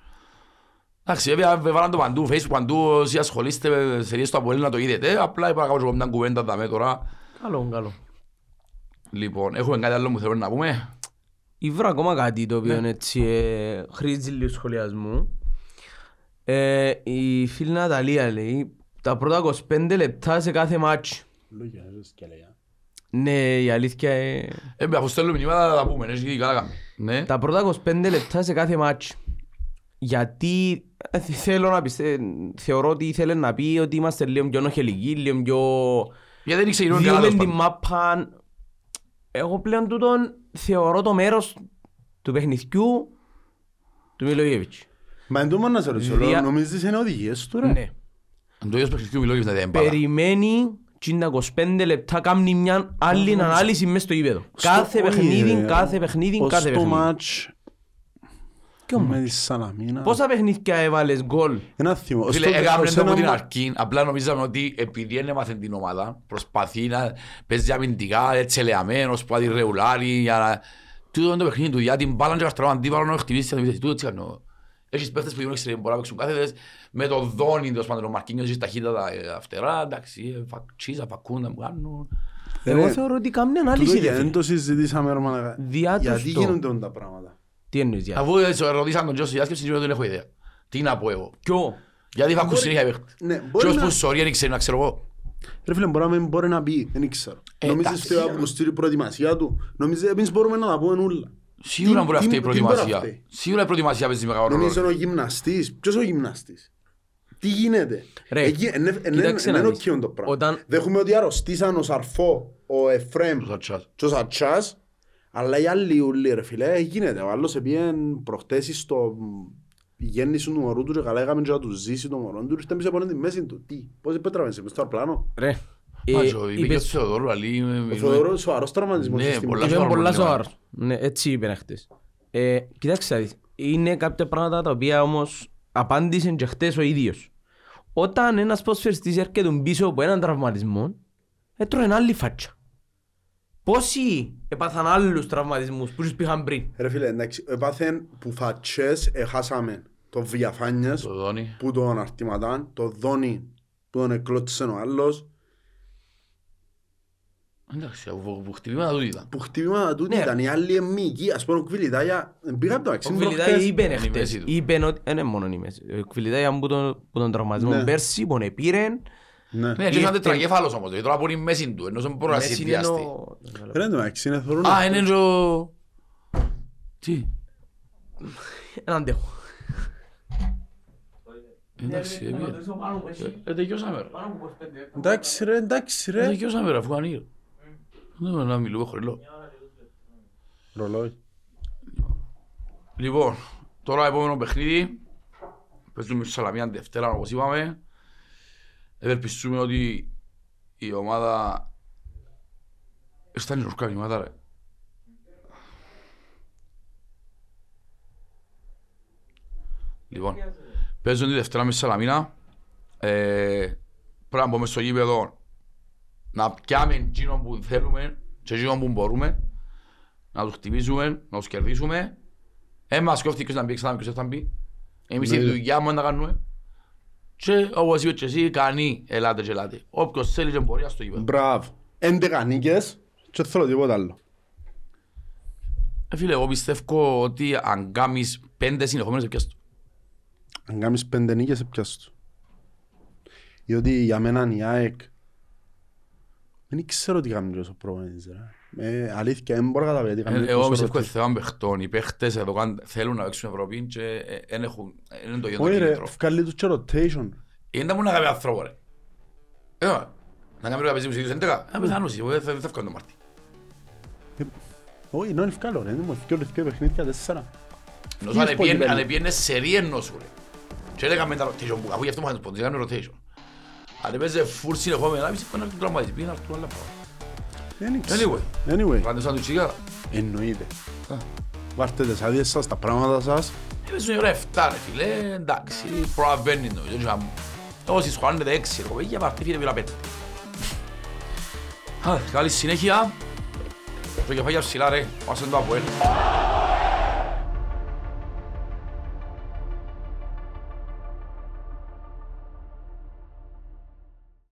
Εντάξει, βέβαια βάλαν το παντού, facebook παντού, όσοι ασχολείστε με σειρές του Αποέλ να το είδετε. Απλά είπα κάπως μια κουβέντα δαμε τώρα. Καλό, καλό. Λοιπόν, έχουμε κάτι άλλο που θέλουμε να πούμε; Ήβρα ακόμα κάτι το οποίο έτσι ε, χρήζει λίγο σχολιασμού. Ε, η φίλη Ναταλία λέει τα πρώτα 25 λεπτά σε κάθε μάτσο. Λόγια, ρε, σκελέα. Ναι, η αλήθεια ε, Ε, αφού στέλνουμε μηνύματα θα τα πούμε, έχει καλά κάνει. Ναι. τα πρώτα 25 λεπτά σε κάθε μάτσο. Γιατί ε, θέλω να πιστε... θεωρώ ότι ήθελε να πει ότι είμαστε λίγο πιο νοχελικοί, λίγο πιο... Γιατί δεν ήξερε καλά Διούμε τέλος την πάντων. μάπα. Εγώ πλέον τούτον θεωρώ το μέρος του παιχνιδιού του Μιλογεύιτς. Μα εν τω μόνο να σε ρωτήσω, Δια- νομίζεις είναι οδηγίες του ρε. Ναι. Αν το ίδιο παιχνιδιού μιλώ και δεν είναι μπάλα. Περιμένει και τα 25 λεπτά κάνει μια άλλη ανάλυση μέσα στο γήπεδο. Κάθε Στο- όχι, παιχνίδι, ρε. κάθε παιχνίδι, Ως κάθε το παιχνίδι. μάτς Κι όμως, με τη Σαλαμίνας. Πόσα παιχνίδια έβαλες γκολ; Ένα θύμο. Ως Φίλε, το- έκαμε ως το από ένα την μα- αρχή, απλά νομίζαμε ότι επειδή δεν έμαθε την ομάδα, προσπαθεί να παίζει αμυντικά, έτσι ελεαμένος, που αδει ρεουλάρει, για να... Τούτο είναι το παιχνίδι του, γιατί την μπάλαν και καστραβάν αντίπαλο να χτυπήσει, να χτυπήσει, τούτο έτσι κάνω. Έχεις παίχτες που γίνονται μπορεί να παίξουν κάθετες, με το δόνι, τέλος πάντων, ο Μαρκίνιος, έχεις ταχύτητα ε, αυτερά, εντάξει, ε, φακτσίζα, φακούντα, μου κάνουν. Εγώ Ρε, θεωρώ ότι κάνει Τούτο ανάλυση. ρε για- φίλε. Δεν το συζητήσαμε ρε μαλάκα. Διά τους Γιατί το. γίνονται όλα τα πράγματα. Τι εννοείς για. Αφού ε, σε ρωτήσαν τον Τζος στη διάσκεψη, και δεν έχω ιδέα. Τι να πω εγώ. Ποιο; Γιατί θα ακούς συνέχεια οι παίχτες. Ναι, μπορεί Ποιος να- που σωρεί, δεν ξέρει να ξέρω εγώ. Ρε φίλε, μπορεί να μην μπορεί να πει, δεν ξέρω. Ε, Νομίζεις εντάξει, φταίει από την προετοιμασία του. Νομίζεις εμείς μπορούμε να τα πούμε όλα. Σίγουρα Τι- μπορεί να τι- φταίει η τι μπορεί να προετοιμασία. φταίει; Σίγουρα η προετοιμασία παίζει μεγάλο ρόλο. Νομίζω είναι ο γυμναστής. Ποιος είναι ο γυμναστής; Τι γίνεται; Ρε, Εκεί είναι- είναι- κοίταξε να είναι δεις. οκ το πράγμα. Όταν- Δέχομαι ότι αρρωστήσαν ο Σαρφό, ο Εφρέμ Τους ατσάς. και ο Σατσάς, αλλά οι άλλοι ούλοι ρε φίλε, ε, γίνεται. Ο άλλος επίεν προχτές στο η γέννηση του μωρού τους και καλά έκαμε και να τους ζήσει το μωρό τους, ήρθε πίσω από τη μέση του. Τι, πώς επέτραβες, μες στο αεροπλάνο. Ρε. Μα, Ε, και ο- είπε και ο είπες- Θεοδόρου, αλλά Ο Θεοδωρός σοβαρός τραυματισμός Ναι, στην πολλά πίστα. Είπε σοβαρό πολλά πρόβλημα. σοβαρό. Ναι, έτσι είπε χτες. Ε, κοιτάξτε, να δεις. είναι κάποια πράγματα τα οποία όμως απάντησε και χτες ο ίδιος. Όταν ένας ποσφαιριστής έρχεται πίσω από έναν τραυματισμό, έτρωε άλλη φάτσα. Πόσοι έπαθαν άλλους τραυματισμούς που τους πήγαν πριν; Ρε φίλε, εντάξει, έπαθεν που φατσές έχασαμε το Βιαφάνιες Το δόνι. που τον αρτηματάν, το Δόνι που τον εκλώτησε ο άλλος, Εντάξει, που που χτυπήματα τούτοι ήταν. που χτυπήματα τούτοι Ναι. ήταν οι άλλοι εμμυκοί, ας πούμε ο Κβιλιτάγια, πήγα από το Ο αξίν Κβιλιτάη προχτές. είπε είναι η χτες, μέση του. είπε ότι, ε, ναι μόνο η μέση. Ο Κβιλιτάη που τον, που τον τραυματισμό Ναι. πέρσι, που τον πήρε, Ναι. Ναι, και ήταν τετρακέφαλος όμως, δηλαδή τώρα που είναι η μέση του, ενώ δεν μπορεί να μέση είναι συνδυαστεί. ο- Ρε εν τω μεταξύ είναι θωρούν. Α, είναι ο... Τι; Έναν τέχο. Εντάξει, ε, ε, τελειώσαμε ρε. Εντάξει ρε, εντάξει Ε, ρε. Τελειώσαμε ρε, αφού ανοίγει. Δεν μπορούμε να μιλούμε χωριλό. Ρολόι. Λοιπόν, τώρα επόμενο παιχνίδι. Παίζουμε στη Σαλαμία Δευτέρα, όπως είπαμε. Ευελπιστούμε ότι η ομάδα... Ήταν η Ρουρκά η ομάδα, ρε. Λοιπόν, παίζουν τη Δευτέρα με στη Σαλαμίνα. Ε, πρέπει να μπούμε στο γήπεδο να πιάμε εκείνο που θέλουμε και εκείνο που μπορούμε να τους χτυπήσουμε, να τους κερδίσουμε. Ε, μας κόφτει ποιος να μπει, ξανά ποιος δεν θα μπει. Εμείς η Ναι. δουλειά μας να κάνουμε. Και όπως είπες και εσύ, κανεί ελάτε και ελάτε. Όποιος θέλει και μπορεί, ας το είπε. Μπράβο. 11 νίκες και δεν θέλω τίποτα άλλο. Ε, φίλε, εγώ πιστεύω ότι αν κάνεις πέντε συνεχόμενες επιάσεις του. Αν κάνεις πέντε νίκες, έπιασες του. Διότι για μένα η ΑΕΚ δεν ξέρω τι κάνει τόσο προπονητής, ρε. Ε, αλήθεια, δεν μπορώ να καταλάβω γιατί κάνει Ε, Εγώ τόσο πιστεύω ότι rotation. θέμα παιχτών. Οι παίχτες εδώ καν θέλουν να παίξουν Ευρώπη και ε, δεν έχουν, δεν είναι το ίδιο το Όχι ρε, κίνητρο. βγάλει τους και rotation. Είναι τα μου να κάνει άνθρωπο ρε. Ε, να κάνει πρέπει να παίζει μουσική τους 11. Να πεθάνουν, εγώ δεν θα δεν θα βγάλω τον Μάρτι. Όχι, είναι ευκάλο ρε, είναι μου ευκάλο ευκάλο παιχνίδια τέσσερα. Ενώ Τι αν is επίεν- πολύ αν καλή. επίενες σε ριέννο σου ρε. Και έλεγαμε τα rotation που αφού γι' αυτό μου είχαν σποντζεί, έκανε rotation. Αν έπαιζε full συνεχόμενα, εμείς είπαμε να του τραυματίσει, πήγαινε να έρθουν άλλα πράγματα. Δεν ξέρω. Anyway, Anyway, κάντε σαν του τσίγα. εννοείται. Α. Βάρτε τις άδειες σας, τα πράγματα σας. Έπαιζε η ώρα 7 ρε φίλε, εντάξει, προλαβαίνει νομίζω. και να- Όσοι σχολάνετε 6 ρε κοπέγια, πάρτε φίλε πήρα 5. Καλή συνέχεια. Το κεφάλια ψηλά ρε, πάσε το από